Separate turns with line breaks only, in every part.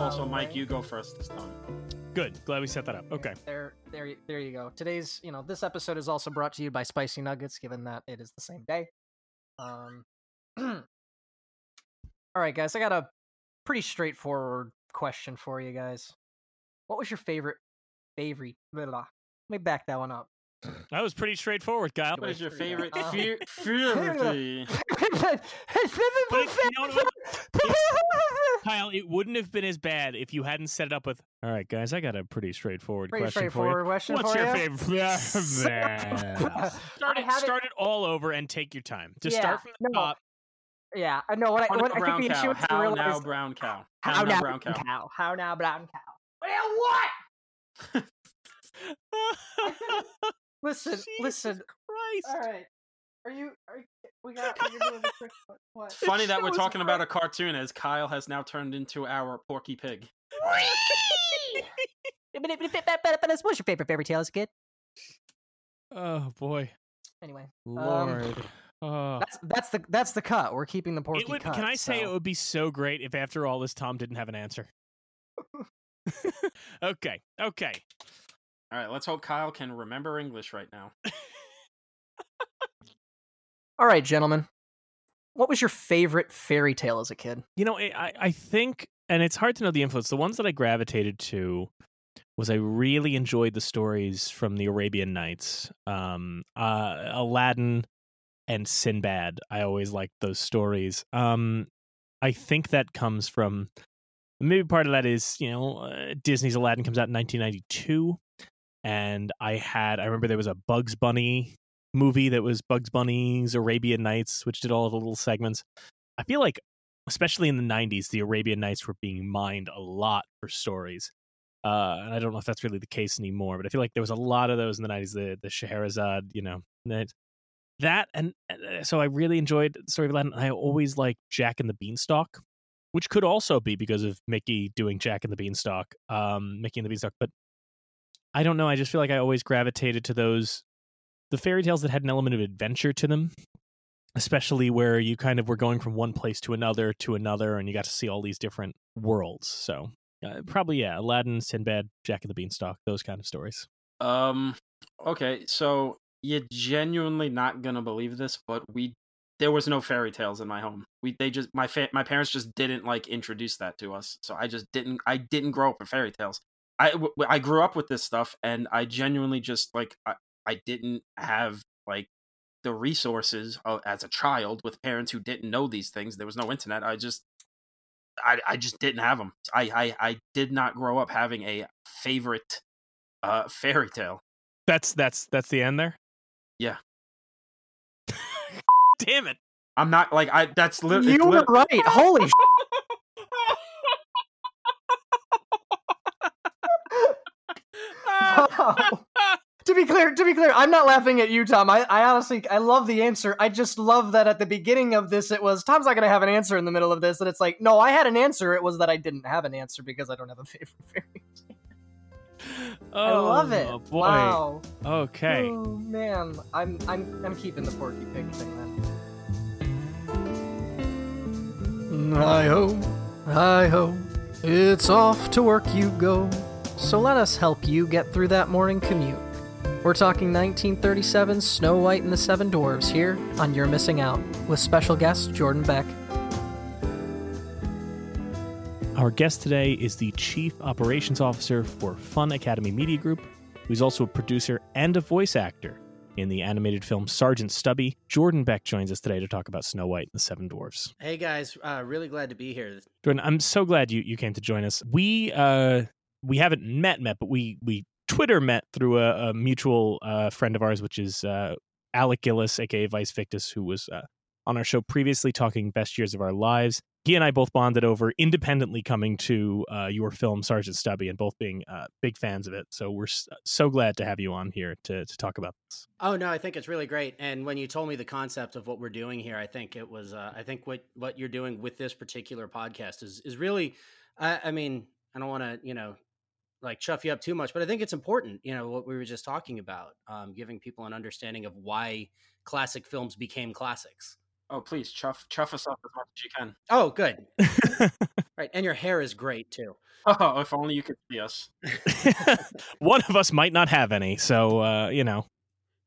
Also, Mike,
way.
you go first this time.
Good. Glad we set that up. Okay.
There, there, there you go. Today's, you know, this episode is also brought to you by Spicy Nuggets, given that it is the same day. Um, all right, guys, I got a pretty straightforward question for you guys. What was your favorite, favorite? Blah, blah. Let me back that one up.
That was pretty straightforward, Kyle.
What is your favorite
Uh,
fear? fear-
But it- you know what- Kyle, it wouldn't have been as bad if you hadn't set it up with. All right, guys, I got a pretty straightforward
Pretty
question
straightforward
for you. What's
for
your
you?
favorite? start it. Start it all over and take your time. Just
Yeah,
start from the
no,
top.
Yeah, I know what I,
How
what
now,
I think the
cow?
issue is
How
realize
now, brown cow?
how, now,
brown cow?
cow? How now, brown cow? Well, what? Listen,
Jesus
listen.
Christ.
All right, are you? Are you we got? You're doing the trick. What? what?
It's funny that we're
is
talking about a cartoon as Kyle has now turned into our Porky Pig.
What's your favorite fairy tale as a kid?
Oh boy,
Anyway, um,
Lord. oh.
that's that's the that's the cut. We're keeping the porky
It would,
cut.
can I say it would be so great if after all this Tom didn't have an answer? okay, okay.
All right, let's hope Kyle can remember English right now.
All right, gentlemen. What was your favorite fairy tale as a kid?
You know, I, I- I think, and it's hard to know the influence. The ones that I gravitated to was I really enjoyed the stories from the Arabian Nights, um, uh, Aladdin, and Sinbad. I always liked those stories. Um, I think that comes from maybe part of that is you know uh, Disney's Aladdin comes out in 1992, and I had I remember there was a Bugs Bunny movie that was Bugs Bunny's Arabian Nights, which did all the little segments. I feel like, especially in the 90s, the Arabian Nights were being mined a lot for stories. Uh, and I don't know if that's really the case anymore, but I feel like there was a lot of those in the 90s. The the Scheherazade, you know, that that and uh, so I really enjoyed story of Aladdin. I always liked Jack and the Beanstalk, which could also be because of Mickey doing Jack and the Beanstalk, um, Mickey and the Beanstalk. But I don't know. I just feel like I always gravitated to those the fairy tales that had an element of adventure to them, especially where you kind of were going from one place to another to another, and you got to see all these different worlds. So uh, probably yeah, Aladdin, Sinbad, Jack and the Beanstalk, those kind of stories.
Um. Okay, so you're genuinely not gonna believe this, but we there was no fairy tales in my home. We they just my fa- my parents just didn't like introduce that to us, so I just didn't I didn't grow up with fairy tales. I w- I grew up with this stuff, and I genuinely just like I, I didn't have like the resources of, as a child with parents who didn't know these things. There was no internet. I just I I just didn't have them. I I I did not grow up having a favorite uh fairy tale.
That's that's that's the end there.
Yeah.
Damn it.
I'm not like I. That's li-
you were
lit-
right. Holy. sh- To be clear, to be clear, I'm not laughing at you, Tom. I, I honestly, I love the answer. I just love that at the beginning of this, it was Tom's not going to have an answer in the middle of this, and it's like, no, I had an answer. It was that I didn't have an answer because I don't have a favorite fairy. Oh, I love it.
Oh, boy.
Wow.
Okay.
Oh man, I'm I'm I'm keeping the Porky Pig thing then. Hi ho, hi ho, it's off to work you go. So let us help you get through that morning commute. We're talking 1937 Snow White and the Seven Dwarfs here on You're Missing Out with special guest Jordan Beck.
Our guest today is the Chief Operations Officer for Fun Academy Media Group, who's also a producer and a voice actor in the animated film Sergeant Stubby. Jordan Beck joins us today to talk about Snow White and the Seven Dwarfs.
Hey guys, uh, really glad to be here.
Jordan, I'm so glad you, you came to join us. We uh we haven't met met, but we we Twitter met through a, a mutual uh, friend of ours, which is uh, Alec Gillis, aka Vice Victus, who was uh, on our show previously talking best years of our lives. He and I both bonded over independently coming to uh, your film Sergeant Stubby and both being uh, big fans of it. So we're so glad to have you on here to to talk about this.
Oh no, I think it's really great. And when you told me the concept of what we're doing here, I think it was. Uh, I think what what you're doing with this particular podcast is is really. I, I mean, I don't want to you know like chuff you up too much, but I think it's important. You know what we were just talking about, um, giving people an understanding of why classic films became classics.
Oh, please chuff chuff us up as much as you can.
Oh, good. right, and your hair is great too.
Oh, if only you could see us.
One of us might not have any, so uh, you know.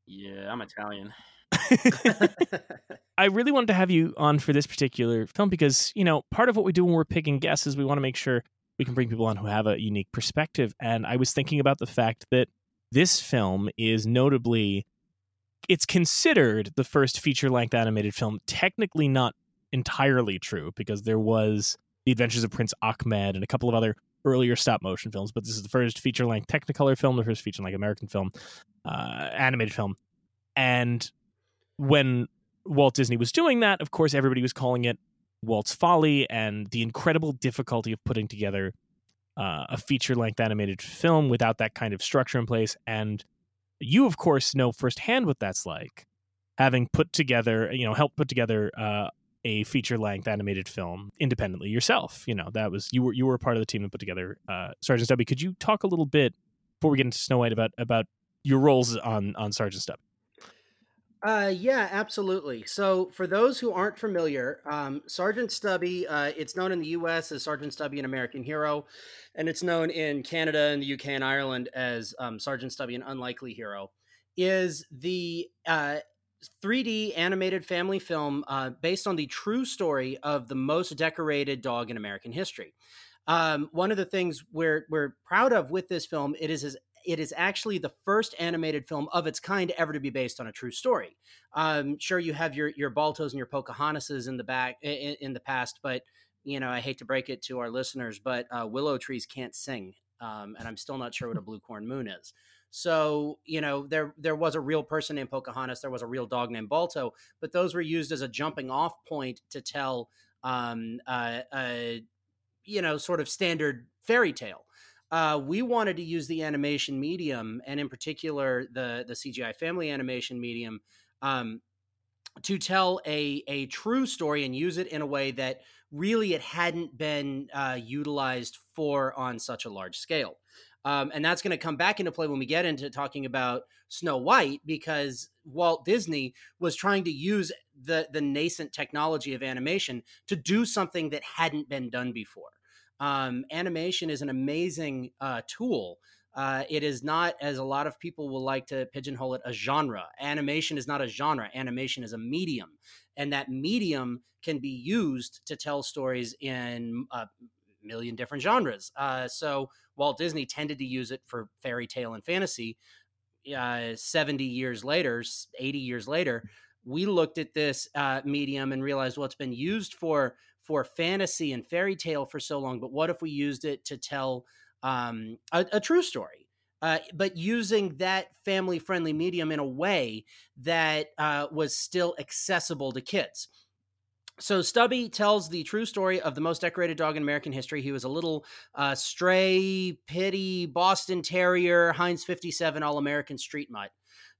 Yeah, I'm Italian.
I really wanted to have you on for this particular film because, you know, part of what we do when we're picking guests is we want to make sure we can bring people on who have a unique perspective. And I was thinking about the fact that this film is notably it's considered the first feature-length animated film. Technically not entirely true because there was The Adventures of Prince Ahmed and a couple of other earlier stop motion films, but this is the first feature-length Technicolor film, the first feature-length American film, uh, animated film. And when Walt Disney was doing that, of course, everybody was calling it Walt's Folly and the incredible difficulty of putting together uh, a feature length animated film without that kind of structure in place. And you, of course, know firsthand what that's like, having put together, you know, helped put together uh, a feature length animated film independently yourself. You know, that was you were you were a part of the team that put together uh, Sergeant Stubby. Could you talk a little bit before we get into Snow White about about your roles on on Sergeant Stubby?
Uh, yeah, absolutely. So, for those who aren't familiar, um, Sergeant Stubby, uh, it's known in the U.S. as Sergeant Stubby, an American hero, and it's known in Canada and the UK and Ireland as um, Sergeant Stubby, an unlikely hero. Is the uh, 3D animated family film uh, based on the true story of the most decorated dog in American history. Um, one of the things we're we're proud of with this film, it is it is actually the first animated film of its kind ever to be based on a true story. Um, sure, you have your your Baltos and your Pocahontases in the back in, in, the past, but you know I hate to break it to our listeners, but uh, willow trees can't sing, um, and I'm still not sure what a blue corn moon is. So you know there there was a real person named Pocahontas, there was a real dog named Balto, but those were used as a jumping off point to tell um, uh, you know sort of standard fairy tale uh, we wanted to use the animation medium, and in particular the the CGI family animation medium, um, to tell a a true story and use it in a way that really it hadn't been uh, utilized for on such a large scale. Um, and that's going to come back into play when we get into talking about Snow White, because Walt Disney was trying to use the the nascent technology of animation to do something that hadn't been done before um, animation is an amazing uh, tool. Uh, it is not, as a lot of people will like to pigeonhole it, a genre. Animation is not a genre. Animation is a medium, and that medium can be used to tell stories in a million different genres. Uh, so Walt Disney tended to use it for fairy tale and fantasy. Uh, 70 years later, 80 years later, we looked at this uh, medium and realized well, it's been used for for fantasy and fairy tale for so long, but what if we used it to tell um, a, a, true story? Uh, but using that family friendly medium in a way that uh, was still accessible to kids. So Stubby tells the true story of the most decorated dog in American history. He was a little uh, stray, pity Boston Terrier, Heinz 57 All American Street Mutt,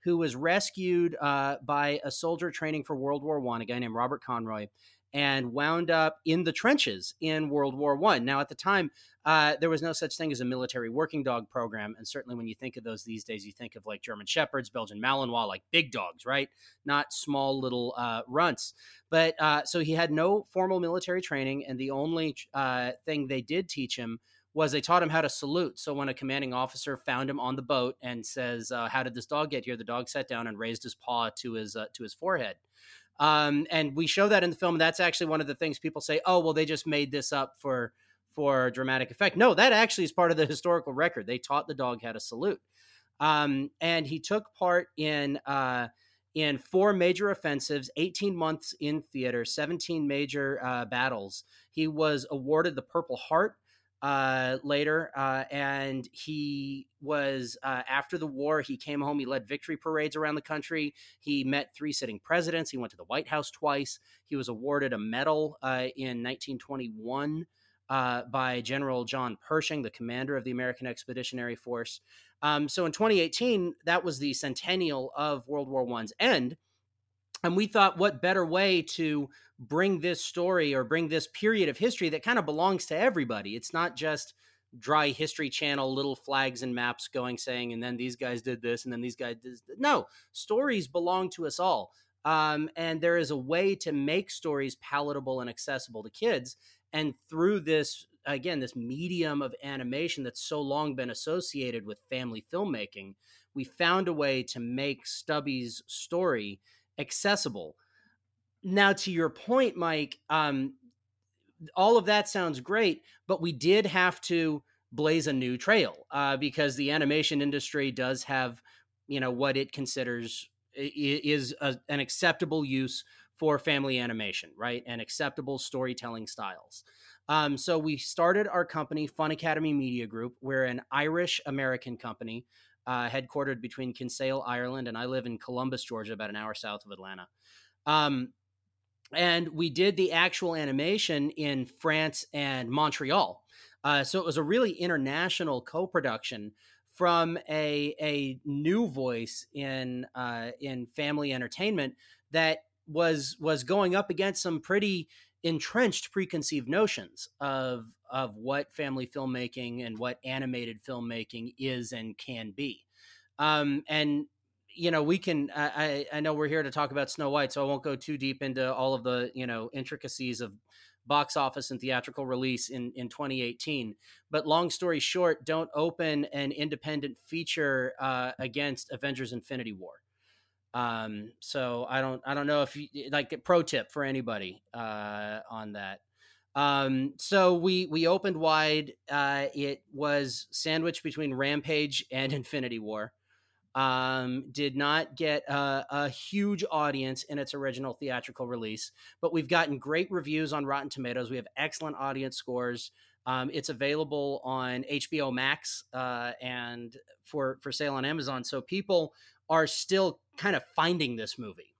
who was rescued uh, by a soldier training for World War One, a guy named Robert Conroy, and wound up in the trenches in World War One. Now, at the time, uh, there was no such thing as a military working dog program, and certainly when you think of those these days, you think of like German Shepherds, Belgian Malinois, like big dogs, right? Not small little uh, runts. But uh, so he had no formal military training, and the only uh, thing they did teach him was they taught him how to salute. So when a commanding officer found him on the boat and says, uh, "How did this dog get here?" the dog sat down and raised his paw to his uh, to his forehead. Um, and we show that in the film. That's actually one of the things people say, oh, well, they just made this up for for dramatic effect. No, that actually is part of the historical record. They taught the dog how to salute. Um, and he took part in uh, in four major offensives, 18 months in theater, 17 major uh, battles. He was awarded the Purple Heart uh, later. Uh, and he was, uh, after the war, he came home. He led victory parades around the country. He met three sitting presidents. He went to the White House twice. He was awarded a medal uh, in 1921 uh, by General John Pershing, the commander of the American Expeditionary Force. Um, so in 2018, that was the centennial of World War One's end. And we thought, what better way to bring this story or bring this period of history that kind of belongs to everybody? It's not just dry history channel little flags and maps going saying and then these guys did this and then these guys did this. no stories belong to us all Um, and there is a way to make stories palatable and accessible to kids. And through this, again, this medium of animation that's so long been associated with family filmmaking, we found a way to make Stubby's story accessible. Now, to your point, Mike, um, all of that sounds great, but we did have to blaze a new trail uh, because the animation industry does have, you know, what it considers is a, an acceptable use for family animation, right? And acceptable storytelling styles. Um, so we started our company, Fun Academy Media Group. We're an Irish American company, uh, headquartered between Kinsale, Ireland, and I live in Columbus, Georgia, about an hour south of Atlanta. Um, and we did the actual animation in France and Montreal. Uh, so it was a really international co-production from a a new voice in uh, in family entertainment that was was going up against some pretty entrenched preconceived notions of of what family filmmaking and what animated filmmaking is and can be. Um, and you know, we can. I I know we're here to talk about Snow White, so I won't go too deep into all of the you know intricacies of box office and theatrical release in in 2018. But long story short, don't open an independent feature uh, against Avengers: Infinity War. Um, so I don't I don't know if you like a pro tip for anybody uh, on that. Um, so we we opened wide. Uh, it was sandwiched between Rampage and Infinity War um, did not get a, a, huge audience in its original theatrical release, but we've gotten great reviews on Rotten Tomatoes. We have excellent audience scores. Um, it's available on HBO Max uh, and for for sale on Amazon. So people are still kind of finding this movie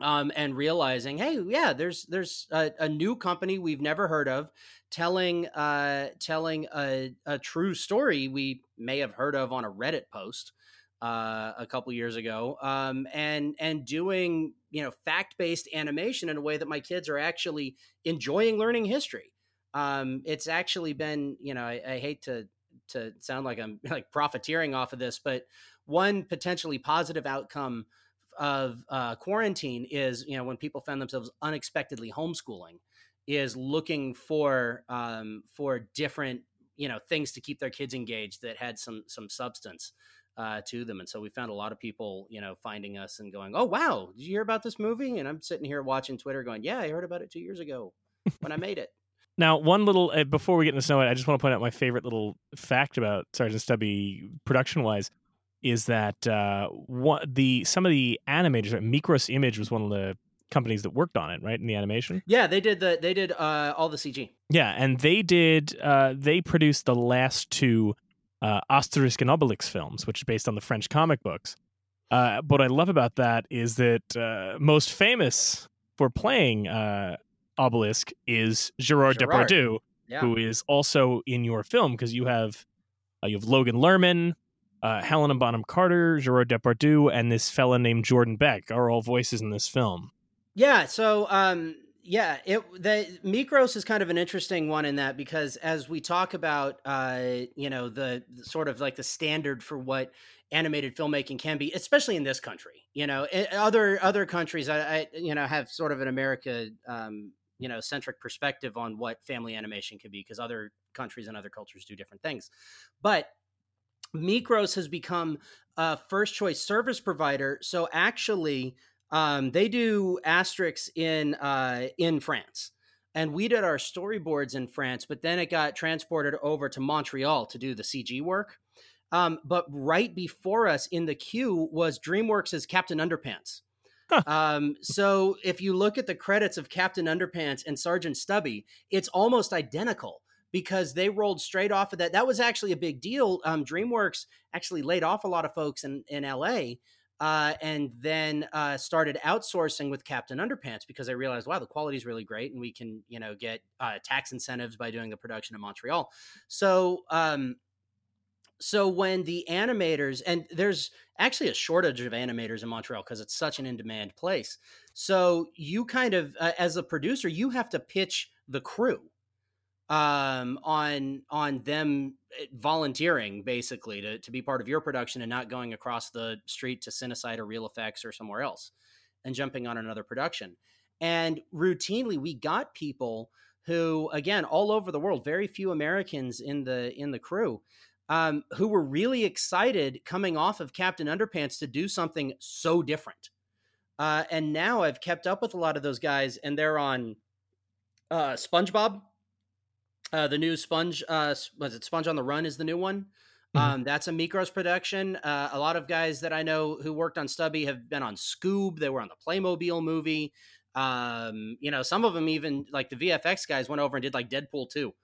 um, and realizing, hey, yeah, there's there's a, a, new company we've never heard of telling uh, telling a, a true story we may have heard of on a Reddit post uh, a couple years ago, um, and and doing you know fact based animation in a way that my kids are actually enjoying learning history. Um, it's actually been you know I, I hate to to sound like I'm like profiteering off of this, but one potentially positive outcome of uh, quarantine is you know when people found themselves unexpectedly homeschooling is looking for um, for different you know things to keep their kids engaged that had some some substance uh, to them. And so we found a lot of people, you know, finding us and going, "Oh wow, did you hear about this movie?" And I'm sitting here watching Twitter, going, "Yeah, I heard about it two years ago when I made it."
Now, one little uh, before we get into Snow White, I just want to point out my favorite little fact about Sergeant Stubby production wise is that uh, what the some of the animators, right, Mikros Image was one of the companies that worked on it, right, in the animation.
Yeah, they did the they did uh, all the CG.
Yeah, and they did uh, they produced the last two uh, Asterix and Obelix films, which is based on the French comic books. Uh, what I love about that is that uh, most famous for playing uh, Obelix is Gerard, Gerard. Depardieu, yeah. who is also in your film because you have uh, you have Logan Lerman, uh, Helena Bonham Carter, Gerard Depardieu, and this fella named Jordan Beck are all voices in this film.
Yeah, so um, yeah, it the Mikros is kind of an interesting one in that because as we talk about, uh, you know, the, the sort of like the standard for what animated filmmaking can be, especially in this country. You know, other other countries, I, I you know have sort of an America, um, you know, centric perspective on what family animation can be because other countries and other cultures do different things. But Mikros has become a first choice service provider, so actually um, they do Asterix in uh, in France, and we did our storyboards in France, but then it got transported over to Montreal to do the CG work. Um, but right before us in the queue was DreamWorks' as Captain Underpants. Huh. Um, so if you look at the credits of Captain Underpants and Sergeant Stubby, it's almost identical because they rolled straight off of that. That was actually a big deal. Um, DreamWorks actually laid off a lot of folks in in LA uh, and then uh, started outsourcing with Captain Underpants because I realized, wow, the quality is really great, and we can, you know, get uh, tax incentives by doing the production in Montreal. So, um, so when the animators and there's actually a shortage of animators in Montreal because it's such an in-demand place. So you kind of, uh, as a producer, you have to pitch the crew um, on on them eh, volunteering basically to, to be part of your production and not going across the street to Cinesite or Real Effects or somewhere else. and jumping on another production. And routinely, we got people who, again, all over the world, very few Americans in the in the crew, um, who were really excited coming off of Captain Underpants to do something so different. Uh, and now I've kept up with a lot of those guys, and they're on uh, SpongeBob. Uh, the new Sponge uh, was it Sponge on the Run is the new one.
Mhm.
Um, that's a Mikros production. Uh, a lot of guys that I know who worked on Stubby have been on Scoob. They were on the Playmobil movie. Um, you know, some of them even like the VFX guys went over and did like Deadpool 2.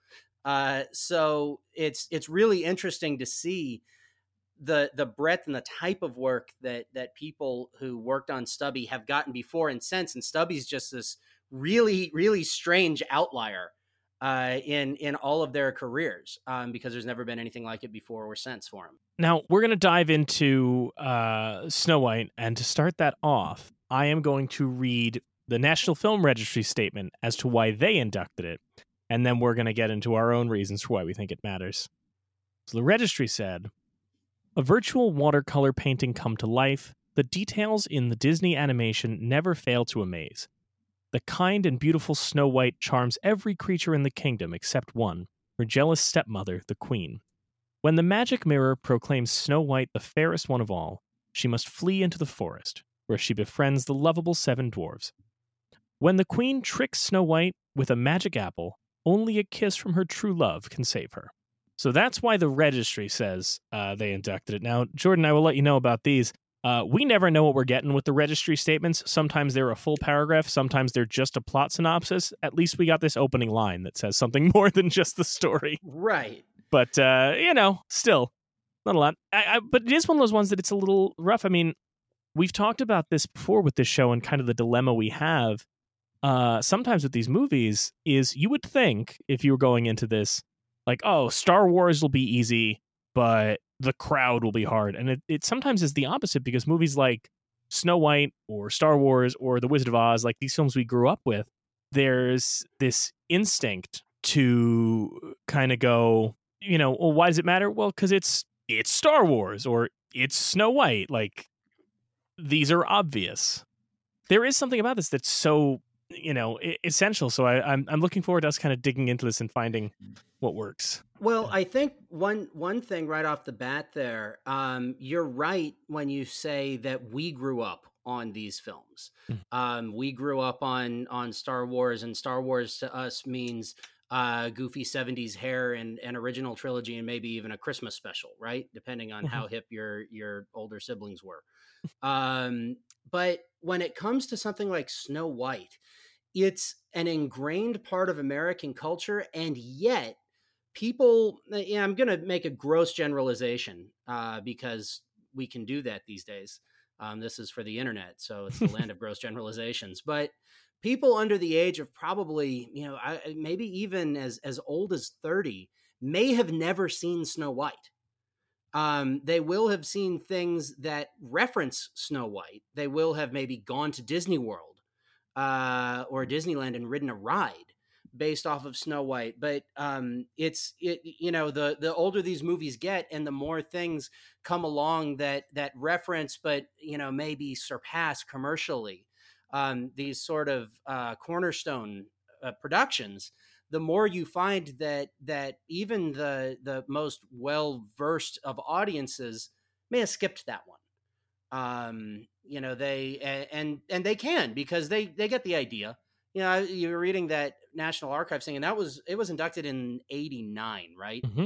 Uh, so it's it's really interesting to see the the breadth and the type of work that that people who worked on Stubby have gotten before and since. And Stubby's just this really really strange outlier uh, in in all of their careers um, because there's never been anything like it before or since for them.
Now we're going to dive into uh, Snow White, and to start that off, I am going to read the National Film Registry statement as to why they inducted it, and then we're going to get into our own reasons for why we think it matters. So the registry said, "A virtual watercolor painting come to life. The details in the Disney animation never fail to amaze. The kind and beautiful Snow White charms every creature in the kingdom except one, her jealous stepmother, the Queen." When the magic mirror proclaims Snow White the fairest one of all, she must flee into the forest, where she befriends the lovable seven dwarves. When the queen tricks Snow White with a magic apple, only a kiss from her true love can save her. So that's why the registry says uh, they inducted it. Now, Jordan, I will let you know about these. Uh, we never know what we're getting with the registry statements. Sometimes they're a full paragraph, sometimes they're just a plot synopsis. At least we got this opening line that says something more than just the story
Right.
but uh, you know, still not a lot. I, I, but it is one of those ones that it's a little rough. I mean, we've talked about this before with this show and kind of the dilemma we have. Uh, sometimes with these movies is you would think if you were going into this like, oh, Star Wars will be easy, but the crowd will be hard, and it, it sometimes is the opposite because movies like Snow White or Star Wars or The Wizard of Oz, like these films we grew up with, there's this instinct to kind of go, you know, well, why does it matter? Well, because it's it's Star Wars or it's Snow White. Like these are obvious. There is something about this that's so you know essential. So I, I'm I'm looking forward to us kind of digging into this and finding what works.
Well, I think one one thing right off the bat there, um, you're right when you say that we grew up on these films.
Mm.
Um, we grew up on on Star Wars, and Star Wars to us means uh, goofy '70s hair and an original trilogy, and maybe even a Christmas special, right? Depending on how hip your your older siblings were. Um, but when it comes to something like Snow White, it's an ingrained part of American culture, and yet people yeah, i'm going to make a gross generalization uh, because we can do that these days. Um, this is for the internet so it's the land of gross generalizations. But people under the age of probably you know I, maybe even as as old as 30 may have never seen snow white. Um, they will have seen things that reference snow white. They will have maybe gone to disney world uh, or disneyland and ridden a ride based off of Snow White, but um, it's it you know the the older these movies get and the more things come along that that reference, but you know maybe surpass commercially um, these sort of uh, cornerstone uh, productions. The more you find that that even the the most well versed of audiences may have skipped that one. Um, you know they and and they can because they they get the idea you know, you were reading that National Archives thing, and that was it was inducted in '89, right?
Mm-hmm.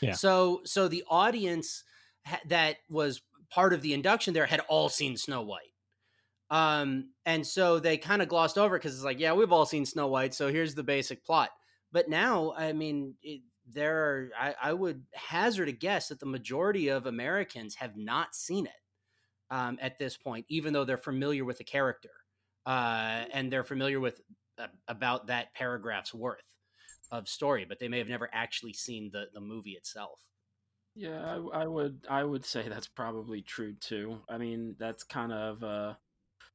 Yeah.
So, so the audience ha- that was part of the induction there had all seen Snow White, um, and so they kind of glossed over because it's like, yeah, we've all seen Snow White, so here's the basic plot. But now, I mean, it, there are I, I would hazard a guess that the majority of Americans have not seen it um, at this point, even though they're familiar with the character uh, and they're familiar with uh, about that paragraph's worth of story, but they may have never actually seen the the movie itself.
Yeah, I, I would I would say that's probably true too. I mean, that's kind of uh,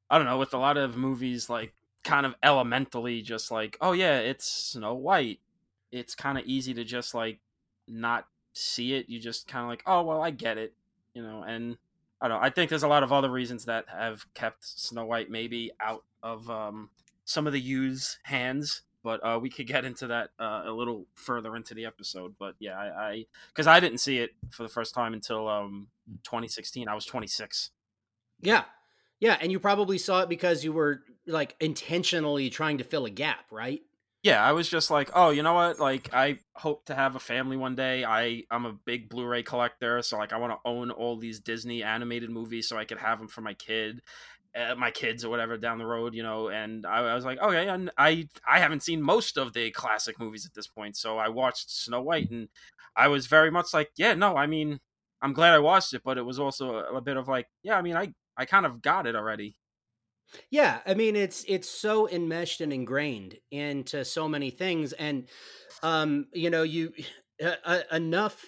I don't know with a lot of movies like kind of elementally just like oh yeah it's Snow White. It's kind of easy to just like not see it. You just kind of like oh well I get it, you know. And I don't know. I think there's a lot of other reasons that have kept Snow White maybe out of um, some of the U's hands, but uh, we could get into that uh, a little further into the episode. But yeah, I because I, I, didn't see it for the first time until um, 2016. I was 26.
Yeah, yeah, and you probably saw it because you were like intentionally trying to fill a gap, right?
Yeah, I was just like, oh, you know what? Like, I hope to have a family one day. I I'm a big Blu-ray collector, so like, I want to own all these Disney animated movies so I could have them for my kid, uh, my kids or whatever down the road, you know. And I, I was like, okay, and I I haven't seen most of the classic movies at this point, so I watched Snow White, and I was very much like, yeah, no, I mean, I'm glad I watched it, but it was also a, a bit of like, yeah, I mean, I I kind of got it already.
Yeah, I mean it's it's so enmeshed and ingrained into so many things, and um, you know, you uh, uh, enough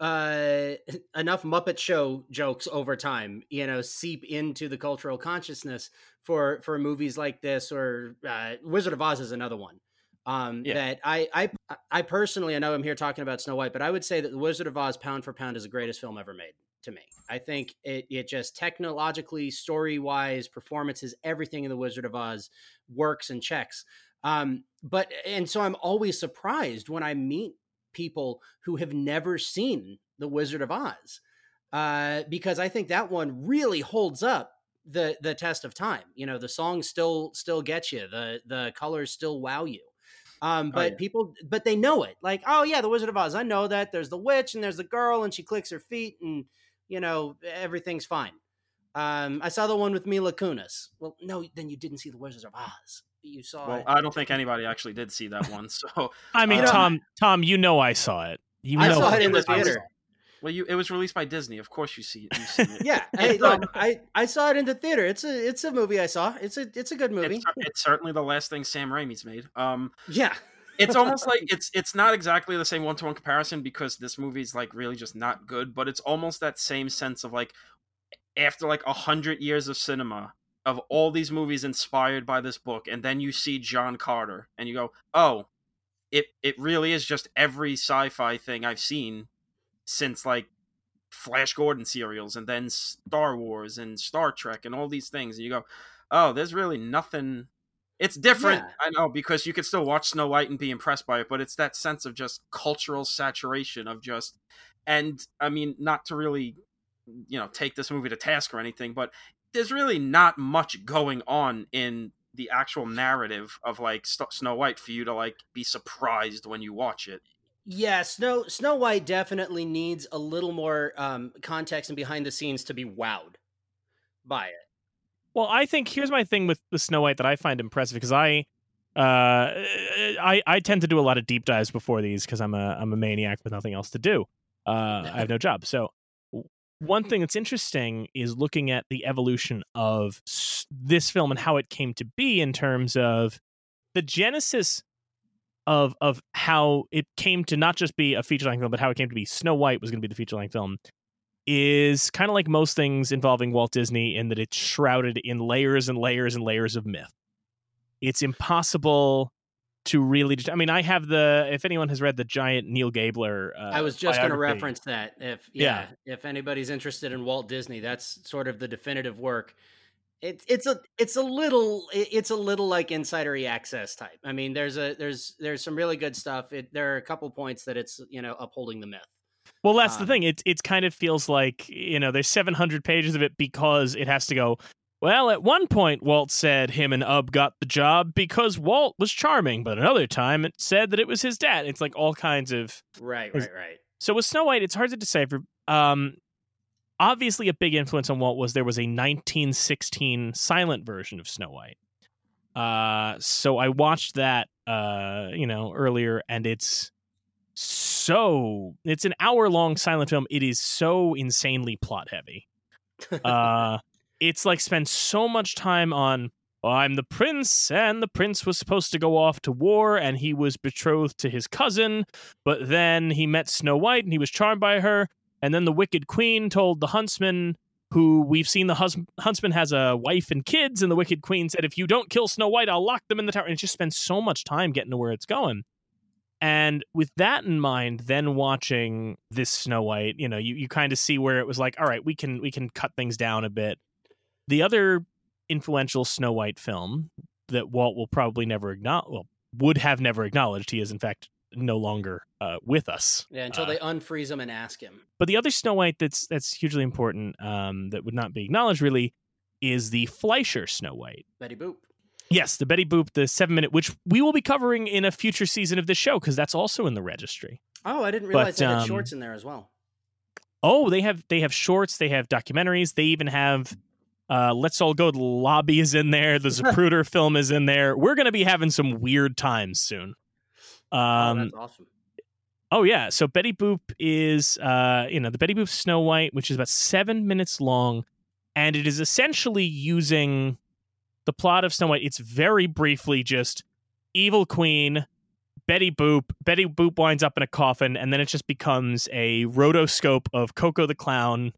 uh enough Muppet Show jokes over time, you know, seep into the cultural consciousness for for movies like this, or uh, Wizard of Oz is another one. Um, yeah. that I I I personally, I know I'm here talking about Snow White, but I would say that the Wizard of Oz, pound for pound, is the greatest film ever made to me. I think it, it just technologically, story wise, performances, everything in The Wizard of Oz works and checks. Um, but, and so I'm always surprised when I meet people who have never seen The Wizard of Oz. Uh, because I think that one really holds up the the test of time. You know, the songs still still get you, the the colors still wow you. Um, oh, but oh, yeah. people, but they know it. Like, oh yeah, the Wizard of Oz. I know that. There's the witch and there's the girl, and she clicks her feet, and you know, everything's fine. Um, I saw the one with Mila Kunis. Well, no, then you didn't see the Wizards of Oz. You saw.
Well,
it.
I don't think anybody actually did see that one. So
I mean, uh, Tom, Tom, you know, I saw it. You
I
know
saw it in the theater.
Well, you it was released by Disney. Of course, you see it. You
it. yeah, hey, look, I, I saw it in the theater. It's a it's a movie I saw. It's a it's a good movie.
It's, it's certainly the last thing Sam Raimi's made. Um,
yeah,
it's almost like it's it's not exactly the same one to one comparison because this movie's like really just not good, but it's almost that same sense of like after like a hundred years of cinema of all these movies inspired by this book, and then you see John Carter and you go, Oh, it it really is just every sci-fi thing I've seen since like Flash Gordon serials and then Star Wars and Star Trek and all these things, and you go, Oh, there's really nothing it's different, yeah. I know, because you could still watch Snow White and be impressed by it, but it's that sense of just cultural saturation of just, and I mean, not to really, you know, take this movie to task or anything, but there's really not much going on in the actual narrative of like Snow White for you to like be surprised when you watch it.
Yeah, Snow Snow White definitely needs a little more um, context and behind the scenes to be wowed by it.
Well, I think here's my thing with the Snow White that I find impressive because I uh I I tend to do a lot of deep dives before these because I'm a I'm a maniac with nothing else to do. Uh I have no job. So one thing that's interesting is looking at the evolution of this film and how it came to be in terms of the genesis of of how it came to not just be a feature length film, but how it came to be Snow White was going to be the feature length film is kind of like most things involving Walt Disney in that it's shrouded in layers and layers and layers of myth. It's impossible to really. I mean, I have the. If anyone has read the giant Neal Gabler, uh,
I was just going to reference that. If yeah, yeah, if anybody's interested in Walt Disney, that's sort of the definitive work. It's it's a it's a little it's a little like insidery access type. I mean, there's a there's there's some really good stuff. It, there are a couple points that it's you know upholding the myth.
Well, that's um, the thing. It it kind of feels like you know there's 700 pages of it because it has to go. Well, at one point, Walt said him and Ub got the job because Walt was charming, but another time it said that it was his dad. It's like all kinds of
right, right, right.
So with Snow White, it's hard to decipher. Um, obviously, a big influence on Walt was there was a 1916 silent version of Snow White. Uh, so I watched that, uh, you know, earlier, and it's so it's an hour long silent film. It is so insanely plot heavy. Uh it's like spends so much time on well, I'm the prince, and the prince was supposed to go off to war, and he was betrothed to his cousin, but then he met Snow White and he was charmed by her, and then the wicked queen told the huntsman, who we've seen the hus- huntsman has a wife and kids, and the wicked queen said, If you don't kill Snow White, I'll lock them in the tower. And it just spends so much time getting to where it's going. And with that in mind, then watching this Snow White, you know, you, you kind of see where it was like, all right, we can we can cut things down a bit. The other influential Snow White film that Walt will probably never acknowledge, well, would have never acknowledged. He is in fact no longer uh, with us.
Yeah, until
Uh,
they unfreeze him and ask him.
But the other Snow White that's that's hugely important um, that would not be acknowledged really is the Fleischer Snow White.
Betty Boop.
Yes, the Betty Boop, the seven minute, which we will be covering in a future season of this show because that's also in the registry.
Oh, I didn't realize
But,
they had
um,
shorts in there as well.
Oh, they have they have shorts, they have documentaries, they even have uh, Let's All Go to the Lobby is in there. The Zapruder film is in there. We're going to be having some weird times soon.
oh,
Um,
that's awesome.
Oh yeah, so Betty Boop is uh you know the Betty Boop Snow White, which is about seven minutes long, and it is essentially using the plot of Snow White. It's very briefly just evil queen, Betty Boop. Betty Boop winds up in a coffin, and then it just becomes a rotoscope of Koko the Clown,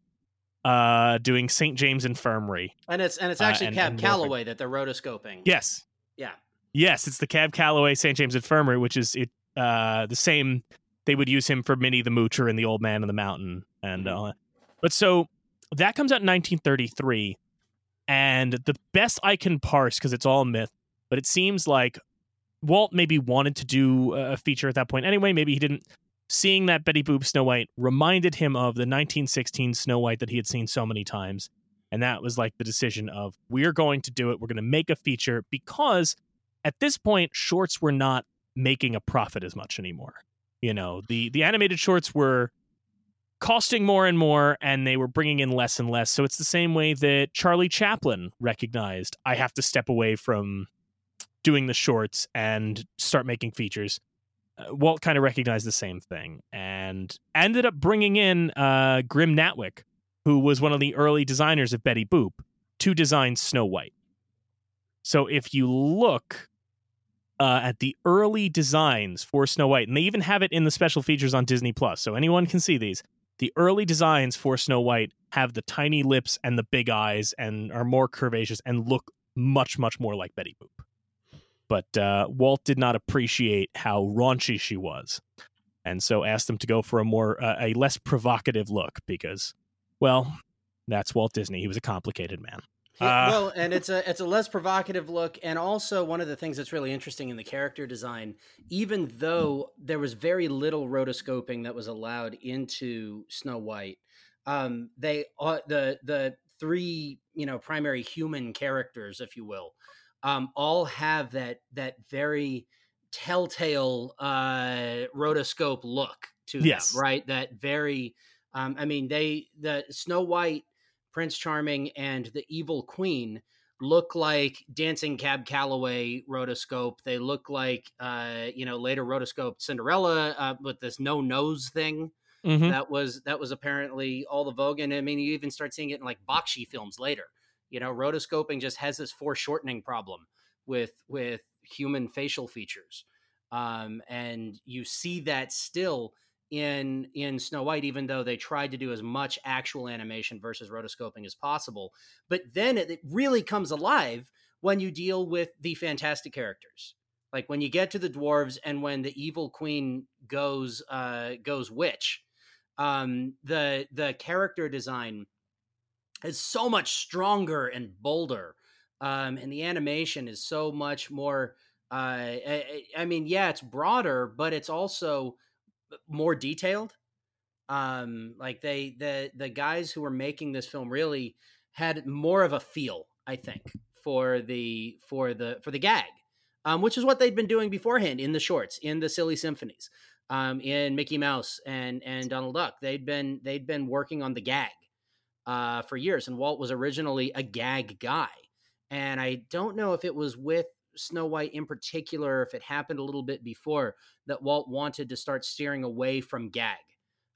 uh, doing St. James Infirmary.
And it's and it's
uh,
actually
and-
Cab
and
Calloway that they're rotoscoping.
Yes,
Yeah.
Yes, it's the Cab Calloway St. James Infirmary, which is it uh the same they would use him for Minnie the Moocher and the Old Man in the Mountain and
Mhm.
all that. But so that comes out in 1933 and the best I can parse cuz it's all myth, but it seems like Walt maybe wanted to do a feature at that point anyway, maybe he didn't seeing that Betty Boop Snow White reminded him of the 1916 Snow White that he had seen so many times. And that was like the decision of we're going to do it. We're going to make a feature because at this point shorts were not making a profit as much anymore. You know, the the animated shorts were costing more and more and they were bringing in less and less. So it's the same way that Charlie Chaplin recognized I have to step away from doing the shorts and start making features. Uh, Walt kind of recognized the same thing and ended up bringing in uh, Grim Natwick, who was one of the early designers of Betty Boop, to design Snow White. So if you look uh, at the early designs for Snow White, and they even have it in the special features on Disney Plus, so anyone can see these. The early designs for Snow White have the tiny lips and the big eyes, and are more curvaceous and look much, much more like Betty Boop. But uh, Walt did not appreciate how raunchy she was, and so asked them to go for a more, uh, a less provocative look because, well, that's Walt Disney. He was a complicated man.
Yeah,
Uh,
well, and it's a it's a less provocative look, and also one of the things that's really interesting in the character design, even though there was very little rotoscoping that was allowed into Snow White, um, they uh, the the three you know primary human characters, if you will, um, all have that that very telltale uh, rotoscope look to
Yes.
them, right? That very, um, I mean, they the Snow White. Prince Charming and the Evil Queen look like dancing cab Calloway rotoscope. They look like uh, you know later rotoscope Cinderella uh, with this no nose thing
Mhm.
that was that was apparently all the vogue. And I mean, you even start seeing it in like Bakshi films later. You know, rotoscoping just has this foreshortening problem with with human facial features, um, and you see that still in in Snow White, even though they tried to do as much actual animation versus rotoscoping as possible. But then it, it really comes alive when you deal with the fantastic characters, like when you get to the dwarves and when the evil queen goes uh, goes witch. Um, the the character design is so much stronger and bolder, um, and the animation is so much more. Uh, I, I mean, yeah, it's broader, but it's also more detailed. Um, like they the the guys who were making this film really had more of a feel, I think, for the for the for the gag, um, which is what they'd been doing beforehand in the shorts, in the silly symphonies, um, in Mickey Mouse and and Donald Duck. They'd been they'd been working on the gag uh, for years, and Walt was originally a gag guy. And I don't know if it was with Snow White in particular, if it happened a little bit before that Walt wanted to start steering away from gag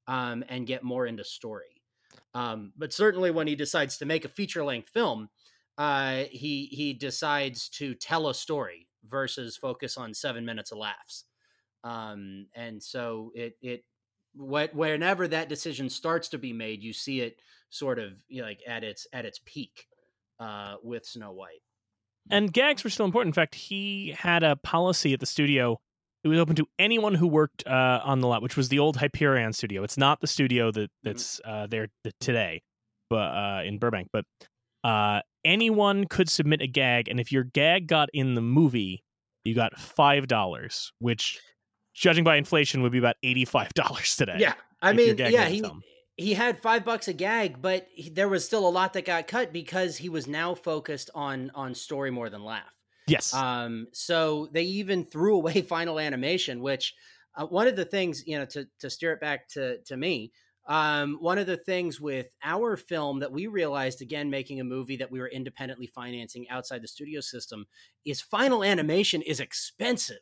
um, and get more into story. Um, but certainly, when he decides to make a feature length film, uh, he he decides to tell a story versus focus on seven minutes of laughs. Um, and so it it wh- whenever that decision starts to be made, you see it sort of you know, like at its at its peak uh, with Snow White.
And gags were still important. In fact, he had a policy at the studio It was open to anyone who worked uh, on the lot, which was the old Hyperion studio. It's not the studio that that's uh, there today, but uh, in Burbank. But uh, anyone could submit a gag, and if your gag got in the movie, you got five dollars, which, judging by inflation, would be about eighty-five dollars today.
Yeah, I mean, yeah, he. He had five bucks a gag, but he, there was still a lot that got cut because he was now focused on on story more than laugh.
Yes.
Um, so they even threw away final animation, which uh, one of the things you know to to steer it back to to me. Um, one of the things with our film that we realized again, making a movie that we were independently financing outside the studio system, is final animation is expensive.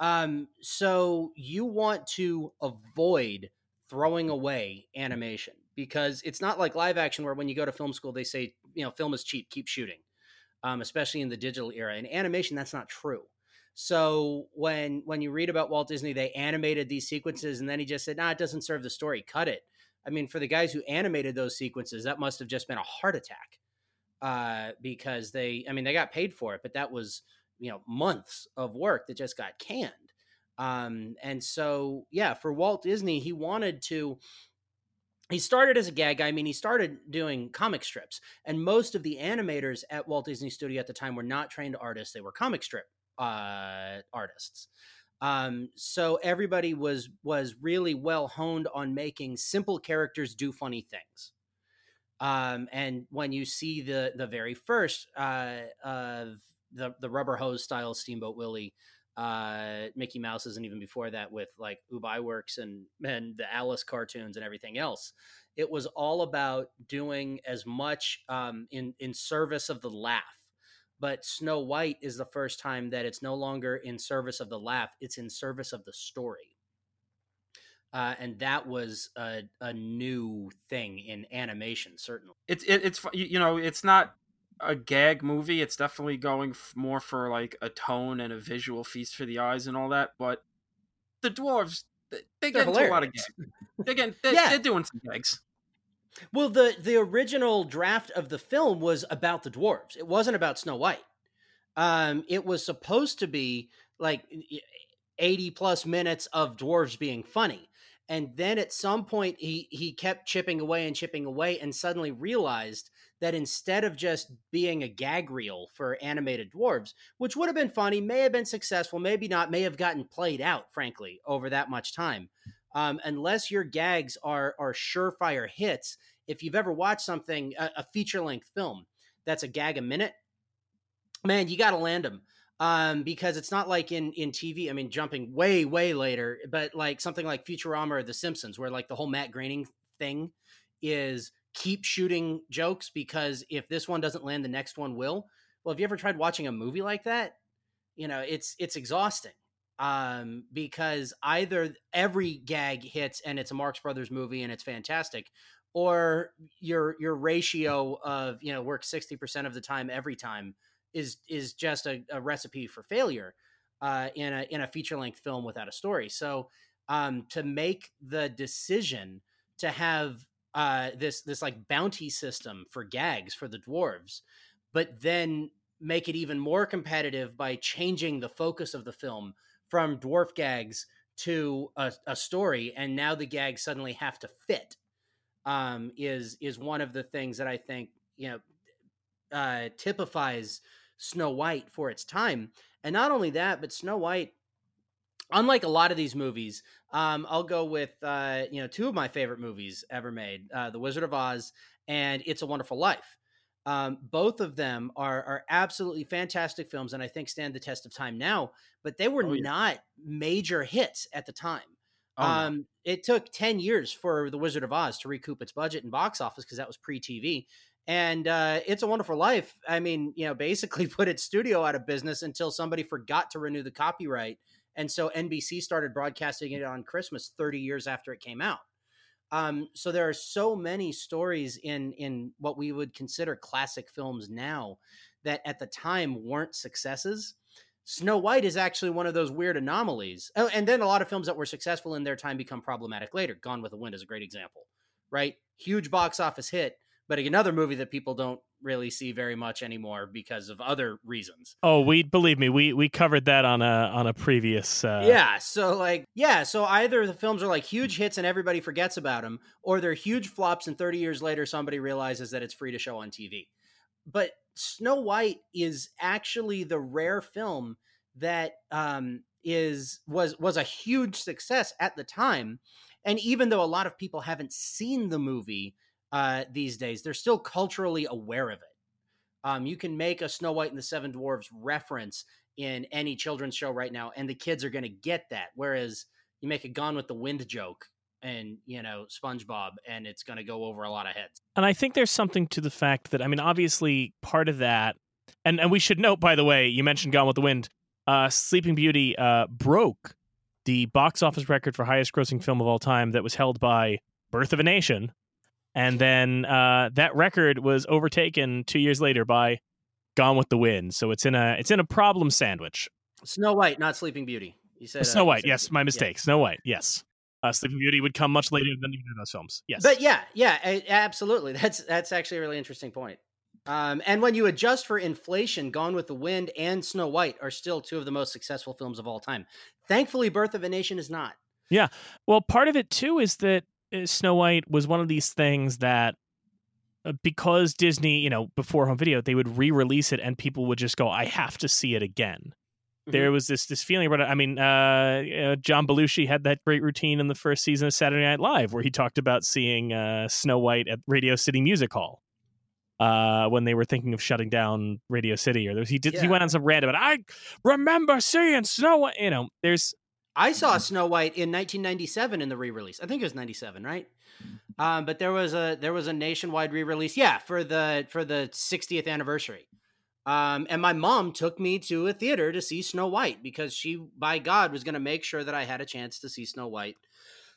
Um, so you want to avoid throwing away animation because it's not like live action where when you go to film school they say you know film is cheap, keep shooting um, especially in the digital era. In animation, that's not true. So when when you read about Walt Disney, they animated these sequences, and then he just said, "Nah, it doesn't serve the story. Cut it." I mean, for the guys who animated those sequences, that must have just been a heart attack uh, because they, I mean, they got paid for it, but that was you know months of work that just got canned. Um, and so, yeah, for Walt Disney, he wanted to he started as a gag guy. I mean, he started doing comic strips, and most of the animators at Walt Disney Studio at the time were not trained artists; they were comic strip uh, artists. Um, so everybody was was really well honed on making simple characters do funny things. Um, and when you see the the very first uh, of the the rubber hose style Steamboat Willie uh, Mickey Mouse's, and even before that with like Ub Iwerks and and the Alice cartoons and everything else. It was all about doing as much um, in in service of the laugh. But Snow White is the first time that it's no longer in service of the laugh; it's in service of the story. Uh, and that was a, a new thing in animation, certainly.
It's it, it's you you know it's not a gag movie. It's definitely going f- more for like a tone and a visual feast for the eyes and all that. But the dwarves, they, they get into a lot of
hilarious.
gags. They're getting, they're,
Yeah.
they're doing some gags.
Well, the the original draft of the film was about the dwarves. It wasn't about Snow White. Um, it was supposed to be like eighty plus minutes of dwarves being funny, and then at some point he he kept chipping away and chipping away, and suddenly realized that instead of just being a gag reel for animated dwarves, which would have been funny, may have been successful, maybe not, may have gotten played out, frankly, over that much time. Um, unless your gags are are surefire hits, if you've ever watched something a, a feature length film that's a gag a minute, man, you got to land them. Um, because it's not like in in TV. I mean, jumping way way later, but like something like Futurama or The Simpsons, where like the whole Matt Groening thing is keep shooting jokes because if this one doesn't land, the next one will. Well, have you ever tried watching a movie like that? You know, it's it's exhausting um, because either every gag hits and it's a Marx Brothers movie and it's fantastic, or your your ratio of you know work sixty percent of the time every time is is just a, a recipe for failure uh, in a in a feature length film without a story. So um, to make the decision to have uh, this this like bounty system for gags for the dwarves, but then make it even more competitive by changing the focus of the film from dwarf gags to a, a story, and now the gags suddenly have to fit. Um, is is one of the things that I think you know uh, typifies Snow White for its time, and not only that, but Snow White. Unlike a lot of these movies, um, I'll go with uh, you know two of my favorite movies ever made: uh, The Wizard of Oz and It's a Wonderful Life. Um, both of them are are absolutely fantastic films, and I think stand the test of time now. But they were
Oh, yeah.
not major hits at the time.
Oh, no.
um, it took ten years for The Wizard of Oz to recoup its budget and box office because that was pre TV. And uh, It's a Wonderful Life. I mean, you know, basically put its studio out of business until somebody forgot to renew the copyright, and so NBC started broadcasting it on Christmas thirty years after it came out. Um, so there are so many stories in in what we would consider classic films now that at the time weren't successes. Snow White is actually one of those weird anomalies. Oh, and then a lot of films that were successful in their time become problematic later. Gone with the Wind is a great example, right? Huge box office hit, but another movie that people don't really see very much anymore because of other reasons.
Oh, we believe me, we we covered that on a on a previous. Uh...
Yeah, so like yeah, so either the films are like huge hits and everybody forgets about them, or they're huge flops and 30 years later somebody realizes that it's free to show on TV. But Snow White is actually the rare film that um, is was was a huge success at the time, and even though a lot of people haven't seen the movie uh, these days, they're still culturally aware of it. Um, you can make a Snow White and the Seven Dwarfs reference in any children's show right now, and the kids are going to get that. Whereas you make a Gone with the Wind joke and you know SpongeBob, and it's going to go over a lot of heads.
And I think there's something to the fact that I mean, obviously, part of that, and and we should note, by the way, you mentioned Gone with the Wind. Uh, Sleeping Beauty uh, broke the box office record for highest grossing film of all time that was held by Birth of a Nation, and then uh, that record was overtaken two years later by Gone with the Wind. So it's in a it's in a problem sandwich.
Snow White, not Sleeping Beauty. You said
Snow
uh,
White. Yes, my
yeah.
mistake. Snow White. Yes. Uh, Sleeping Beauty would come much later than either of those films. Yes.
But yeah, yeah, absolutely. That's that's actually a really interesting point. Um, and when you adjust for inflation, Gone with the Wind and Snow White are still two of the most successful films of all time. Thankfully, Birth of a Nation is not. Yeah.
Well, part of it too is that uh, Snow White was one of these things that uh, because Disney, you know, before home video, they would re-release it and people would just go, "I have to see it again." There was this this feeling about it. I mean, uh, uh, John Belushi had that great routine in the first season of Saturday Night Live where he talked about seeing uh, Snow White at Radio City Music Hall. Uh, when they were thinking of shutting down Radio City, or there was, he did, he went on some rant about, I remember seeing Snow White. You know, there's
I saw Snow White in 1997 in the re-release. I think it was 97, right? Um, but there was a there was a nationwide re-release. Yeah, for the for the 60th anniversary. Um, and my mom took me to a theater to see Snow White because she, by God, was going to make sure that I had a chance to see Snow White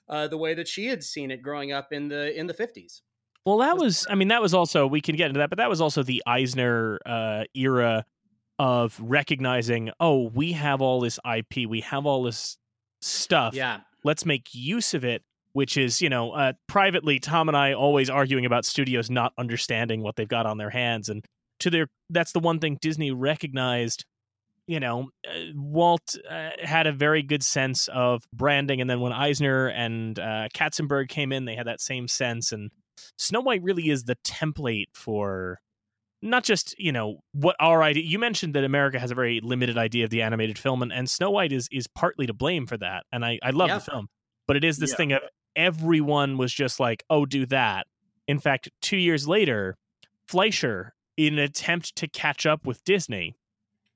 uh, the way that she had seen it growing up in the in the 50s.
Well, that was, I mean, that was also, we can get into that, but that was also the Eisner uh, era of recognizing, oh, we have all this IP, we have all this stuff.
Yeah,
Let's make use of it, which is, you know, uh, privately, Tom and I always arguing about studios not understanding what they've got on their hands. And to their, that's the one thing Disney recognized. You know, uh, Walt uh, had a very good sense of branding. And then when Eisner and uh, Katzenberg came in, they had that same sense. And Snow White really is the template for not just you know what our idea. You mentioned that America has a very limited idea of the animated film, and, and Snow White is is partly to blame for that. And I I love
Yeah.
the film, but it is this
Yeah.
thing of everyone was just like, oh, do that. In fact, two years later, Fleischer, in an attempt to catch up with Disney,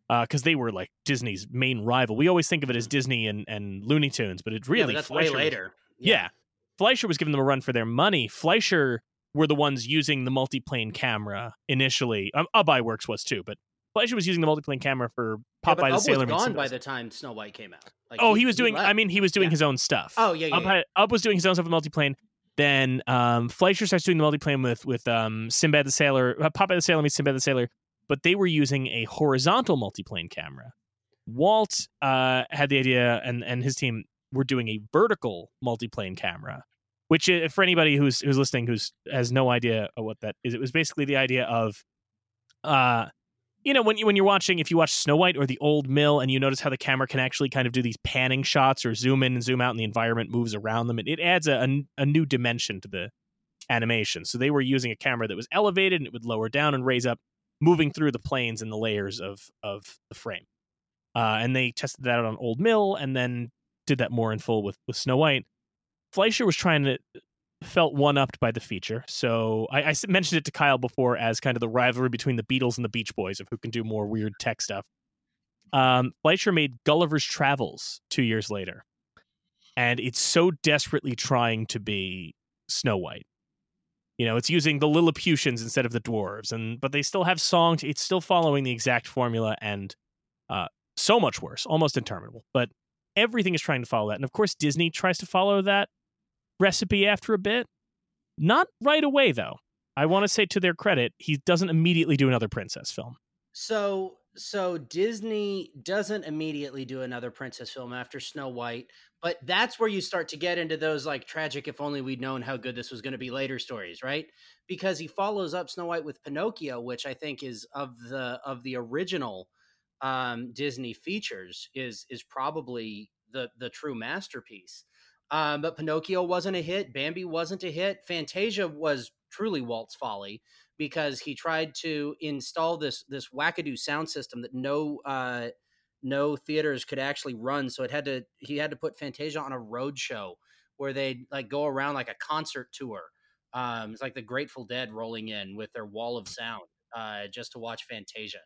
uh, because they were like Disney's main rival. We always think of it as Disney and, and Looney Tunes, but it's
yeah,
really
but that's
Fleischer
way
was-
later.
yeah. Fleischer was giving them a run for their money. Fleischer were the ones using the multiplane camera initially. Um, Iwerks was too, but Fleischer was using the multiplane camera for
Yeah,
Popeye
but
the
Up
Sailor
was gone by the time Snow White came out. Like,
oh, he was doing. I mean, he was doing
Yeah.
his own stuff.
Oh yeah, yeah.
Up,
yeah.
had, Ub was doing his own stuff with multiplane. Then um, Fleischer starts doing the multiplane with with um, Sinbad the Sailor, uh, Popeye the Sailor meets Sinbad the Sailor, but they were using a horizontal multiplane camera. Walt uh, had the idea, and and his team were doing a vertical multiplane camera, which uh, for anybody who's who's listening who's has no idea what that is, it was basically the idea of, uh, you know, when you when you're watching, if you watch Snow White or The Old Mill, and you notice how the camera can actually kind of do these panning shots or zoom in and zoom out, and the environment moves around them, it, it adds a, a a new dimension to the animation. So they were using a camera that was elevated and it would lower down and raise up, moving through the planes and the layers of of the frame. Uh, and they tested that out on Old Mill, and then did that more in full with with Snow White. Fleischer was trying to felt one upped by the feature. So I mentioned it to Kyle before as kind of the rivalry between the Beatles and the Beach Boys of who can do more weird tech stuff. Um, Fleischer made Gulliver's Travels two years later, and it's so desperately trying to be Snow White. You know, it's using the Lilliputians instead of the dwarves, and but they still have songs. It's still following the exact formula, and uh, so much worse, almost interminable. But everything is trying to follow that, and of course, Disney tries to follow that recipe after a bit. Not right away, though. I want to say to their credit, he doesn't immediately do another princess film.
So so Disney doesn't immediately do another princess film after Snow White, but that's where you start to get into those like tragic if only we'd known how good this was going to be later stories, right? Because he follows up Snow White with Pinocchio, which I think is of the of the original um, Disney features is is probably the the true masterpiece. Um, but Pinocchio wasn't a hit. Bambi wasn't a hit. Fantasia was truly Walt's folly because he tried to install this this wackadoo sound system that no uh, no theaters could actually run. So it had to he had to put Fantasia on a road show where they'd like go around like a concert tour. Um, it's like the Grateful Dead rolling in with their wall of sound uh, just to watch Fantasia.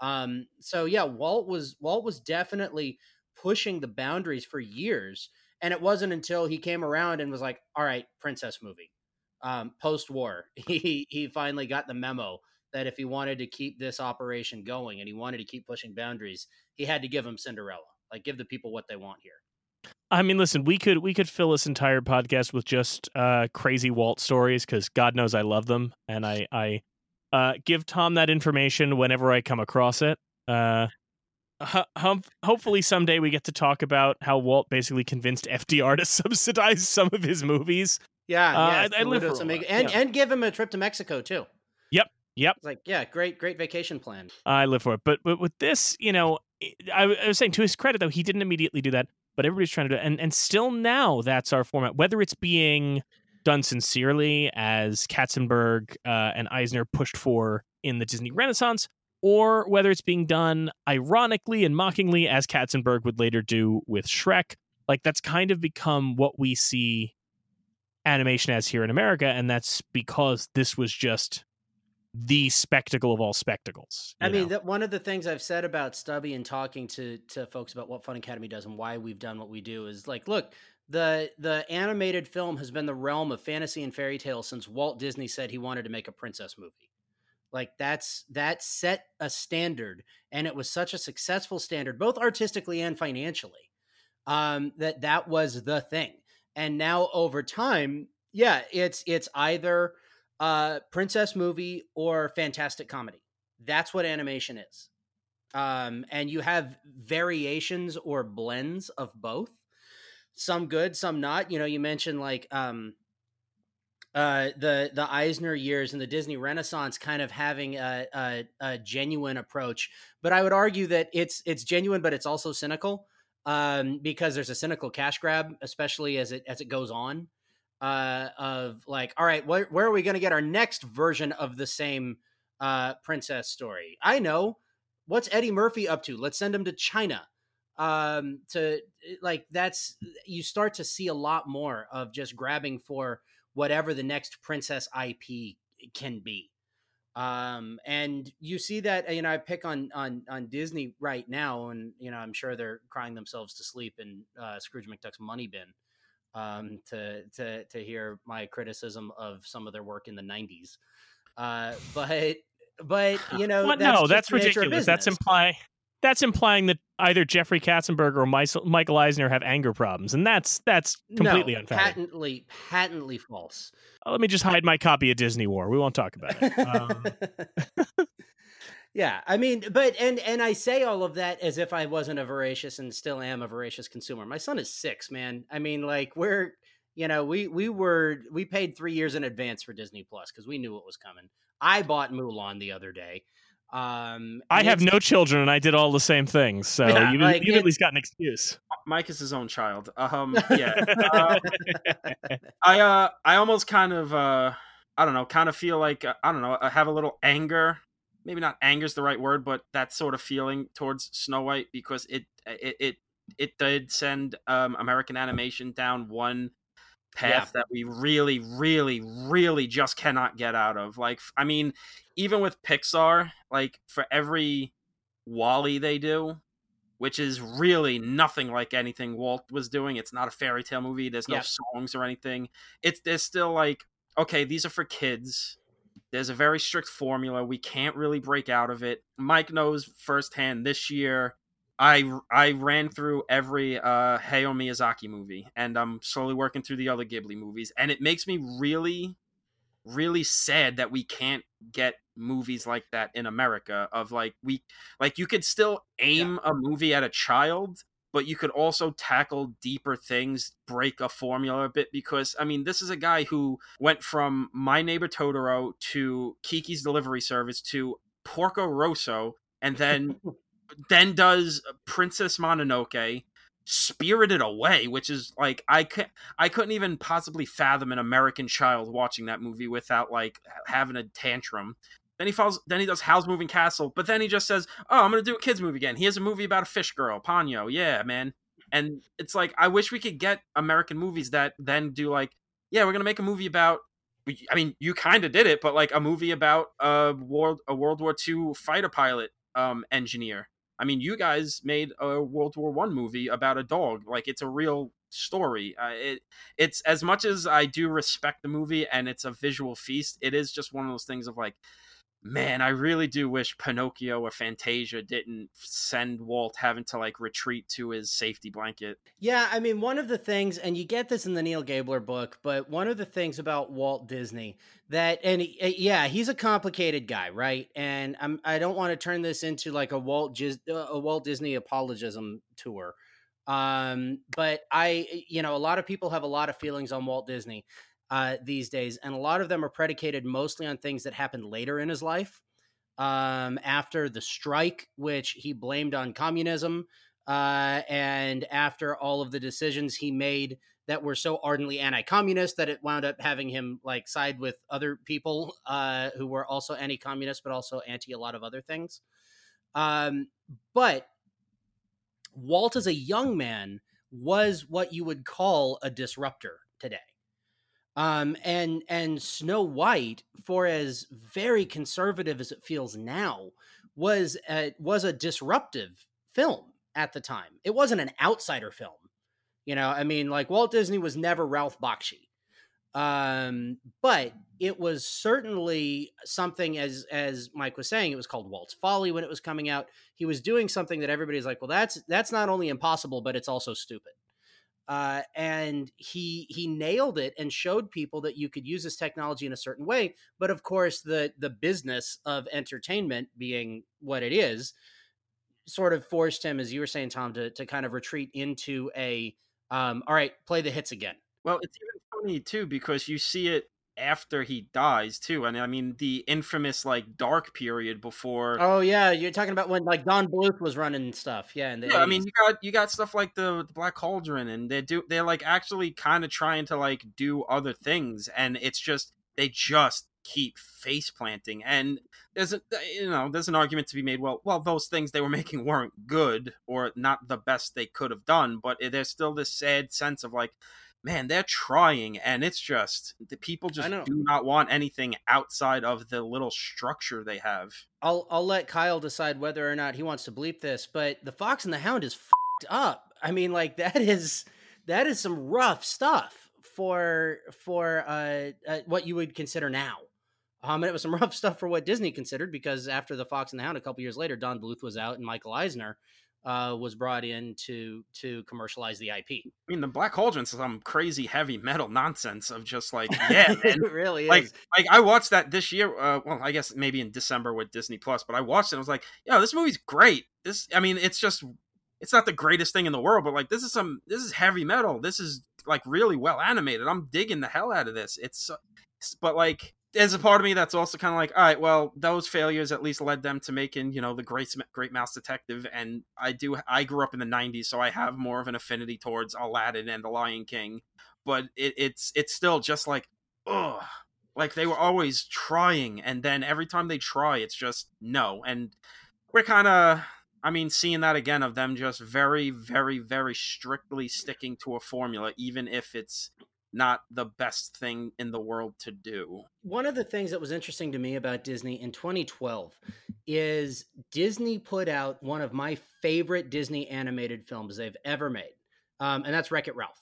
Um, so yeah, Walt was Walt was definitely pushing the boundaries for years, and it wasn't until he came around and was like, "All right, princess movie." Um, Post war, he he finally got the memo that if he wanted to keep this operation going and he wanted to keep pushing boundaries, he had to give them Cinderella, like give the people what they want here.
I mean, listen, we could we could fill this entire podcast with just uh, crazy Walt stories because God knows I love them, and I I uh, give Tom that information whenever I come across it. Uh, hum- hopefully, someday we get to talk about how Walt basically convinced FDR to subsidize some of his movies.
Yeah,
Uh,
yeah,
I- I live for all
and
yeah.
and give him a trip to Mexico too.
Yep, yep.
It's like, yeah, great, great vacation plan.
I live for it. But but with this, you know, I, I was saying to his credit though, he didn't immediately do that, but everybody's trying to do it, and and still now that's our format. Whether it's being done sincerely as Katzenberg uh, and Eisner pushed for in the Disney Renaissance, or whether it's being done ironically and mockingly as Katzenberg would later do with Shrek, like that's kind of become what we see animation as here in America, and that's because this was just the spectacle of all spectacles.
I mean, that one of the things I've said about Stubby and talking to to folks about what Fun Academy does and why we've done what we do is like, look, the the animated film has been the realm of fantasy and fairy tale since Walt Disney said he wanted to make a princess movie. Like that's that set a standard, and it was such a successful standard, both artistically and financially, um, that that was the thing. And now over time, yeah, it's it's either uh, princess movie or fantastic comedy. That's what animation is. Um, and you have variations or blends of both. Some good, some not. You know, you mentioned like um, uh, the the Eisner years and the Disney Renaissance kind of having a, a, a genuine approach, but I would argue that it's it's genuine, but it's also cynical um, because there's a cynical cash grab, especially as it as it goes on. Uh, of like, all right, where where are we going to get our next version of the same uh, princess story? I know what's Eddie Murphy up to. Let's send him to China. Um, to like that's you start to see a lot more of just grabbing for whatever the next princess IP can be. Um, and you see that you know I pick on on on Disney right now, and you know I'm sure they're crying themselves to sleep in uh, Scrooge McDuck's money bin um, to to to hear my criticism of some of their work in the '90s. Uh, but but you know that's
no, that's
the nature of
ridiculous. That's imply that's implying that either Jeffrey Katzenberg or Michael Eisner have anger problems, and that's that's completely
no,
unfounded.
patently patently false.
Uh, Let me just hide my copy of Disney War. We won't talk about it. Um,
yeah, I mean, but and and I say all of that as if I wasn't a voracious and still am a voracious consumer. My son is six, man. I mean, like we're you know we we were we paid three years in advance for Disney Plus because we knew what was coming. I bought Mulan the other day. Um,
I have no children, and I did all the same things, so
Yeah,
you've,
like,
you've at least got an excuse.
Mike is his own child. Um, yeah. uh, I uh, I almost kind of uh, I don't know, kind of feel like uh, I don't know, I have a little anger. Maybe not anger is the right word, but that sort of feeling towards Snow White because it it it, it did send um, American animation down one path that we really, really, really just cannot get out of. Like, I mean, even with Pixar, like for every WALL-E they do, which is really nothing like anything Walt was doing. It's not a fairy tale movie. There's no
Yeah.
songs or anything. It's there's still like, okay, these are for kids. There's a very strict formula. We can't really break out of it. Mike knows firsthand this year. I I ran through every uh Hayao Miyazaki movie and I'm slowly working through the other Ghibli movies and it makes me really really sad that we can't get movies like that in America of like we like you could still aim yeah. a movie at a child but you could also tackle deeper things, break a formula a bit because I mean, this is a guy who went from My Neighbor Totoro to Kiki's Delivery Service to Porco Rosso and then then does Princess Mononoke Spirited Away, which is like I could I couldn't even possibly fathom an American child watching that movie without like having a tantrum. Then he falls. Then he does Howl's Moving Castle, but then he just says, "Oh, I'm gonna do a kids movie again." He has a movie about a fish girl, Ponyo. Yeah, man. And it's like I wish we could get American movies that then do like, yeah, we're gonna make a movie about. I mean, you kind of did it, but like a movie about a world a World War II fighter pilot um, engineer I mean, you guys made a World War One movie about a dog. Like it's a real story. Uh, it it's as much as I do respect the movie and it's a visual feast. It is just one of those things of like, man, I really do wish Pinocchio or Fantasia didn't send Walt having to like retreat to his safety blanket.
Yeah, I mean, one of the things, and you get this in the Neal Gabler book, but one of the things about Walt Disney that, and uh, yeah, he's a complicated guy, right? And I'm, I don't want to turn this into like a Walt, uh, a Walt Disney apologism tour. Um, but I, you know, a lot of people have a lot of feelings on Walt Disney uh, these days, and a lot of them are predicated mostly on things that happened later in his life. Um, after the strike, which he blamed on communism, uh, and after all of the decisions he made that were so ardently anti-communist that it wound up having him like side with other people uh, who were also anti-communist, but also anti a lot of other things. Um, but Walt, as a young man, was what you would call a disruptor today. Um, and and Snow White, for as very conservative as it feels now, was a, was a disruptive film at the time. It wasn't an outsider film. You know, I mean, like Walt Disney was never Ralph Bakshi. Um, but it was certainly something as as Mike was saying, it was called Walt's Folly when it was coming out. He was doing something that everybody's like, well, that's that's not only impossible, but it's also stupid. Uh, and he he nailed it and showed people that you could use this technology in a certain way. But of course, the the business of entertainment being what it is, sort of forced him, as you were saying, Tom, to to kind of retreat into a um, all right, play the hits again.
Well, it's even funny too because you see it after he dies too. And i mean the infamous like dark period before
oh yeah you're talking about when like don bluth was running stuff. Yeah and
yeah, i mean you got you got stuff like the, the black cauldron and they do they're like actually kind of trying to like do other things and it's just they just keep face planting. And there's a you know there's an argument to be made well well those things they were making weren't good or not the best they could have done but eh, there's still this sad sense of like man, they're trying, and it's just the people just do not want anything outside of the little structure they have.
I'll I'll let Kyle decide whether or not he wants to bleep this, but the Fox and the Hound is up. I mean, like that is that is some rough stuff for for uh, uh, what you would consider now. Um, and it was some rough stuff for what Disney considered because after the Fox and the Hound, a couple years later, Don Bluth was out and Michael Eisner uh, was brought in to to commercialize the IP. I
mean, the Black Cauldron's some crazy heavy metal nonsense of just like, yeah, man,
it really
like,
is.
Like I watched that this year. Uh, well, I guess maybe in December with Disney Plus, but I watched it. and I was like, yeah, this movie's great. This, I mean, it's just, it's not the greatest thing in the world, but like, this is some, this is heavy metal. This is like really well animated. I'm digging the hell out of this. It's, but like there's a part of me that's also kind of like, all right, well, those failures at least led them to making, you know, the great Great Mouse Detective, and I do. I grew up in the '90s, so I have more of an affinity towards Aladdin and The Lion King, but it, it's it's still just like, ugh, like they were always trying, and then every time they try, it's just no, and we're kind of. I mean, seeing that again of them just very, very, very strictly sticking to a formula, even if it's not the best thing in the world to do.
One of the things that was interesting to me about Disney in 2012 is Disney put out one of my favorite Disney animated films they've ever made, um, and that's Wreck It Ralph.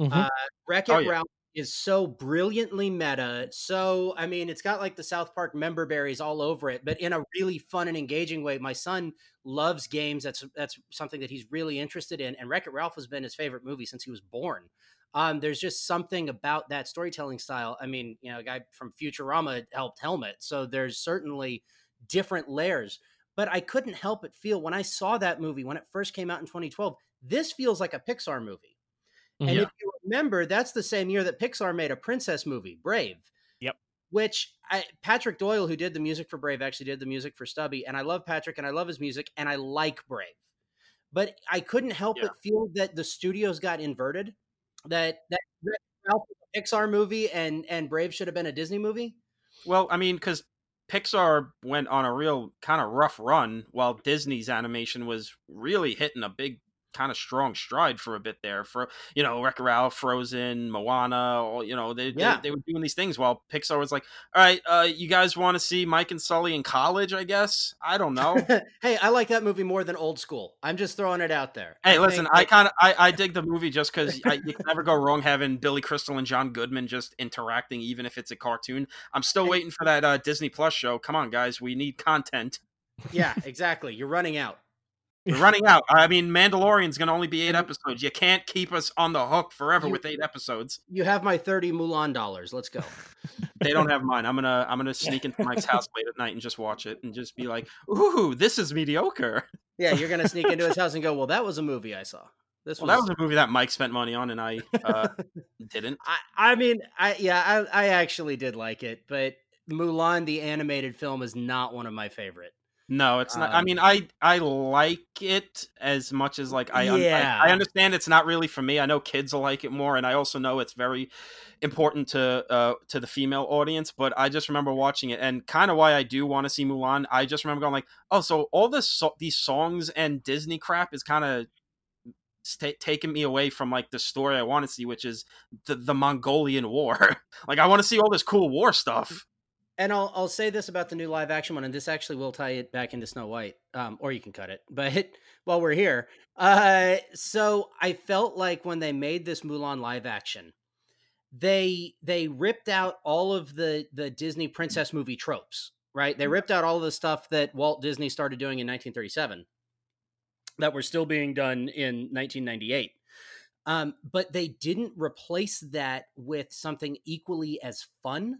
Mm-hmm. Uh, Wreck It oh, yeah. Ralph is so brilliantly meta. So, I mean, it's got like the South Park member berries all over it, but in a really fun and engaging way. My son loves games. That's that's something that he's really interested in. And Wreck It Ralph has been his favorite movie since he was born. Um, there's just something about that storytelling style. I mean, you know, a guy from Futurama helped Helmet, so there's certainly different layers. But I couldn't help but feel when I saw that movie when it first came out in 2012, this feels like a Pixar movie. And
Yeah.
if you remember, that's the same year that Pixar made a princess movie, Brave.
Yep.
Which I, Patrick Doyle, who did the music for Brave, actually did the music for Stubby. And I love Patrick and I love his music and I like Brave. But I couldn't help
Yeah.
but feel that the studios got inverted. That that, Pixar movie and and Brave should have been a Disney movie.
Well, I mean, because Pixar went on a real kind of rough run, while Disney's animation was really hitting a big kind of strong stride for a bit there. For you know, Ralph, Frozen, Moana, all you know, they,
Yeah.
they they were doing these things while Pixar was like, "All right, uh, you guys want to see Mike and Sully in college? I guess I don't know."
hey, I like that movie more than Old School. I'm just throwing it out there.
Hey,
I
listen,
think
I kind of I, I dig the movie just because you can never go wrong having Billy Crystal and John Goodman just interacting, even if it's a cartoon. I'm still waiting for that uh, Disney Plus show. Come on, guys, we need content.
yeah, exactly. You're running out.
We're running out. I mean, Mandalorian's going to only be eight episodes. You can't keep us on the hook forever
You-
with eight episodes.
You have my 30 Mulan dollars. Let's go.
They don't have mine. I'm gonna I'm gonna sneak into Mike's house late at night and just watch it and just be like, "Ooh, this is mediocre."
Yeah, you're gonna sneak into his house and go, "Well, that was a movie I saw." This
Well,
was.
that was a movie that Mike spent money on and I uh, didn't.
I, I mean, I yeah, I, I actually did like it, but Mulan, the animated film, is not one of my favorite.
No, it's not. I
Um,
mean, I I like it as much as like I, un- I
Yeah.
I understand it's not really for me. I know kids will like it more, and I also know it's very important to uh to the female audience. But I just remember watching it, and kind of why I do want to see Mulan. I just remember going like, oh, so all this so- these songs and Disney crap is kind of sta taking me away from like the story I want to see, which is the the Mongolian War. like I want to see all this cool war stuff.
And I'll I'll say this about the new live action one, and this actually will tie it back into Snow White, um, or you can cut it. But while we're here, uh, so I felt like when they made this Mulan live action, they they ripped out all of the the Disney princess movie tropes. Right, they ripped out all of the stuff that Walt Disney started doing in 1937 that were still being done in 1998. Um, but they didn't replace that with something equally as fun.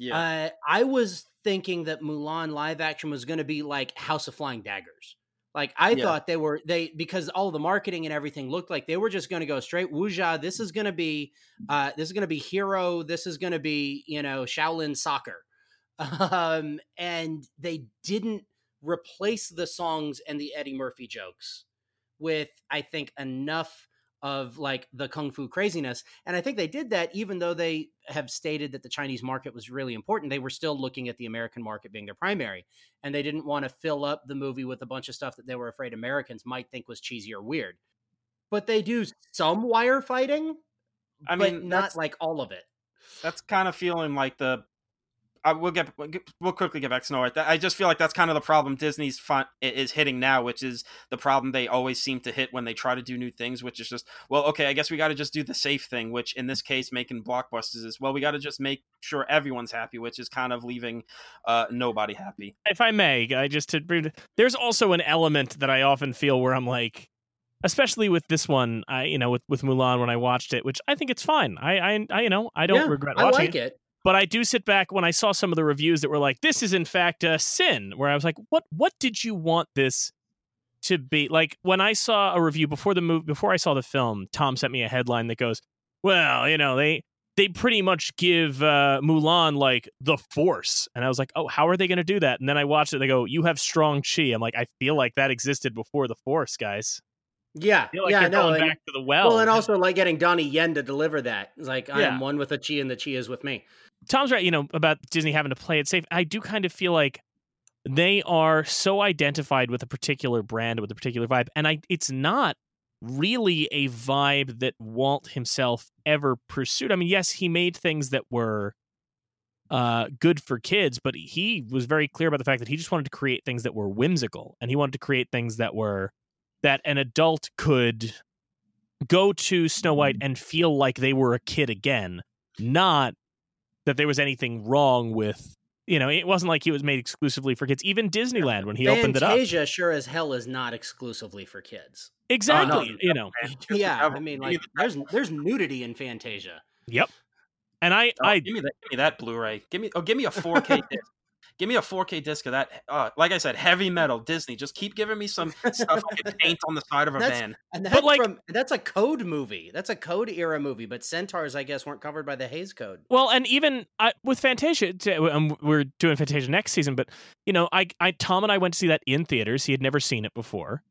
Yeah,
Uh, I was thinking that Mulan live action was going to be like House of Flying Daggers. Like I
Yeah.
thought they were they because all the marketing and everything looked like they were just going to go straight wuxia. This is going to be uh, this is going to be hero. This is going to be you know Shaolin soccer, um, and they didn't replace the songs and the Eddie Murphy jokes with I think enough of like the kung fu craziness and i think they did that even though they have stated that the chinese market was really important they were still looking at the american market being their primary and they didn't want to fill up the movie with a bunch of stuff that they were afraid americans might think was cheesy or weird. But they do some wire fighting
I
but
mean,
not like all of it.
that's kind of feeling like the I we'll get we'll quickly get back to Snow White. I just feel like that's kind of the problem Disney's fun, is hitting now, which is the problem they always seem to hit when they try to do new things, which is just well, okay, I guess we got to just do the safe thing, which in this case, making blockbusters is well, we got to just make sure everyone's happy, which is kind of leaving uh, nobody happy.
if I may, I just to there's also an element that I often feel where I'm like, especially with this one, I you know with with Mulan when I watched it, which I think it's fine. I I, I you know I don't
Yeah,
regret
i
watching
like it
but I do sit back when I saw some of the reviews that were like, "This is in fact a sin," where I was like, "What? What did you want this to be?" Like when I saw a review before the move, before I saw the film, Tom sent me a headline that goes, "Well, you know, they they pretty much give uh, Mulan like the Force," and I was like, "Oh, how are they going to do that?" And then I watched it. And they go, "You have strong chi." I'm like, I feel like that existed before the Force, guys.
Yeah
like
yeah no
going
and,
back to the well.
well and also like getting donnie yen to deliver that it's like i am one with the chi and the chi is with me
Tom's right, you know, about Disney having to play it safe. I do kind of feel like they are so identified with a particular brand, with a particular vibe, and I it's not really a vibe that Walt himself ever pursued. I mean, yes, he made things that were uh, good for kids, but he was very clear about the fact that he just wanted to create things that were whimsical, and he wanted to create things that were that an adult could go to Snow White mm. and feel like they were a kid again, not that there was anything wrong with you know, it wasn't like it was made exclusively for kids. Even Disneyland when he opened it up,
Fantasia sure as hell is not exclusively for kids.
exactly. you know,
Yeah, I mean, like there's there's nudity in Fantasia.
yep. And I,
Oh,
I,
give me that. Give me that Blu-ray. Give me. Oh, give me a 4K disc. Give me a 4K disc of that. Uh, like I said, heavy metal Disney. Just keep giving me some stuff I can paint on the side of a
That's-
van.
And that's
like-
from that's a code movie. That's a code era movie, but centaurs, I guess, weren't covered by the Hays Code.
well, and even I, with Fantasia, um, we're doing Fantasia next season. But you know, I, I, Tom and I went to see that in theaters. He had never seen it before.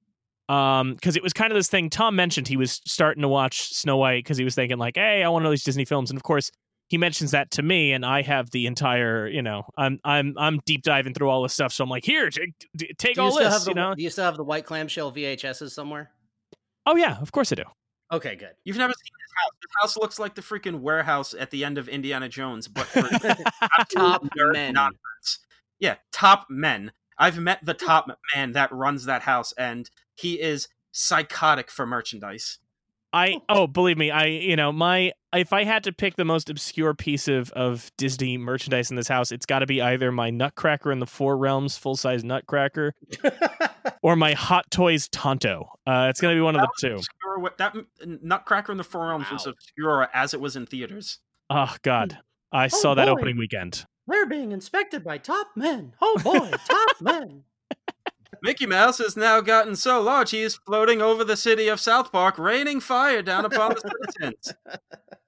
Um, because it was kind of this thing. Tom mentioned he was starting to watch Snow White because he was thinking like, "Hey, I want to know these Disney films." And of course, he mentions that to me, and I have the entire, you know, I'm I'm I'm deep diving through all this stuff. So I'm like, "Here, take, take all
still
this,"
have the
you know.
do you still have the white clamshell VHSs somewhere?
Oh yeah, of course I do.
Okay, good.
You've never seen this house. this house looks like the freaking warehouse at the end of Indiana Jones, but for
Top
nerd
men.
nonsense. Yeah, top men. I've met the top man that runs that house, and he is psychotic for merchandise.
I oh believe me I you know my if I had to pick the most obscure piece of of Disney merchandise in this house it's got to be either my Nutcracker in the Four Realms full size Nutcracker or my Hot Toys Tonto. Uh, it's gonna be one of the two.
Obscure, wi- that Nutcracker in the Four Realms was
Wow.
obscure as it was in theaters.
Oh God, I
Oh,
saw that
boy.
opening weekend.
They're being inspected by top men. Oh boy, top men.
Mickey Mouse has now gotten so large he is floating over the city of South Park, raining fire down upon the citizens.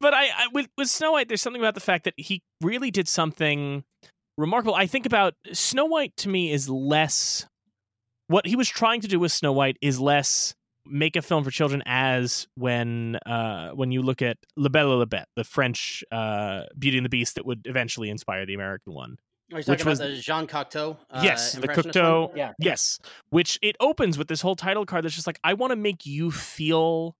But I, I with with Snow White, there's something about the fact that he really did something remarkable. I think about Snow White to me is less what he was trying to do with Snow White is less make a film for children as when uh when you look at La Belle et la Bête, the French uh Beauty and the Beast that would eventually inspire the American one.
Are you
Which
talking
was-
about the Jean Cocteau? Uh,
yes, the Cocteau.
Yeah.
Yes, which it opens with this whole title card that's just like I want to make you feel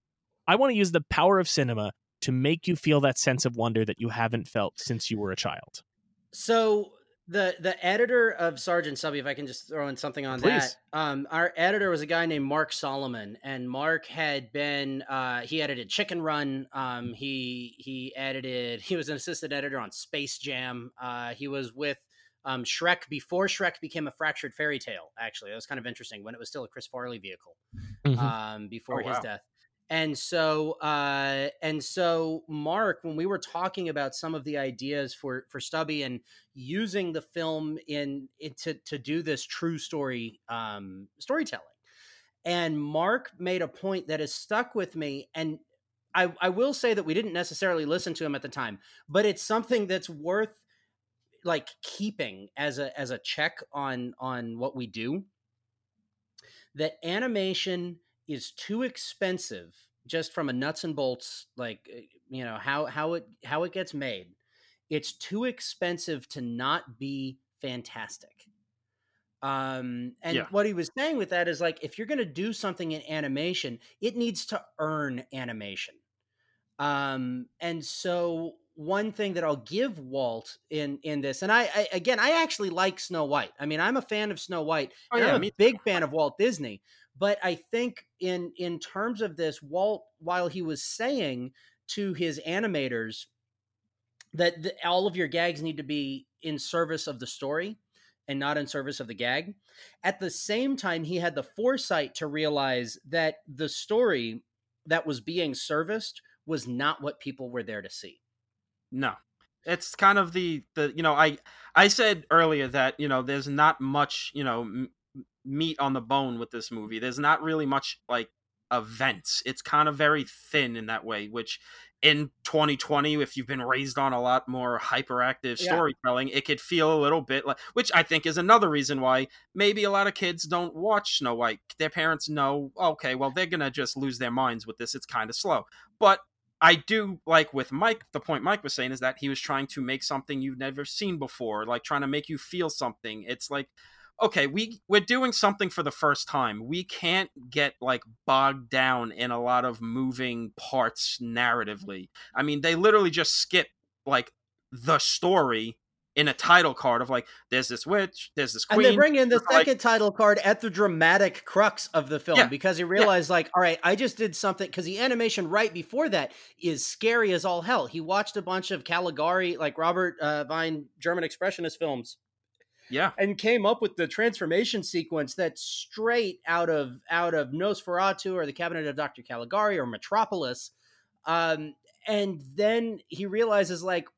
I want to use the power of cinema to make you feel that sense of wonder that you haven't felt since you were a child.
So the the editor of Sergeant Stubby, if I can just throw in something on
Please.
that, um, our editor was a guy named Mark Solomon, and Mark had been uh, he edited Chicken Run. Um, he he edited he was an assistant editor on Space Jam. Uh, he was with um, Shrek before Shrek became a fractured fairy tale. Actually, that was kind of interesting when it was still a Chris Farley vehicle um, before
Oh,
his
wow.
death. And so, uh, and so, Mark, when we were talking about some of the ideas for for Stubby and using the film in it to to do this true story um, storytelling, and Mark made a point that has stuck with me. And I, I will say that we didn't necessarily listen to him at the time, but it's something that's worth like keeping as a as a check on on what we do that animation is too expensive just from a nuts and bolts like uh, you know how how it how it gets made it's too expensive to not be fantastic um and
Yeah.
what he was saying with that is like if you're going to do something in animation it needs to earn animation um and so one thing that I'll give Walt in in this and I, I again I actually like Snow White. I mean I'm a fan of Snow White.
Oh yeah,
I'm a big fan of Walt Disney, but I think in in terms of this, Walt, while he was saying to his animators that the, all of your gags need to be in service of the story and not in service of the gag, at the same time, he had the foresight to realize that the story that was being serviced was not what people were there to see.
No. It's kind of the the you know I I said earlier that you know there's not much you know meat on the bone with this movie. There's not really much like events. It's kind of very thin in that way, which in 2020 if you've been raised on a lot more hyperactive
Yeah.
storytelling, it could feel a little bit like which I think is another reason why maybe a lot of kids don't watch Snow White. Their parents know, okay, well they're going to just lose their minds with this. It's kind of slow. But I do like with Mike, the point Mike was saying is that he was trying to make something you've never seen before, like trying to make you feel something. It's like, okay, we we're doing something for the first time. We can't get like bogged down in a lot of moving parts narratively. I mean, they literally just skip like the story in a title card of like there's this witch, there's this queen.
And they bring in the
like-
second title card at the dramatic crux of the film
Yeah,
because he realized, like, all right, I just did something because the animation right before that is scary as all hell. He watched a bunch of Caligari, like Robert uh, Wiene German expressionist films,
yeah,
and came up with the transformation sequence that's straight out of out of Nosferatu or the Cabinet of Dr. Caligari or Metropolis. Um, and then he realizes like,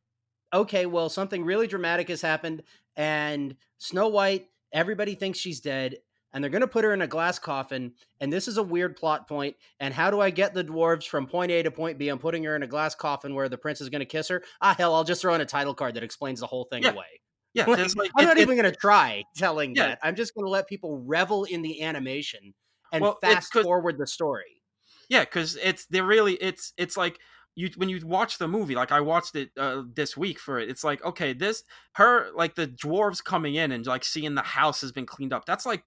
okay, well, something really dramatic has happened, and Snow White, everybody thinks she's dead. And they're going to put her in a glass coffin. And this is a weird plot point. And how do I get the dwarves from point A to point B? I'm putting her in a glass coffin where the prince is going to kiss her. Ah, hell, I'll just throw in a title card that explains the whole thing
Yeah.
away.
Yeah.
Like,
like
I'm
it-
not
it-
even going to try telling
Yeah.
that. I'm just going to let people revel in the animation and
Well,
fast forward the story.
Yeah, because it's they're really it's it's like you when you watch the movie like I watched it uh, this week for it. It's like okay, this her like the dwarves coming in and like seeing the house has been cleaned up. That's like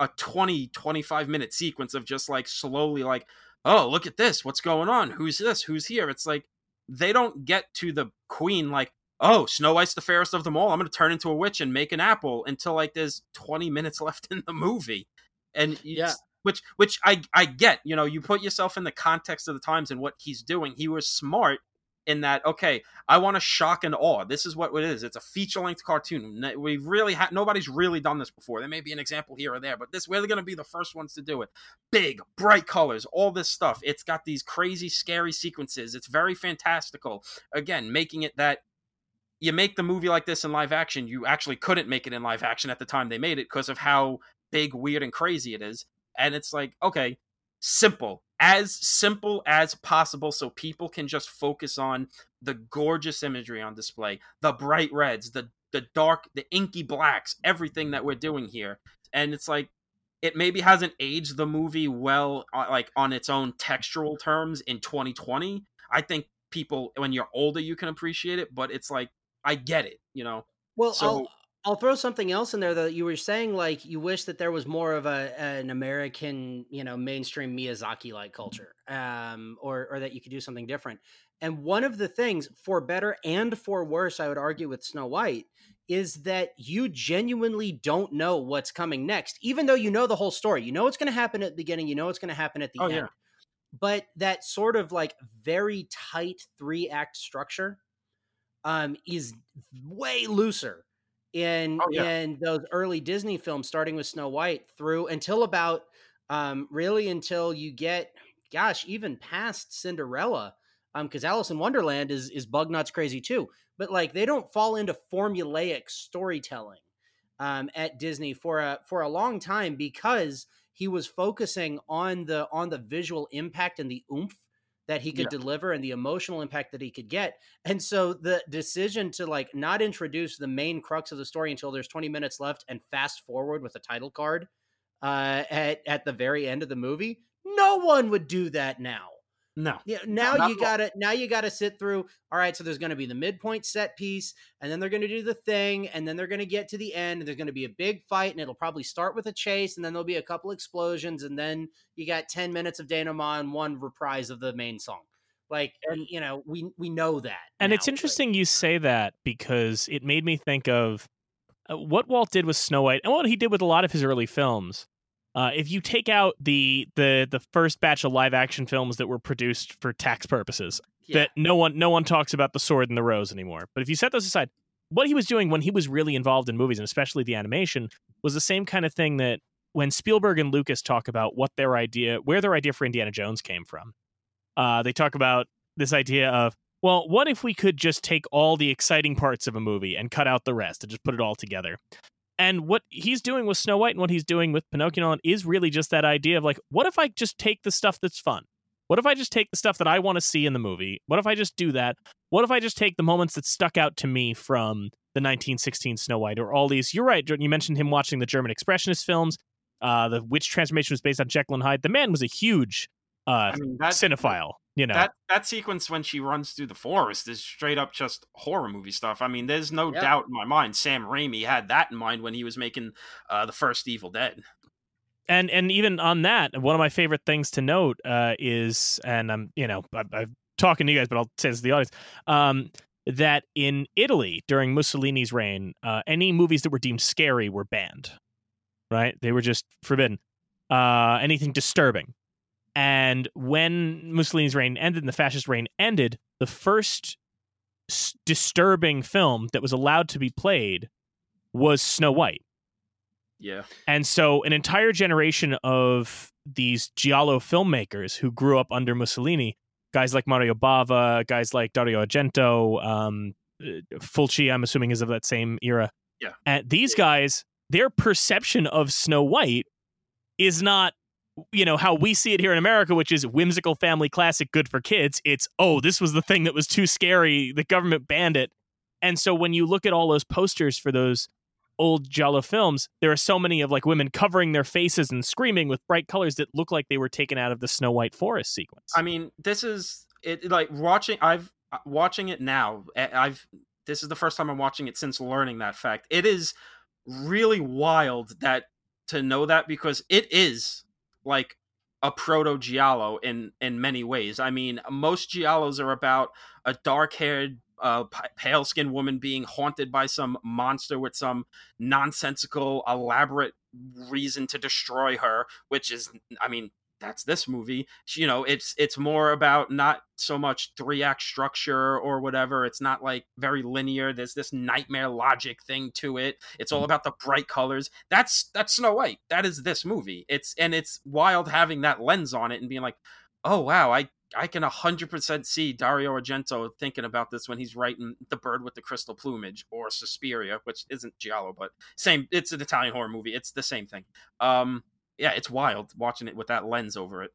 a 20 25 minute sequence of just like slowly like oh look at this what's going on who's this who's here it's like they don't get to the queen like oh snow white's the fairest of them all i'm going to turn into a witch and make an apple until like there's 20 minutes left in the movie and
Yeah.
which which I I get. You know, you put yourself in the context of the times and what he's doing. He was smart in that. Okay, I want to shock and awe. This is what it is. It's a feature length cartoon. We've really had nobody's really done this before. There may be an example here or there, but this we're going to be the first ones to do it. Big, bright colors, all this stuff. It's got these crazy, scary sequences. It's very fantastical. Again, making it that you make the movie like this in live action, you actually couldn't make it in live action at the time they made it because of how big, weird, and crazy it is. And it's like, okay, simple, as simple as possible, so people can just focus on the gorgeous imagery on display, the bright reds, the the dark, the inky blacks, everything that we're doing here. And it's like, it maybe hasn't aged the movie well, uh, like on its own textural terms in 2020. I think people, when you're older, you can appreciate it, but it's like, I get it, you know.
Well,
So-
I'll I'll throw something else in there that you were saying like you wish that there was more of a an American, you know, mainstream Miyazaki like culture. Um or or that you could do something different. And one of the things for better and for worse, I would argue with Snow White is that you genuinely don't know what's coming next, even though you know the whole story. You know what's going to happen at the beginning, you know what's going to happen at the
Oh,
end.
yeah.
But that sort of like very tight three act structure um, is way looser in
Oh, yeah.
in those early Disney films, starting with Snow White through until about um, really until you get, gosh, even past Cinderella, because Alice in Wonderland is is bug nuts crazy too. But like they don't fall into formulaic storytelling um, at Disney for a for a long time because he was focusing on the on the visual impact and the oomph that he could
Yeah.
deliver and the emotional impact that he could get. And so the decision to like not introduce the main crux of the story until there's 20 minutes left and fast forward with a title card uh, at at the very end of the movie, no one would do that now.
No.
Yeah, now
not
you gotta now you gotta sit through. All right, so there's gonna be the midpoint set piece, and then they're gonna do the thing, and then they're gonna get to the end, and there's gonna be a big fight, and it'll probably start with a chase, and then there'll be a couple explosions, and then you got ten minutes of denouement and one reprise of the main song. Like, and you know, we we know that.
And
now,
it's interesting you say that because it made me think of uh, what Walt did with Snow White and what he did with a lot of his early films. Uh, if you take out the the the first batch of live action films that were produced for tax purposes,
Yeah.
that no one no one talks about the sword and the rose anymore. But if you set those aside, what he was doing when he was really involved in movies and especially the animation was the same kind of thing that when Spielberg and Lucas talk about what their idea, where their idea for Indiana Jones came from. Uh, they talk about this idea of, well, what if we could just take all the exciting parts of a movie and cut out the rest and just put it all together? And what he's doing with Snow White and what he's doing with Pinocchio is really just that idea of like, what if I just take the stuff that's fun? What if I just take the stuff that I want to see in the movie? What if I just do that? What if I just take the moments that stuck out to me from the 1916 Snow White or all these? You're right, Jordan. You mentioned him watching the German Expressionist films. Uh, the witch transformation was based on Jekyll and Hyde. The man was a huge uh,
I mean,
cinephile. You know,
that that sequence when she runs through the forest is straight up just horror movie stuff. I mean, there's no
Yeah.
doubt in my mind Sam Raimi had that in mind when he was making uh, the first Evil Dead.
and and even on that, one of my favorite things to note uh, is, and I'm you know I, I'm talking to you guys, but I'll say this to the audience. Um, that in Italy during Mussolini's reign, uh, any movies that were deemed scary were banned. Right? They were just forbidden. Uh, anything disturbing. And when Mussolini's reign ended and the fascist reign ended, the first s- disturbing film that was allowed to be played was Snow White.
Yeah.
And so an entire generation of these giallo filmmakers who grew up under Mussolini, guys like Mario Bava, guys like Dario Argento, um, uh, Fulci, I'm assuming is of that same era.
Yeah.
And these guys, their perception of Snow White is not you know how we see it here in America, which is whimsical family classic, good for kids. It's oh, this was the thing that was too scary. The government banned it, and so when you look at all those posters for those old Giallo films, there are so many of like women covering their faces and screaming with bright colors that look like they were taken out of the Snow White forest sequence.
I mean, this is it. Like watching, I've watching it now. I've this is the first time I'm watching it since learning that fact. It is really wild that to know that because it is like a proto giallo in in many ways. I mean, most giallos are about a dark-haired uh, pale skinned woman being haunted by some monster with some nonsensical, elaborate reason to destroy her, which is, I mean, that's this movie. You know it's it's more about not so much three act structure or whatever. It's not like very linear. There's this nightmare logic thing to it. It's all about the bright colors. That's that's snow white. That is this movie. It's and it's wild having that lens on it and being like oh wow i I can 100% see Dario Argento thinking about this when he's writing The Bird with the Crystal Plumage or Suspiria, which isn't Giallo, but same. It's an Italian horror movie. It's the same thing. Um, yeah, it's wild watching it with that lens over it.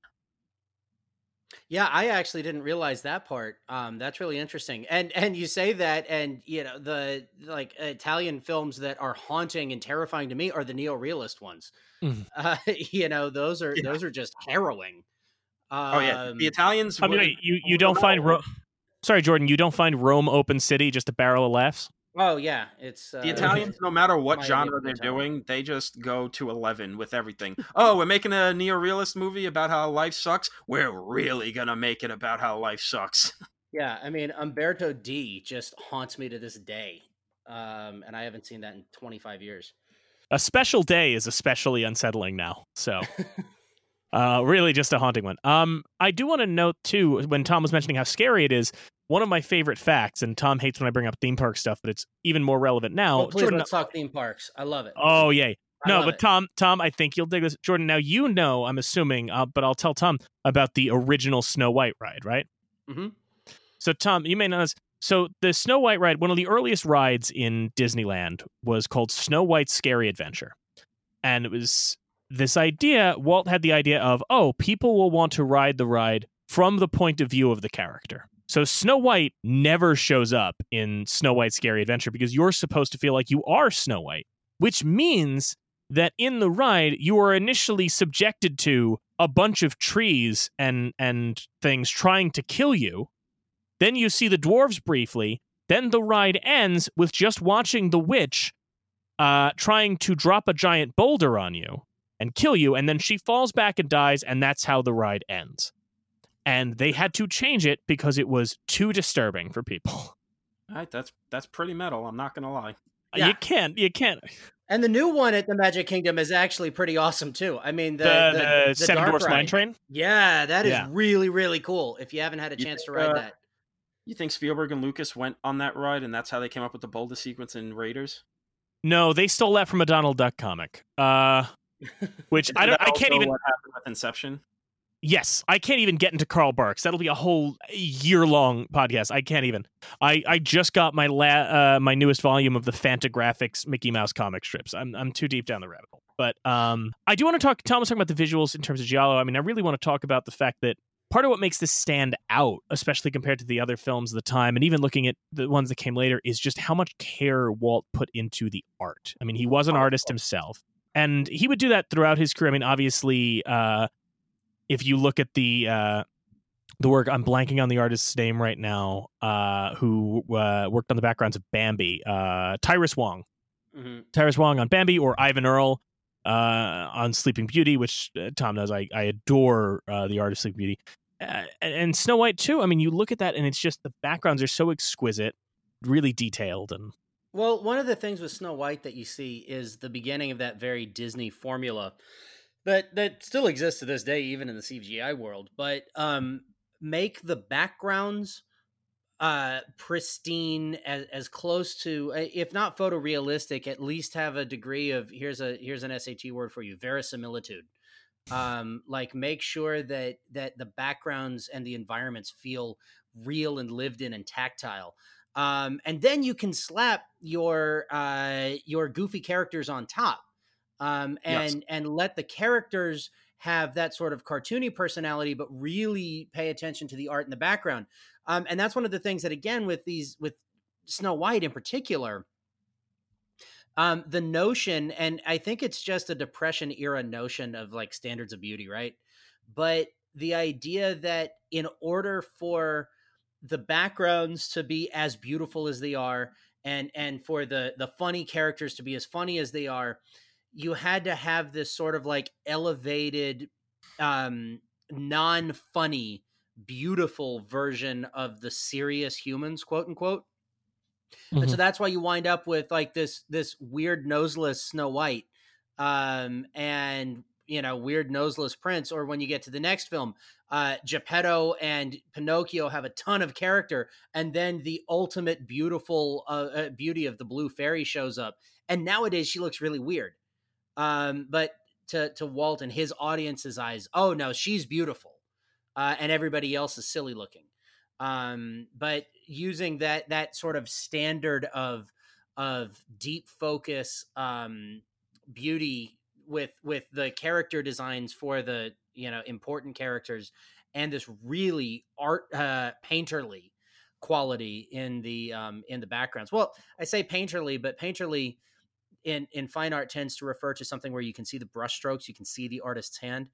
Yeah, I actually didn't realize that part. Um, that's really interesting. And and you say that, and you know the like Italian films that are haunting and terrifying to me are the neo-realist ones.
Mhm.
Uh, you know, those are
Yeah.
those are just harrowing. Um,
Oh yeah, the Italians.
I mean,
were-
you you don't find Ro- sorry, Jordan, you don't find Rome Open City just a barrel of laughs.
Oh yeah, it's uh,
the Italians, no matter what genre they're
Italian.
doing, they just go to eleven with everything. oh, we're making a neo-realist movie about how life sucks. We're really gonna make it about how life sucks.
Yeah, I mean Umberto D just haunts me to this day, um, and I haven't seen that in 25 years.
A special day is especially unsettling now. So, uh, really, just a haunting one. Um, I do want to note too when Tom was mentioning how scary it is. One of my favorite facts, and Tom hates when I bring up theme park stuff, but it's even more relevant now.
oh, please
Jordan,
let's talk theme parks. I love it.
oh yay!
I
No, but
it.
Tom, Tom, I think you'll dig this. Jordan, now you know, I'm assuming, uh, but I'll tell Tom about the original Snow White ride, right?
Mhm.
So, Tom, you may not. know this. So, the Snow White ride, one of the earliest rides in Disneyland, was called Snow White's Scary Adventure, and it was this idea. Walt had the idea of, oh, people will want to ride the ride from the point of view of the character. So Snow White never shows up in Snow White's Scary Adventure because you're supposed to feel like you are Snow White, which means that in the ride you are initially subjected to a bunch of trees and and things trying to kill you. Then you see the dwarves briefly. Then the ride ends with just watching the witch uh, trying to drop a giant boulder on you and kill you, and then she falls back and dies, and that's how the ride ends. And they had to change it because it was too disturbing for people.
All right, that's that's pretty metal. I'm not gonna lie.
Yeah.
You can't, you can't.
And the new one at the Magic Kingdom is actually pretty awesome too. I mean, the
The,
the,
the,
the
Seven
dark
Dwarfs Mine. Train.
Yeah, that is
Yeah.
really really cool. If you haven't had a
You
chance to ride
uh,
that,
You think Spielberg and Lucas went on that ride, and that's how they came up with the boulder sequence in Raiders?
No, they stole that from a Donald Duck comic. Uh, which I don't. I can't even.
What happened with Inception?
Yes, I can't even get into Carl Barks. That'll be a whole year long podcast. I can't even. I, I just got my la- uh, my newest volume of the Fantagraphics Mickey Mouse comic strips. I'm I'm too deep down the rabbit hole. But um, I do want to talk. Tom was talking about the visuals in terms of Giallo. I mean, I really want to talk about the fact that part of what makes this stand out, especially compared to the other films of the time, and even looking at the ones that came later, is just how much care Walt put into the art. I mean, he was an artist himself, and he would do that throughout his career. I mean, obviously. Uh, if you look at the uh, the work, I'm blanking on the artist's name right now, uh, who uh, worked on the backgrounds of Bambi, uh, Tyrus Wong.
Mhm.
Tyrus Wong on Bambi or Eyvind Earle uh, on Sleeping Beauty, which uh, Tom knows I, I adore uh, the art of Sleeping Beauty. Uh, and Snow White too. I mean, you look at that and it's just the backgrounds are so exquisite. really detailed and
Well, one of the things with Snow White that you see is the beginning of that very Disney formula that that still exists to this day, even in the CGI world. But um, make the backgrounds uh pristine as, as close to uh, if not photorealistic at least have a degree of here's a here's an sat word for you verisimilitude um like make sure that that the backgrounds and the environments feel real and lived in and tactile um and then you can slap your uh your goofy characters on top um and
Yes.
and let the characters have that sort of cartoony personality but really pay attention to the art in the background um and that's one of the things that again with these with snow white in particular um the notion and i think it's just a depression era notion of like standards of beauty right but the idea that in order for the backgrounds to be as beautiful as they are and and for the the funny characters to be as funny as they are you had to have this sort of like elevated um non-funny beautiful version of the serious humans quote unquote and so that's why you wind up with like this this weird noseless Snow White, um, and you know weird noseless Prince. Or when you get to the next film, uh, Geppetto and Pinocchio have a ton of character, and then the ultimate beautiful uh, uh, beauty of the blue fairy shows up. And nowadays she looks really weird. Um, but to to Walt and his audience's eyes, oh no, she's beautiful, uh, and everybody else is silly looking. Um but using that that sort of standard of of deep focus um beauty with with the character designs for the you know important characters and this really art uh painterly quality in the um in the backgrounds. Well i say painterly but painterly in in fine art tends to refer to something where you can see the brush strokes you can see the artist's hand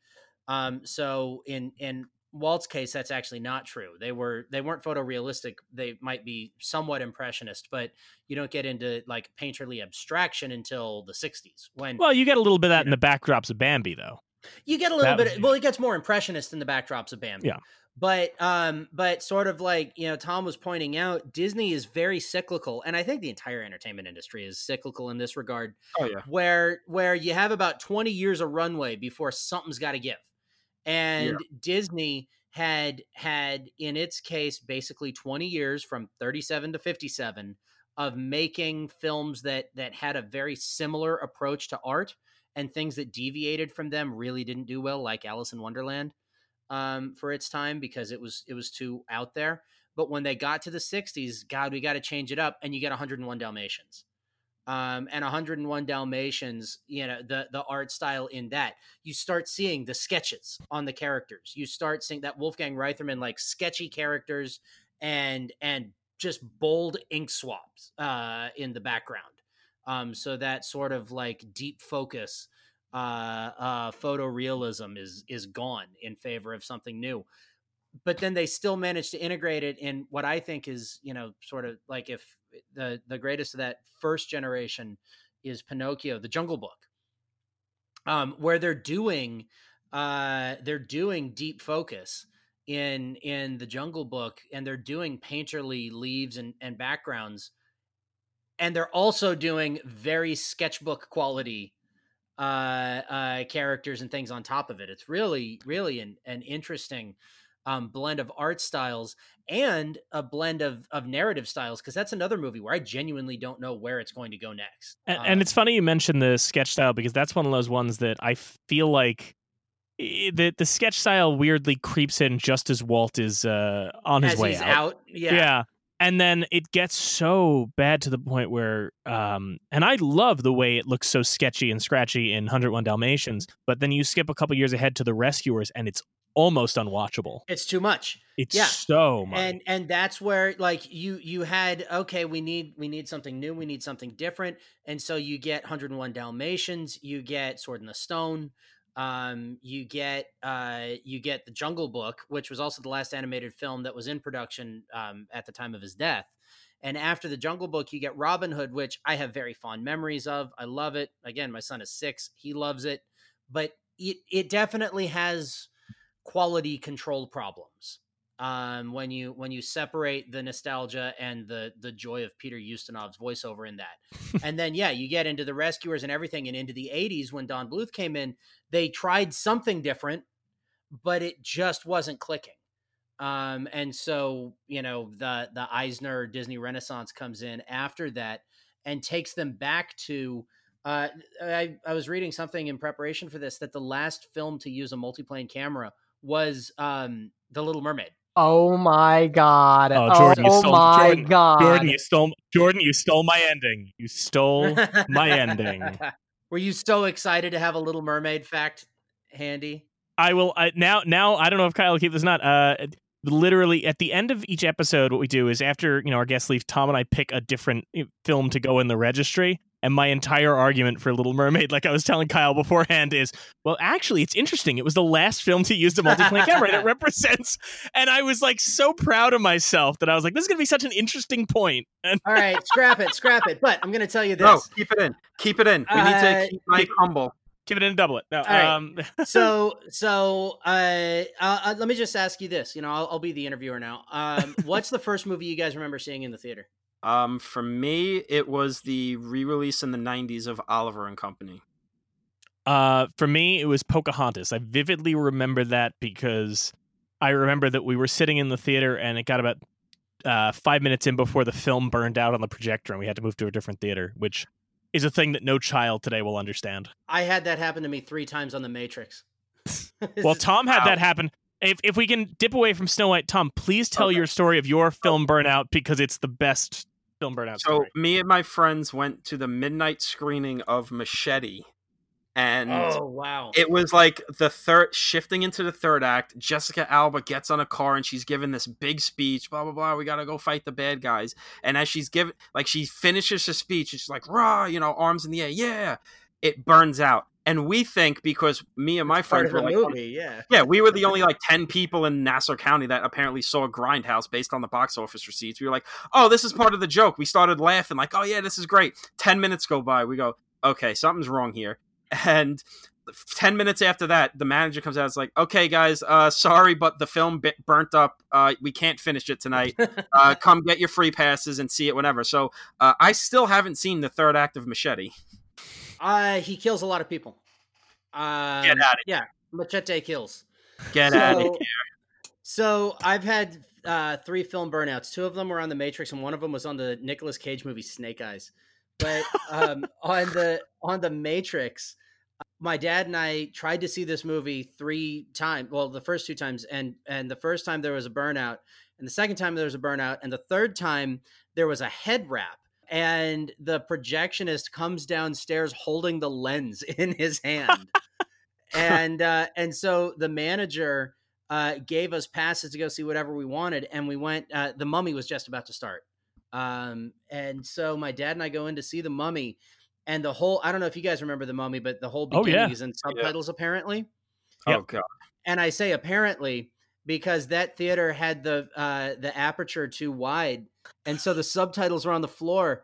um so in in Walt's case, that's actually not true. They were they weren't photorealistic. They might be somewhat impressionist, but you don't get into like painterly abstraction until the '60s when
well you get a little bit of that in the backdrops of bambi though
you get a little
that
bit.
was-
Of, well, it gets more impressionist in the backdrops of Bambi.
Yeah.
But um, but sort of like you know, Tom was pointing out, Disney is very cyclical, and I think the entire entertainment industry is cyclical in this regard.
Oh yeah.
where where you have about 20 years of runway before something's got to give and disney had had in its case basically 20 years from 37 to 57 of making films that that had a very similar approach to art and things that deviated from them really didn't do well like alice in wonderland um, for its time because it was it was too out there but when they got to the 60s god we got to change it up and you get 101 dalmatians um, and 101 Dalmatians, you know, the the art style in that, you start seeing the sketches on the characters. You start seeing that Wolfgang Reitherman like sketchy characters and and just bold ink swaps uh, in the background. Um, so that sort of like deep focus uh, uh, photorealism is is gone in favor of something new. But then they still manage to integrate it in what I think is, you know, sort of like if the the greatest of that first generation is Pinocchio, the Jungle Book, um, where they're doing uh, they're doing deep focus in in the Jungle Book, and they're doing painterly leaves and, and backgrounds, and they're also doing very sketchbook quality uh, uh, characters and things on top of it. It's really really an, an interesting um, blend of art styles and a blend of of narrative styles because that's another movie where I genuinely don't know where it's going to go next.
And,
Uh,
and it's funny you mentioned the sketch style because that's one of those ones that I feel like eh, the the sketch style weirdly creeps in just as Walt is uh, on his
as
way
he's
out.
out, yeah.
And then it gets so bad to the point where, um, and I love the way it looks so sketchy and scratchy in 101 Dalmatians, but then you skip a couple years ahead to The Rescuers and it's almost unwatchable.
it's too much.
It's
Yeah.
so much.
and and that's where like you you had okay we need we need something new we need something different and so you get 101 dalmatians you get sword in the stone um you get uh you get the jungle book which was also the last animated film that was in production um at the time of his death. And after the jungle book you get robin hood which i have very fond memories of. I love it. Again my son is six. He loves it. But it it definitely has quality control problems um, when you when you separate the nostalgia and the the joy of Peter Ustinov's voiceover in that. and then yeah, you get into the rescuers and everything and into the 80s when Don Bluth came in, they tried something different, but it just wasn't clicking. Um, and so, you know, the the Eisner Disney Renaissance comes in after that and takes them back to uh, I, I was reading something in preparation for this that the last film to use a multiplane camera was um, The Little Mermaid.
Oh my god!
Oh, Jordan,
oh,
you stole,
my
Jordan,
god!
Jordan, you stole Jordan, you stole my ending. You stole my ending.
Were you so excited to have a Little Mermaid fact handy?
I will I, now. Now I don't know if Kyle will keep this or not. Uh, literally at the end of each episode, what we do is after you know our guests leave, Tom and I pick a different film to go in the registry. And my entire argument for Little Mermaid, like I was telling Kyle beforehand, is well, actually, it's interesting. It was the last film to use the multiplane camera, and it represents. And I was like so proud of myself that I was like, this is going to be such an interesting point. And
All right, scrap it, scrap it. But I'm going to tell you this.
No, keep it in. Keep it in. We need
Uh,
to keep Mike humble.
give it in and double it. No,
right.
um,
so so uh, uh, let me just ask you this you know I'll, I'll be the interviewer now um, what's the first movie you guys remember seeing in the theater
Um, for me, it was the re-release in the '90s of Oliver and Company.
Uh, for me, it was Pocahontas. I vividly remember that because I remember that we were sitting in the theater and it got about uh, five minutes in before the film burned out on the projector and we had to move to a different theater, which is a thing that no child today will understand.
i had that happen to me three times on the matrix
Well, Tom had
Wow.
that happen. If if we can dip away from Snow White, Tom, please tell
Okay.
your story of your film burnout because it's the best film burnout
So
story.
me and my friends went to the midnight screening of Machete, and
oh wow
it was like the third shifting into the third act. Jessica Alba gets on a car and she's giving this big speech. Blah blah blah. We gotta go fight the bad guys. And as she's giving, like she finishes her speech, and she's like, "Rah!" You know, arms in the air. Yeah. It burns out, and we think because me and my friends were like, "Oh,
movie yeah
yeah, we were the only like 10 people in Nassau County that apparently saw Grindhouse based on the box office receipts. We were like, oh, this is part of the joke. We started laughing, like, oh, yeah, this is great. 10 minutes go by. We go, okay, something's wrong here. And 10 minutes after that, the manager comes out. It's like, okay, guys, uh, sorry, but the film bit burnt up. Uh, we can't finish it tonight. Uh, come get your free passes and see it whenever. So uh, I still haven't seen the third act of Machete.
Uh, he kills a lot of people um,
Get outta
yeah machete kills
Get out of
So-
here.
So I've had uh, three film burnouts. Two of them were on The Matrix, and one of them was on the Nicolas Cage movie Snake Eyes. But um, on the on the Matrix, my dad and I tried to see this movie three times. Well, the first two times, and and the first time there was a burnout, and the second time there was a burnout, and the third time there was a head wrap. And the projectionist comes downstairs holding the lens in his hand, and uh, and so the manager uh, gave us passes to go see whatever we wanted, and we went. Uh, the Mummy was just about to start, um, and so my dad and I go in to see the Mummy, and the whole. I don't know if you guys remember the Mummy, but the whole
Oh, yeah.
is in subtitles apparently.
Yep.
Oh, God.
And I say apparently because that theater had the uh, the aperture too wide, and so the subtitles were on the floor.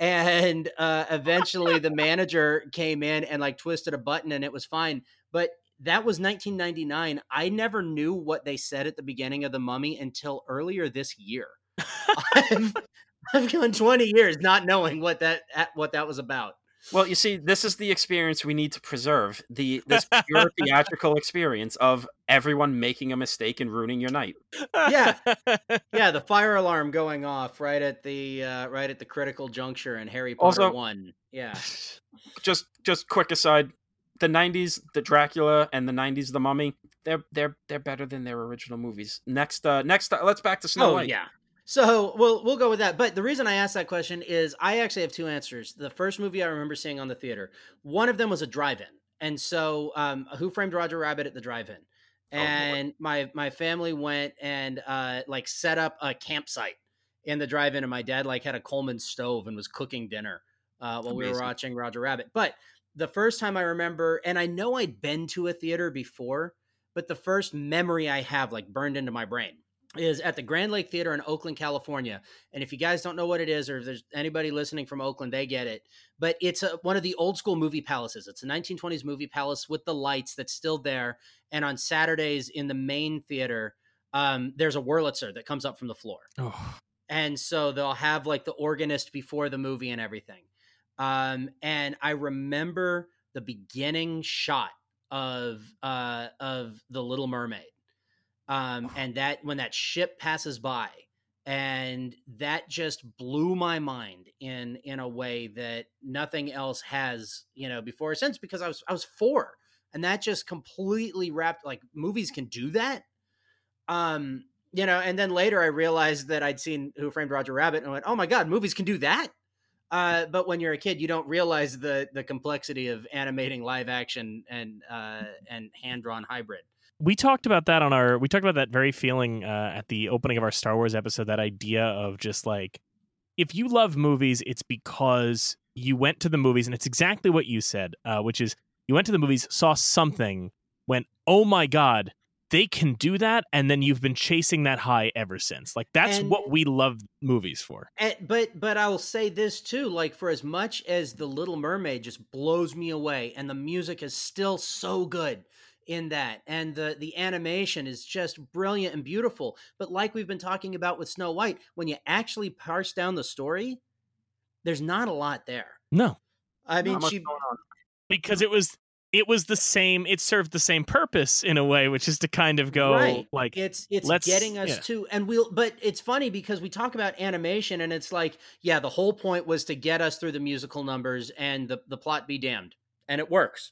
And uh, eventually, the manager came in and like twisted a button, and it was fine. But that was 1999. I never knew what they said at the beginning of the Mummy until earlier this year. I've, I've gone 20 years not knowing what that what that was about.
Well, you see, this is the experience we need to preserve the this pure theatrical experience of everyone making a mistake and ruining your night.
Yeah. Yeah, the fire alarm going off right at the uh, right at the critical juncture in Harry Potter
Also-
one. Yeah,
Just just quick aside, the '90s, the Dracula, and the '90s, the Mummy, they're they're they're better than their original movies. Next, uh, next, uh, let's back to Snow
oh
White.
yeah. So we'll we'll go with that. But the reason I asked that question is I actually have two answers. The first movie I remember seeing on the theater, one of them was a drive-in, and so um, Who Framed Roger Rabbit at the drive-in,
boy.
and my my family went and uh, like set up a campsite in the drive-in, and my dad like had a Coleman stove and was cooking dinner uh, while we were watching Roger Rabbit. But the first time I remember, and I know I'd been to a theater before, but the first memory I have like burned into my brain is at the Grand Lake Theater in Oakland, California. And if you guys don't know what it is, or if there's anybody listening from Oakland, they get it. But it's a, one of the old school movie palaces. It's a 1920s movie palace with the lights that's still there. And on Saturdays in the main theater, um, there's a Wurlitzer that comes up from the floor.
Oh,
and so they'll have like the organist before the movie and everything um and i remember the beginning shot of uh of the little mermaid um and that when that ship passes by and that just blew my mind in in a way that nothing else has you know before or since because i was i was four and that just completely wrapped like movies can do that um you know, and then later I realized that I'd seen Who Framed Roger Rabbit and went, "Oh my god, movies can do that." Uh, but when you're a kid, you don't realize the the complexity of animating live action and uh, and hand drawn hybrid.
We talked about that on our we talked about that very feeling uh, at the opening of our Star Wars episode. That idea of just like if you love movies, it's because you went to the movies, and it's exactly what you said, uh, which is you went to the movies, saw something, went, "Oh my god." They can do that, and then you've been chasing that high ever since. Like that's
And-
what we love movies for.
And, but but I'll say this too, like for as much as the Little Mermaid just blows me away, and the music is still so good in that, and the the animation is just brilliant and beautiful. But like we've been talking about with Snow White, when you actually parse down the story, there's not a lot there.
No,
I mean, she
because it was it was the same. It served the same purpose in a way, which is to kind of go
Right.
like
it's it's
let's-
getting us
yeah.
to and we'll but it's funny because we talk about animation and it's like yeah the whole point was to get us through the musical numbers and the the plot be damned and it works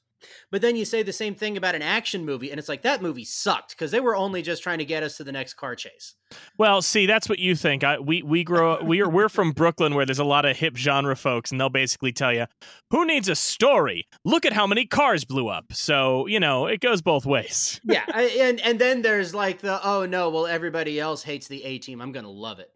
but then you say the same thing about an action movie and it's like that movie sucked because they were only just trying to get us to the next car chase
Well, see, that's what you think. I, we we grow we are we're from Brooklyn where there's a lot of hip genre folks, and they'll basically tell you, "Who needs a story? Look at how many cars blew up." So you know it goes both ways.
yeah I, and and then there's like the oh no well everybody else hates the a team i'm gonna love it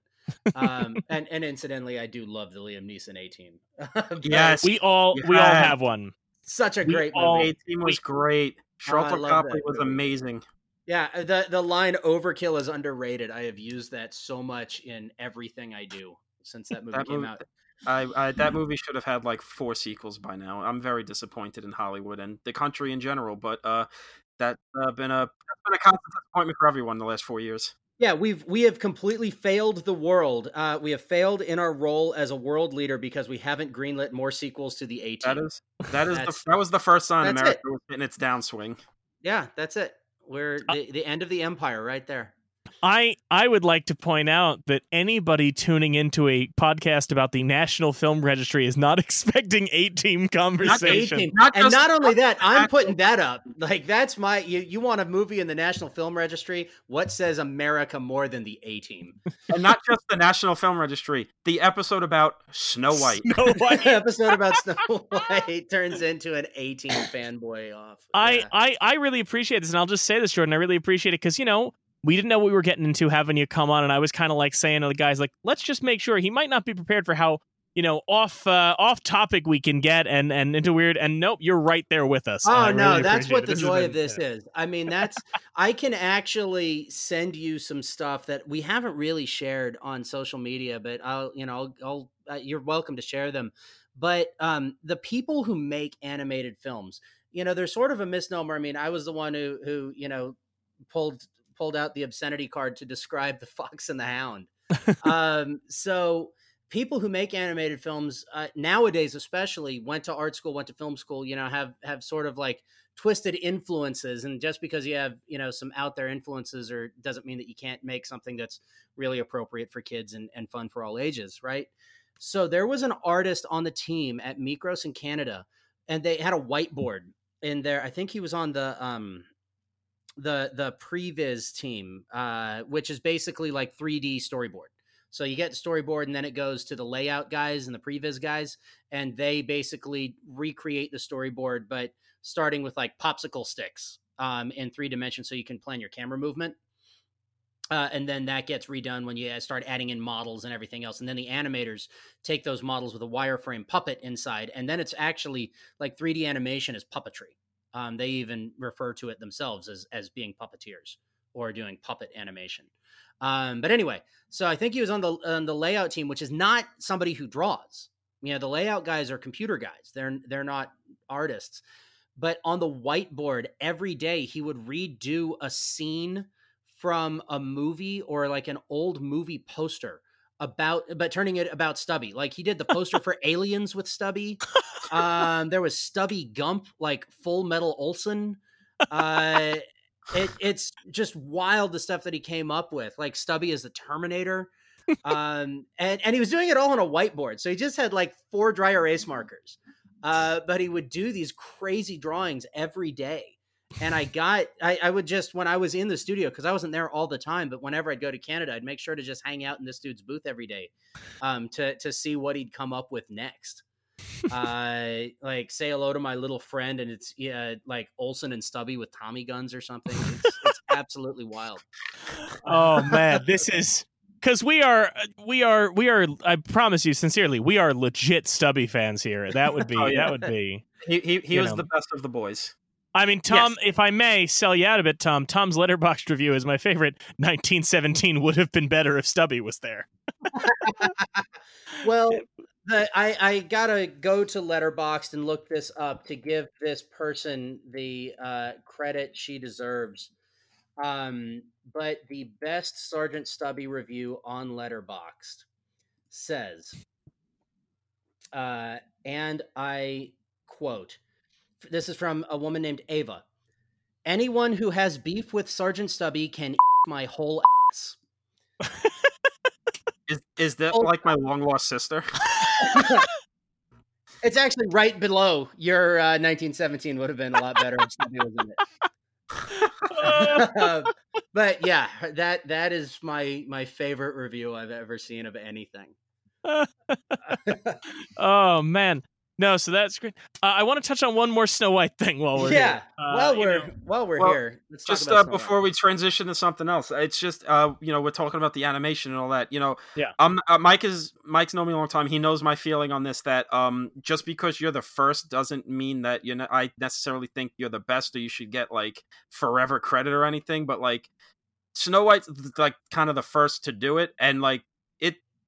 um and and incidentally i do love the liam neeson a team
Yes.
We all
You
we all have one.
Such a
We
great
all-
movie
A team was great.
Oh, I
Copley was
movie.
amazing.
Yeah, uh, the the line "overkill" is underrated. I have used that so much in everything I do since that movie
That
came
movie-
out.
I, I that movie should have had like four sequels by now. I'm very disappointed in Hollywood and the country in general, but uh, that's uh, been a that's been a constant disappointment for everyone the last four years.
Yeah, we've we have completely failed the world. Uh, we have failed in our role as a world leader because we haven't greenlit more sequels to the A
That
Team.
is that is the,
That's-
that was the first sign
that's
America was hitting its downswing.
Yeah, that's it. We're
Uh
the, the end of the empire right there.
I I would like to point out that anybody tuning into a podcast about the National Film Registry is not expecting A Team
Not the
conversation.
Team,
Not
and
just-
not only that, I'm putting that up. Like that's my you. You want a movie in the National Film Registry? What says America more than the A Team?
and not just the National Film Registry. The episode about Snow White.
Snow White.
episode about Snow White turns into an A Team fanboy off.
I,
Yeah.
I I really appreciate this, and I'll just say this, Jordan. I really appreciate it because you know we didn't know what we were getting into having you come on, and I was kind of like saying to the guys, like, let's just make sure he might not be prepared for how you know off uh, off topic we can get and and into weird. And nope, you're right there with us.
Oh no,
really
that's what
it.
the
This
joy
been-
of this
yeah.
is. I mean, that's I can actually send you some stuff that we haven't really shared on social media, but I'll, you know, I'll, I'll uh, you're welcome to share them. But um, the people who make animated films, you know, there's sort of a misnomer. I mean, I was the one who, who, you know, pulled pulled out the obscenity card to describe the Fox and the Hound. um, so people who make animated films uh, nowadays especially went to art school went to film school you know have have sort of like twisted influences and just because you have you know some out there influences or doesn't mean that you can't make something that's really appropriate for kids and, and fun for all ages right so there was an artist on the team at Mikros in Canada and they had a whiteboard in there I think he was on the um the the previs team uh which is basically like 3D storyboard so you get storyboard, and then it goes to the layout guys and the previs guys, and they basically recreate the storyboard, but starting with like popsicle sticks um, in three dimensions, so you can plan your camera movement. Uh, and then that gets redone when you start adding in models and everything else. And then the animators take those models with a wireframe puppet inside, and then it's actually like 3D animation is puppetry. Um, they even refer to it themselves as as being puppeteers or doing puppet animation. Um, but anyway, so I think he was on the on the layout team, which is not somebody who draws. You know, the layout guys are computer guys. They're they're not artists. But on the whiteboard every day, he would redo a scene from a movie or like an old movie poster about but turning it about Stubby. Like he did the poster for Aliens with Stubby. Um there was Stubby Gump like Full Metal Olson. Uh it, it's just wild the stuff that he came up with. Like Stubby is the Terminator. Um and and he was doing it all on a whiteboard. So he just had like four dry erase markers. Uh but he would do these crazy drawings every day and I got I, I would just when I was in the studio because I wasn't there all the time, but whenever I'd go to Canada, I'd make sure to just hang out in this dude's booth every day, um, to to see what he'd come up with next. uh, like say hello to my little friend, and it's yeah, like Olson and Stubby with Tommy guns or something. It's, it's absolutely wild.
Oh man, this is because we are we are we are. I promise you sincerely, we are legit Stubby fans here. That would be
Oh, yeah.
that would be.
He he, he was
know.
the best of the boys.
I mean, Tom, if I may sell you out a bit, Tom, Tom's letterboxd review is my favorite. 1917 would have been better if Stubby was there.
Well, the, I I gotta go to Letterboxd and look this up to give this person the uh, credit she deserves. Um, but the best Sergeant Stubby review on Letterboxd says, uh, and I quote, this is from a woman named Ava. Anyone who has beef with Sergeant Stubby can my whole ass.
Is is that
Oh.
like my long lost sister?
It's actually right below your uh, 1917 would have been a lot better if Stubby was in it. Um, but yeah, that that is my my favorite review I've ever seen of anything.
oh man, no. So that's great. Uh, I want to touch on one more Snow White thing while we're
yeah,
here. Uh,
while we're
know,
while we're
well,
here, let's talk
just
about
uh,
Snow White.
before we transition to something else it's just uh you know we're talking about the animation and all that you know
Yeah.
um uh, mike is mike's known me a long time he knows my feeling on this that um just because you're the first doesn't mean that you know i necessarily think you're the best or you should get like forever credit or anything but like snow white's like kind of the first to do it and like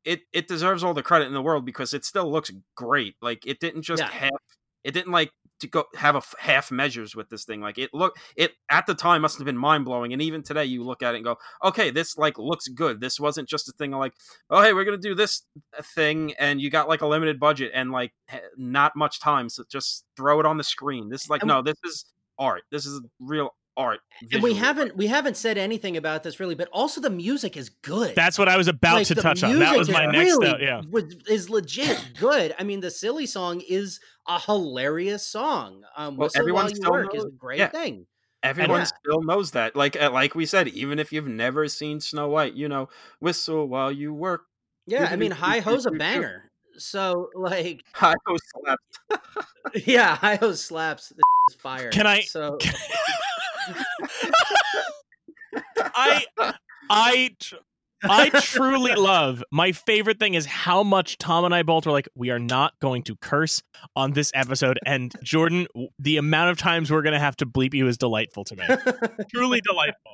it it deserves all the credit in the world because it still looks great like it didn't just
Yeah.
have it didn't like to go have a f- half measures with this thing like it look it at the time must have been mind-blowing and even today you look at it and go okay this like looks good. This wasn't just a thing of like oh hey we're gonna do this thing and you got like a limited budget and like not much time so just throw it on the screen. This is like
And-
no this is art. This is real art
and we haven't we haven't said anything about this really, but also the music is good.
that's what I was about
Like,
to touch on. That was my next
really,
note. Yeah.
was- is legit good. I mean, the silly song is a hilarious song. Um,
Well,
Whistle
everyone
While You
still
Work is a great
yeah.
thing.
Everyone
Yeah.
still knows that. Like uh, like we said, even if you've never seen Snow White, you know, whistle while you work.
Yeah, I mean,
Doo-doo-doo-doo-doo-doo-doo.
Hi Ho's a banger. So like,
Hi ho slaps.
yeah, Hi Ho slaps. This is fire.
Can I-
So
I I I truly love. My favorite thing is how much Tom and I both were like, we are not going to curse on this episode. And Jordan, the amount of times we're going to have to bleep you is delightful to me. truly delightful.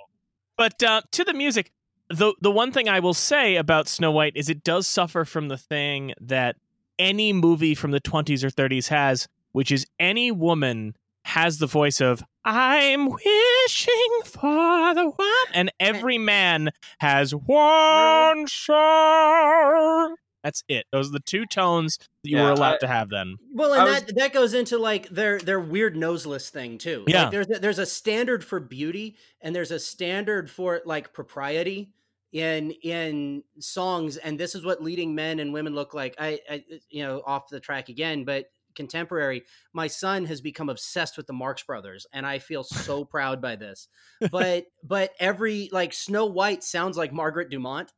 But uh, to the music, the the one thing I will say about Snow White is it does suffer from the thing that any movie from the 20s or 30s has, which is any woman has the voice of I'm wishing for the one, and every man has one song. That's it. Those are the two tones that you
Yeah,
were allowed
I-
to have then.
Well, and
was-
that that goes into like their their weird noseless thing too.
Yeah.
like, there's a, there's a standard for beauty, and there's a standard for like propriety in in songs, and this is what leading men and women look like. I, I you know off the track again, but contemporary. My son has become obsessed with the Marx Brothers, and I feel so proud by this. But but every like Snow White sounds like Margaret Dumont.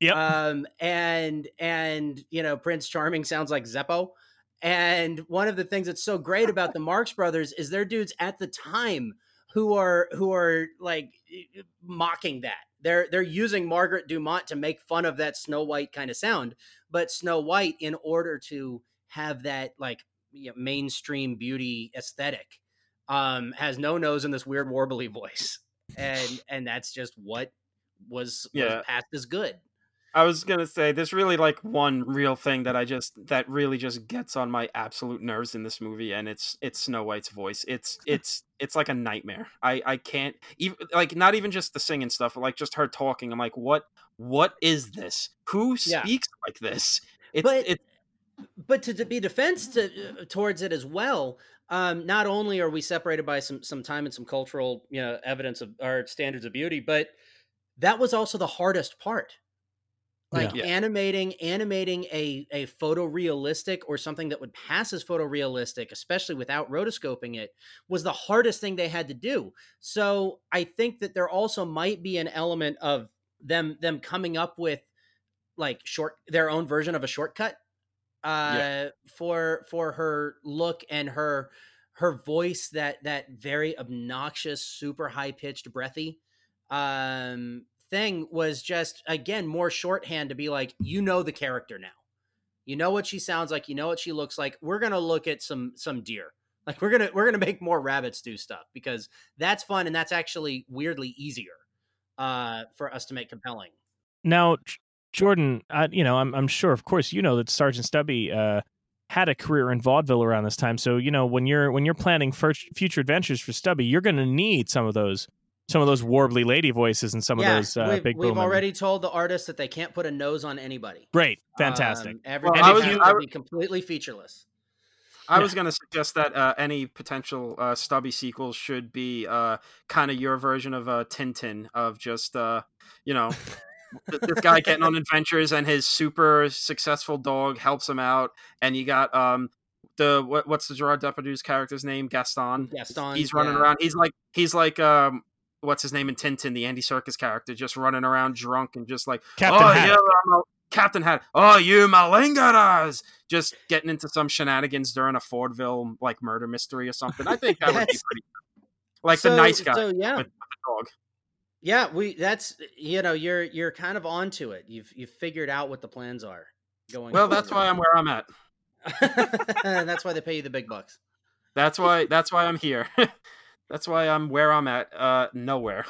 Yep.
Um, and and you know Prince Charming sounds like Zeppo. And one of the things that's so great about the Marx Brothers is they're dudes at the time who are who are like mocking that. They're they're using Margaret Dumont to make fun of that Snow White kind of sound, but Snow White in order to have that like you know, mainstream beauty aesthetic um has no nose in this weird warbly voice. And and that's just what was,
Yeah.
was passed as good.
I was gonna say there's really like one real thing that I just that really just gets on my absolute nerves in this movie, and it's it's Snow White's voice. It's it's it's like a nightmare. I I can't even like not even just the singing stuff, like just her talking. I'm like, what what is this? Who
Yeah.
speaks like this? It's
But-
it,
but to, to be defense to, uh, towards it as well um, not only are we separated by some some time and some cultural you know evidence of our standards of beauty but that was also the hardest part. Like
Yeah.
animating animating a a photorealistic or something that would pass as photorealistic especially without rotoscoping it was the hardest thing they had to do. So i think that there also might be an element of them them coming up with like short their own version of a shortcut uh for for her look and her her voice that that very obnoxious super high pitched breathy um thing was just again more shorthand to be like you know the character now. You know what she sounds like. You know what she looks like. We're gonna look at some some deer. Like we're gonna we're gonna make more rabbits do stuff because that's fun and that's actually weirdly easier uh for us to make compelling.
Now, Jordan, uh, you know, I'm I'm sure, of course, you know that Sergeant Stubby uh, had a career in vaudeville around this time. So you know, when you're when you're planning for future adventures for Stubby, you're going to need some of those some of those warbly lady voices and some of those uh,
we've,
big.
we've
booming-
already told the artists that they can't put a nose on anybody
great, fantastic.
Um, everybody
I was-
has
I
to
was-
be completely featureless.
I
Yeah.
was going to suggest that uh, any potential uh, Stubby sequels should be uh, kind of your version of uh, Tintin, of just, uh, you know, th- this guy getting on adventures and his super successful dog helps him out. And you got um, the, what, what's the Gerard Depardieu's character's name? Gaston.
Gaston,
He's running
yeah.
around. He's like, he's like, um, what's his name in Tintin, the Andy Serkis character, just running around drunk and just like,
Captain
oh,
Haddock.
yeah, I'm a- Captain Had. Oh, you malingerers! Just getting into some shenanigans during a Fordville like murder mystery or something. I think that would be
That's-
pretty. Like
so,
the nice guy
So yeah,
with the dog.
Yeah, we that's you know you're you're kind of onto it. You've you've figured out what the plans are going.
Well, that's why I'm where I'm at.
I'm. that's why they pay you the big bucks.
That's why. That's why I'm here. that's why I'm where I'm at. Uh, nowhere.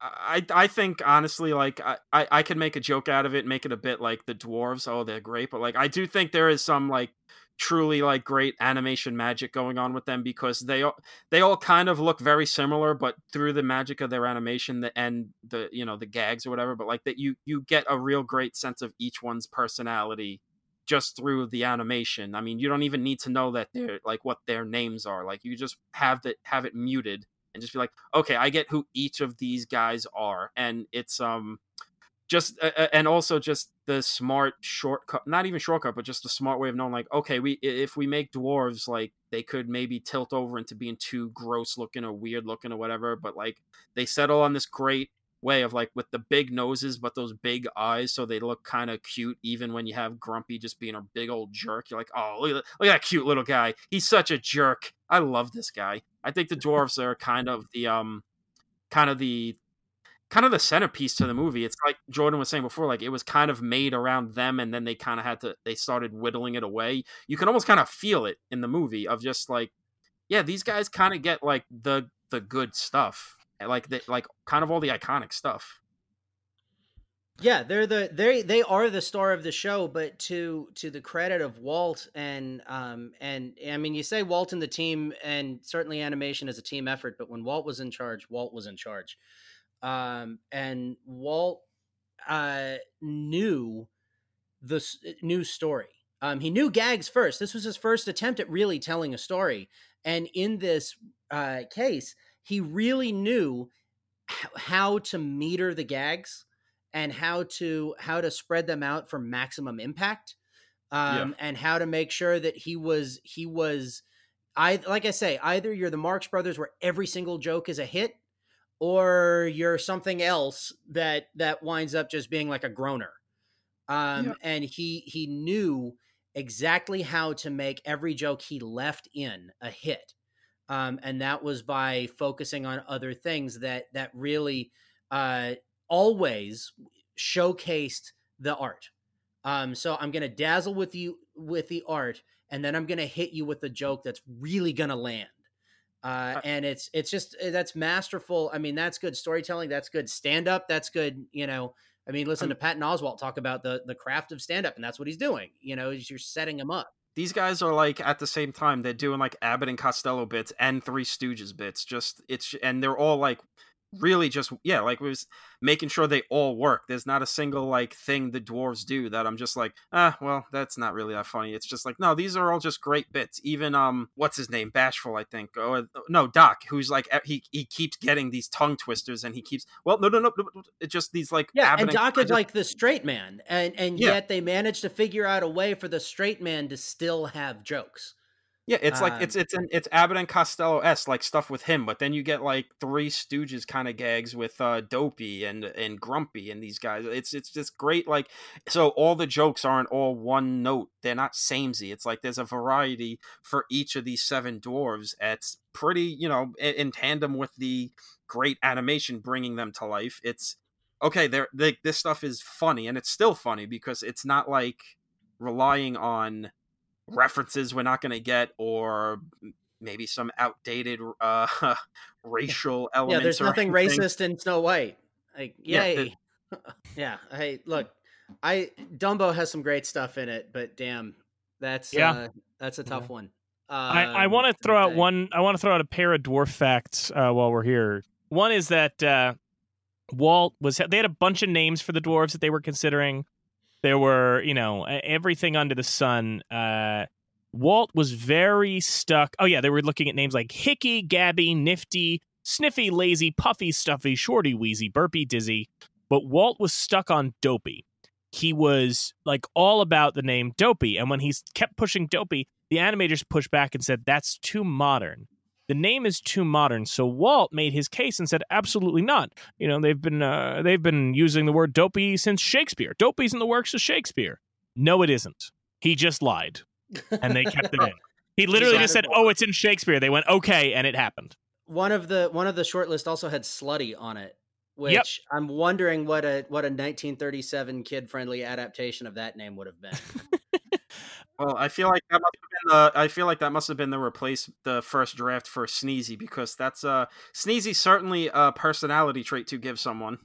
I I think honestly, like I, I I could make a joke out of it, make it a bit like the dwarves. Oh, they're great, but like I do think there is some like truly like great animation magic going on with them because they all they all kind of look very similar, but through the magic of their animation the, and the you know the gags or whatever. But like that, you you get a real great sense of each one's personality just through the animation. I mean, you don't even need to know that they're like what their names are. Like you just have that have it muted and just be like, okay, I get who each of these guys are, and it's um just uh, and also just the smart shortcut, not even shortcut, but just a smart way of knowing, like, okay, we if we make dwarves, like they could maybe tilt over into being too gross looking or weird looking or whatever, but like they settle on this great way of like with the big noses but those big eyes so they look kind of cute even when you have grumpy just being a big old jerk. You're like oh look at, look at that cute little guy. He's such a jerk. I love this guy. I think the dwarves are kind of the um kind of the kind of the centerpiece to the movie. It's like jordan was saying before like it was kind of made around them and then they kind of had to they started whittling it away. You can almost kind of feel it in the movie of just like yeah these guys kind of get like the the good stuff like the, like kind of all the iconic stuff.
Yeah, they're the they they are the star of the show, but to to the credit of Walt and um and I mean you say Walt and the team and certainly animation is a team effort, but when Walt was in charge, Walt was in charge. Um and Walt uh knew the new story. Um he knew gags first. This was his first attempt at really telling a story. And in this uh case, he really knew h- how to meter the gags and how to how to spread them out for maximum impact um and how to make sure that he was he was i like i say either you're the marx brothers where every single joke is a hit or you're something else that that winds up just being like a groaner um
Yeah.
and he he knew exactly how to make every joke he left in a hit um and that was by focusing on other things that that really uh always showcased the art. Um, so I'm gonna dazzle with you with the art, and then I'm gonna hit you with a joke that's really gonna land. Uh, and it's it's just uh, that's masterful. I mean, that's good storytelling. That's good stand up. That's good. You know, I mean, listen to Patton Oswalt talk about the the craft of stand up, and that's what he's doing. You know, is you're setting him up.
These guys are like at the same time they're doing like Abbott and Costello bits and Three Stooges bits. Just it's and they're all like really just yeah like was making sure they all work. There's not a single like thing the dwarves do that i'm just like ah well that's not really that funny. It's just like no these are all just great bits. Even um what's his name? Bashful i think oh no doc who's like he he keeps getting these tongue twisters and he keeps well no no no, no it's just these like
yeah and doc is like the straight man and and yeah. yet they managed to figure out a way for the straight man to still have jokes
yeah, it's like it's um it's an, it's Abbott and Costello s like stuff with him, but then you get like Three Stooges kind of gags with uh, Dopey and and Grumpy and these guys. It's it's just great. Like so, all the jokes aren't all one note; they're not samey. It's like there's a variety for each of these seven dwarves. It's pretty, you know, in, in tandem with the great animation bringing them to life. It's okay. There, they, this stuff is funny, and it's still funny because it's not like relying on references we're not going to get or maybe some outdated uh, racial elements.
Yeah, there's nothing anything. racist in Snow White. Like, yay. Yeah, yeah. Hey, look, I Dumbo has some great stuff in it, but damn, that's yeah, uh, that's a tough yeah. one.
I, I want to throw out one. I want to throw out a pair of dwarf facts uh, while we're here. One is that uh, Walt was. They had a bunch of names for the dwarves that they were considering. There were, you know, everything under the sun. Uh, Walt was very stuck. Oh yeah, they were looking at names like Hickey, Gabby, Nifty, Sniffy, Lazy, Puffy, Stuffy, Shorty, Wheezy, Burpy, Dizzy. But Walt was stuck on Dopey. He was like all about the name Dopey, and when he kept pushing Dopey, the animators pushed back and said that's too modern the name is too modern. So Walt made his case and said, absolutely not. You know, they've been uh, they've been using the word dopey since Shakespeare. Dopey's in the works of Shakespeare. No, it isn't. He just lied, and they kept it in. He literally just said, "Oh, it's in Shakespeare." They went, "Okay," and it happened.
One of the one of the short list also had "slutty" on it, which yep. I'm wondering what a what a 1937 kid friendly adaptation of that name would have been.
Well, I feel like that must have been the I feel like that must have been the replace the first draft for Sneezy because that's uh Sneezy certainly a personality trait to give someone.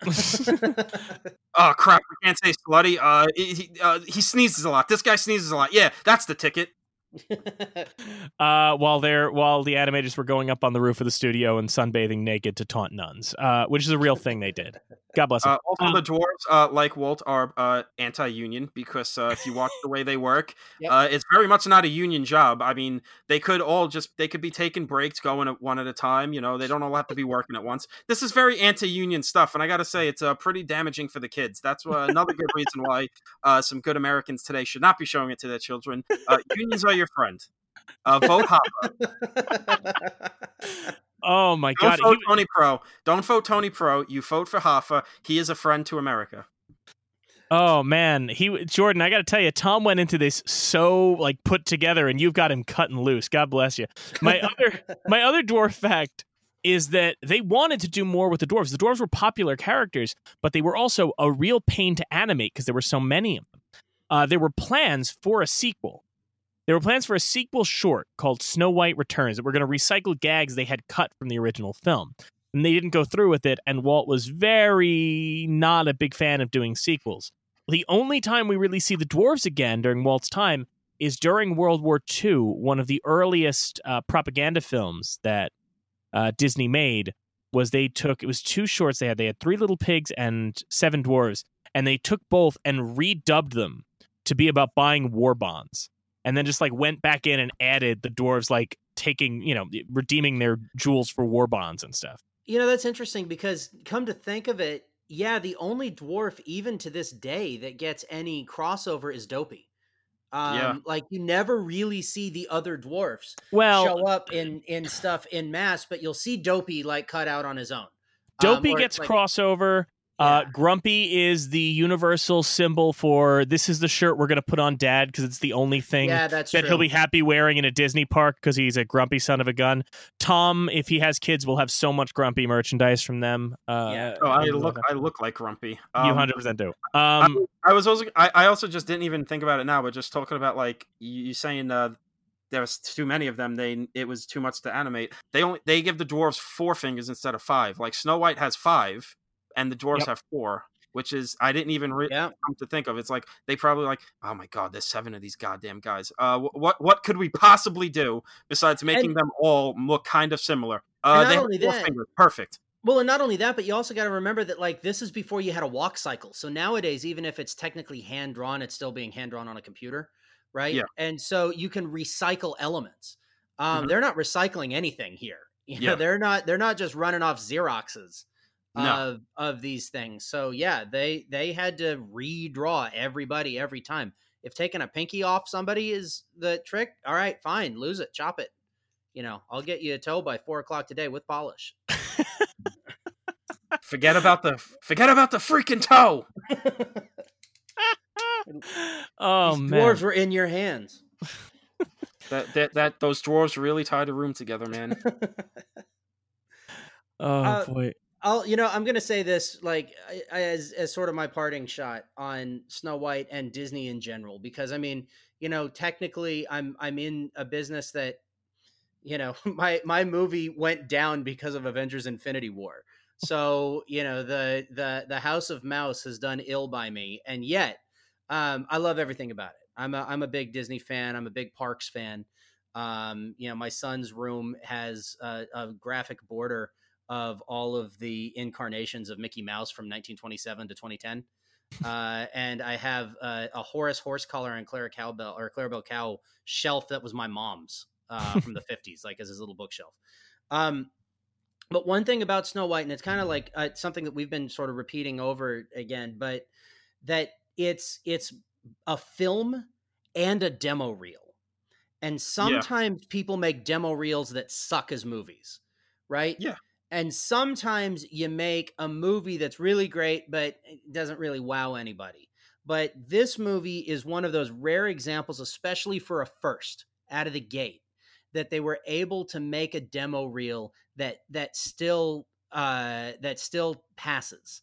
oh crap! We can't say slutty. Uh, he uh, he sneezes a lot. This guy sneezes a lot. Yeah, that's the ticket.
uh, while they're while the animators were going up on the roof of the studio and sunbathing naked to taunt nuns, uh, which is a real thing they did. God bless them.
Uh, also, um, the dwarves, uh, like Walt, are uh, anti-union because uh, if you watch the way they work, yep. Uh, it's very much not a union job. I mean, they could all just they could be taking breaks, going at one at a time. You know, they don't all have to be working at once. This is very anti-union stuff, and I got to say, it's uh, pretty damaging for the kids. That's another good reason why some good Americans today should not be showing it to their children. unions are your friend. vote Hoffa.
Oh my
Don't
god!
Vote he... Tony Pro. Don't vote Tony Pro. You vote for Hoffa. He is a friend to America.
Oh man, he Jordan, I got to tell you, Tom went into this so like put together, and you've got him cutting loose. God bless you. My other my other dwarf fact is that they wanted to do more with the dwarves. The dwarves were popular characters, but they were also a real pain to animate because there were so many of them. Uh, there were plans for a sequel, there were plans for a sequel short called Snow White Returns that were going to recycle gags they had cut from the original film. And they didn't go through with it, and Walt was very not a big fan of doing sequels. The only time we really see the dwarves again during Walt's time is during World War II, one of the earliest uh, propaganda films that uh, Disney made was they took it was two shorts they had they had three little pigs and seven dwarves and they took both and redubbed them to be about buying war bonds and then just like went back in and added the dwarves like taking you know redeeming their jewels for war bonds and stuff.
You know that's interesting because come to think of it yeah the only dwarf even to this day that gets any crossover is dopey. Um, yeah. like you never really see the other dwarfs
well
show up in in stuff in mass but you'll see dopey like cut out on his own.
Dopey um, gets like, crossover uh, Grumpy is the universal symbol for this is the shirt we're going to put on dad because it's the only thing
yeah,
that
true.
he'll be happy wearing in a Disney park because he's a grumpy son of a gun. Tom, if he has kids, will have so much grumpy merchandise from them. Uh,
yeah. Oh, I look, I look like grumpy.
Um, you hundred percent do.
Um, I, I, was also, I, I, also just didn't even think about it now, but just talking about like you saying, uh, there was too many of them. They it was too much to animate. They only they give the dwarves four fingers instead of five. Like Snow White has five, and the dwarves yep. have four. which is I didn't even re-
Yeah.
come to think of. It's like they probably like, oh my god, there's seven of these goddamn guys. Uh, wh- what what could we possibly do besides making
And-
them all look kind of similar? Uh,
not
they have four
that-
fingers, perfect.
Well, and not only that, but you also got to remember that like this is before you had a walk cycle. So nowadays, even if it's technically hand drawn, it's still being hand drawn on a computer, right?
Yeah.
And so you can recycle elements. Um,
Mhm.
They're not recycling anything here. You know,
Yeah.
they're not. They're not just running off Xeroxes
No.
of of these things. So yeah, they they had to redraw everybody every time. If taking a pinky off somebody is the trick, all right, fine, lose it, chop it. You know, I'll get you a toe by four o'clock today with polish.
Forget about the forget about the freaking toe.
oh
These
man.
dwarves were in your hands.
That that that those dwarves really tied a room together, man.
oh
uh,
boy.
I'll, you know, I'm gonna say this like as as sort of my parting shot on Snow White and Disney in general, because I mean, you know, technically, I'm I'm in a business that, you know, my my movie went down because of Avengers: Infinity War. So you know, the the the House of Mouse has done ill by me, and yet, um, I love everything about it. I'm a I'm a big Disney fan. I'm a big Parks fan. Um, you know, my son's room has a, a graphic border of all of the incarnations of Mickey Mouse from 1927 to 2010. Uh, and I have uh, a Horace Horsecollar and Clara Cowbell or Clarabelle Cow shelf that was my mom's uh, from the 50s, like as his little bookshelf. Um, but one thing about Snow White, and it's kind of like uh, something that we've been sort of repeating over again, but that it's it's a film and a demo reel. And sometimes people make demo reels that suck as movies, right?
Yeah.
And sometimes you make a movie that's really great, but doesn't really wow anybody. But this movie is one of those rare examples, especially for a first out of the gate, that they were able to make a demo reel that that still uh, that still passes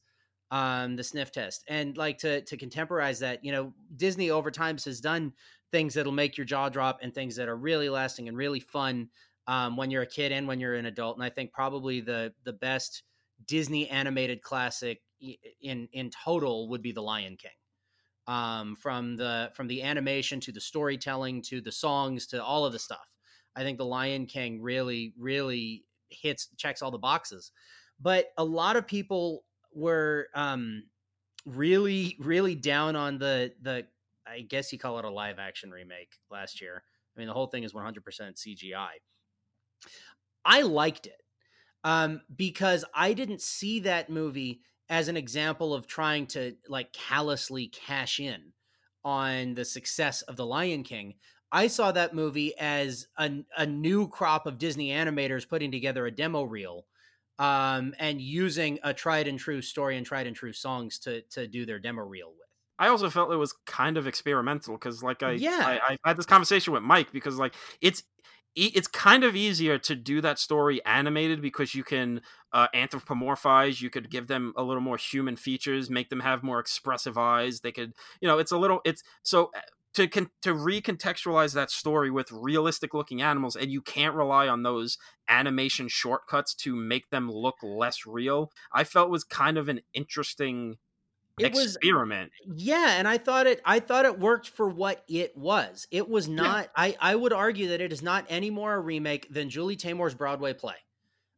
um, the sniff test. And like to to contemporize that, you know, Disney over times has done things that'll make your jaw drop and things that are really lasting and really fun um, when you're a kid and when you're an adult. And I think probably the the best Disney animated classic in in total would be The Lion King. Um, from the from the animation to the storytelling to the songs to all of the stuff. I think The Lion King really really hits checks all the boxes. But a lot of people were um, really really down on the the I guess you call it a live action remake last year. I mean, the whole thing is 100% CGI. I liked it um, because I didn't see that movie as an example of trying to like callously cash in on the success of The Lion King. I saw that movie as a, a new crop of Disney animators putting together a demo reel um, and using a tried and true story and tried and true songs to to do their demo reel with.
I also felt it was kind of experimental because, like, I,
Yeah.
I I had this conversation with Mike because, like, it's it's kind of easier to do that story animated because you can uh, anthropomorphize. You could give them a little more human features, make them have more expressive eyes. They could, you know, it's a little. It's so uh, to con- to recontextualize that story with realistic looking animals, and you can't rely on those animation shortcuts to make them look less real. I felt was kind of an interesting
It was
experiment.
Yeah, and I thought it I thought it worked for what it was. It was not I I would argue that it is not any more a remake than Julie Taymor's Broadway play.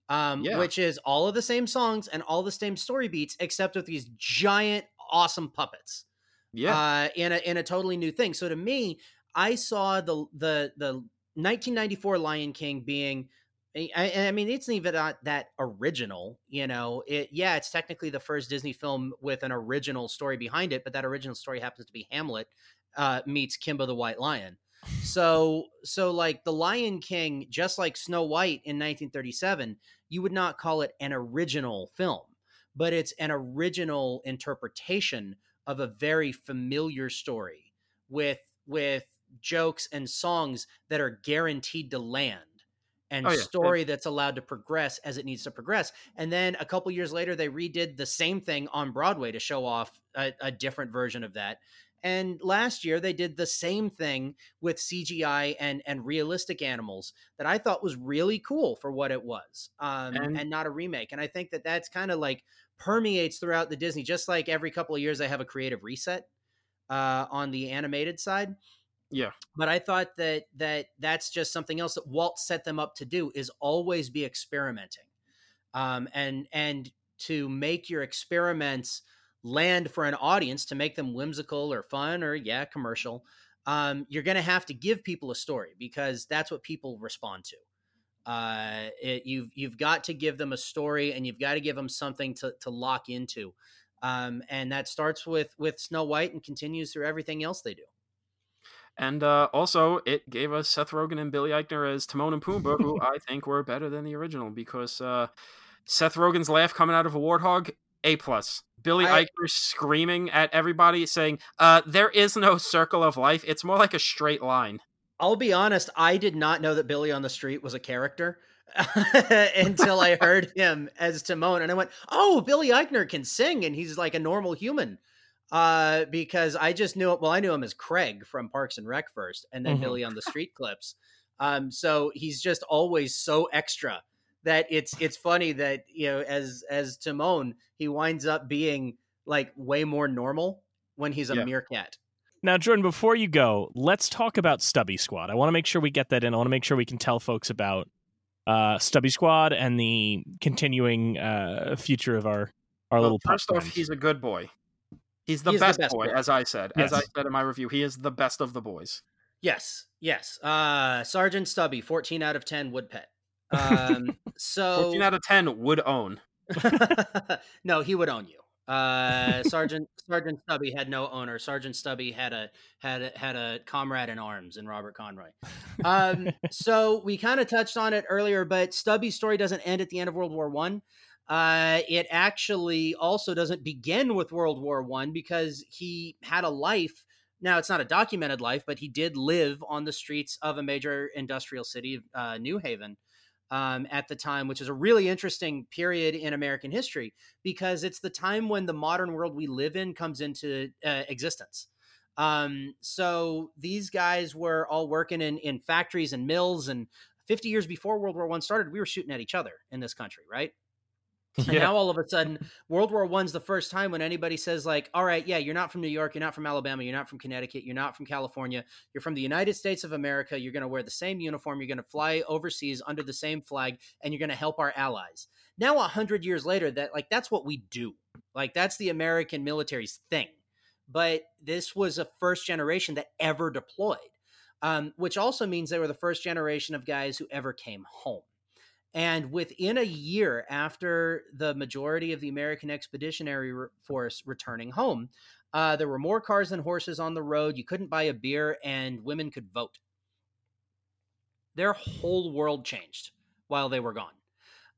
Um
Yeah.
which is all of the same songs and all the same story beats except with these giant awesome puppets.
yeah.
Uh in a in a totally new thing. So to me, I saw the the the 1994 Lion King being I, I mean, it's even not that original, you know. It yeah, it's technically the first Disney film with an original story behind it, but that original story happens to be Hamlet uh, meets Kimba the White Lion. So so like the Lion King, just like Snow White in 1937, you would not call it an original film, but it's an original interpretation of a very familiar story with with jokes and songs that are guaranteed to land and
Oh, yeah.
story that's allowed to progress as it needs to progress. And then a couple years later, they redid the same thing on Broadway to show off a, a different version of that. And last year they did the same thing with CGI and and realistic animals that I thought was really cool for what it was, um, and,
And-
not a remake. And I think that that's kind of like permeates throughout the Disney. Just like every couple of years they have a creative reset uh, on the animated side.
Yeah.
But I thought that that that's just something else that Walt set them up to do is always be experimenting, um, and and to make your experiments land for an audience to make them whimsical or fun or yeah commercial. Um, you're going to have to give people a story because that's what people respond to. Uh, it, you've you've got to give them a story and you've got to give them something to to lock into, um, and that starts with with Snow White and continues through everything else they do.
And uh, also, it gave us Seth Rogen and Billy Eichner as Timon and Pumbaa, who I think were better than the original because uh, Seth Rogen's laugh coming out of a warthog, A plus. Billy
I-
Eichner screaming at everybody, saying, uh, "There is no circle of life. It's more like a straight line."
I'll be honest, I did not know that Billy on the Street was a character until I heard him as Timon, and I went, "Oh, Billy Eichner can sing, and he's like a normal human." Uh, because I just knew it. Well, I knew him as Craig from Parks and Rec first, and then
Mhm.
Billy on the Street clips. Um, so he's just always so extra that it's it's funny that you know as as Timon, he winds up being like way more normal when he's a
Yeah.
meerkat.
Now, Jordan, before you go, let's talk about Stubby Squad. I want to make sure we get that in. I want to make sure we can tell folks about uh, Stubby Squad and the continuing uh, future of our our
Well,
little. pup
first off,
friends.
he's a good boy. He's the,
He's the
best,
best
boy,
boy.
as I said. As I said in my review, he is the best of the boys.
Yes, yes. Uh Sergeant Stubby, 14 out of 10 would pet. Um so
14 out of 10 would own.
No, he would own you. Uh Sergeant Sergeant Stubby had no owner. Sergeant Stubby had a had a, had a comrade in arms in Robert Conroy. Um so we kind of touched on it earlier, but Stubby's story doesn't end at the end of World War 1. Uh, it actually also doesn't begin with World War One because he had a life. Now it's not a documented life, but he did live on the streets of a major industrial city, uh, New Haven, um, at the time, which is a really interesting period in American history because it's the time when the modern world we live in comes into uh, existence. Um, so these guys were all working in in factories and mills, and 50 years before World War One started, we were shooting at each other in this country, right? And now all of a sudden, World War One's the first time when anybody says like, "All right, yeah, you're not from New York, you're not from Alabama, you're not from Connecticut, you're not from California, you're from the United States of America. You're going to wear the same uniform, you're going to fly overseas under the same flag, and you're going to help our allies." Now, a hundred years later, that like that's what we do. Like that's the American military's thing. But this was a first generation that ever deployed, um, which also means they were the first generation of guys who ever came home. And within a year after the majority of the American Expeditionary Force returning home, uh, there were more cars than horses on the road. You couldn't buy a beer, and women could vote. Their whole world changed while they were gone.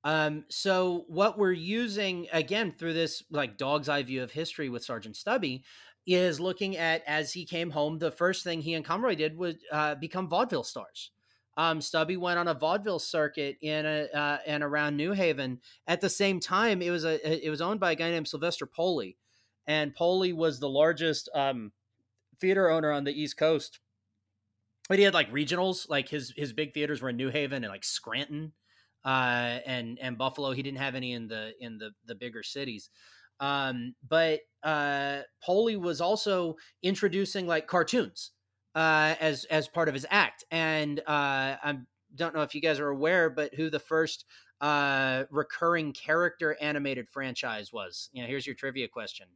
Um, so what we're using again through this like dog's eye view of history with Sergeant Stubby is looking at as he came home, the first thing he and Conroy did was uh, become vaudeville stars. Um, Stubby went on a vaudeville circuit in a uh, and around New Haven. At the same time, it was a it was owned by a guy named Sylvester Poli, and Poli was the largest um, theater owner on the East Coast. But he had like regionals, like his his big theaters were in New Haven and like Scranton, uh, and and Buffalo. He didn't have any in the in the the bigger cities. Um, but uh, was also introducing like cartoons uh, as as part of his act. And uh, I don't know if you guys are aware, but who the first uh, recurring character animated franchise was. You know, here's your trivia question.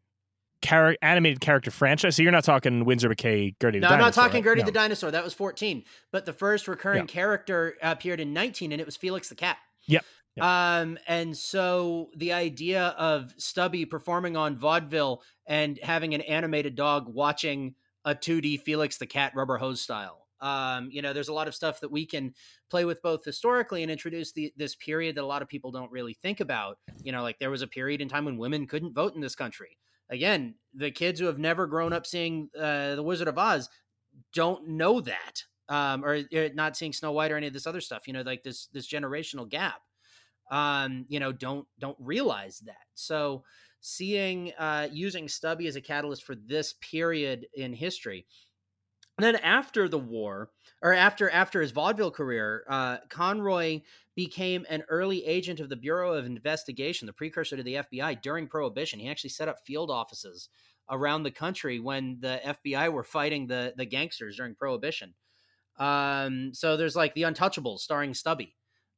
Char- animated character franchise. So you're not talking Winsor McCay, Gertie.
No,
the
I'm not talking
right?
Gertie
No.
the dinosaur. That was 14. But the first recurring
Yeah.
character appeared in 19, and it was Felix the cat.
Yep. Yep.
Um, and so the idea of Stubby performing on vaudeville and having an animated dog watching a 2D Felix the cat rubber hose style. Um, you know, there's a lot of stuff that we can play with both historically and introduce the, this period that a lot of people don't really think about. You know, like there was a period in time when women couldn't vote in this country. Again, the kids who have never grown up seeing uh, The Wizard of Oz don't know that, um, or, or not seeing Snow White or any of this other stuff. You know, like this this generational gap. Um, you know, don't don't realize that. So seeing uh, using Stubby as a catalyst for this period in history. And then after the war, or after after his vaudeville career, uh, Conroy became an early agent of the Bureau of Investigation, the precursor to the FBI during Prohibition. He actually set up field offices around the country when the FBI were fighting the the gangsters during Prohibition. Um, so there's like the Untouchables, starring Stubby,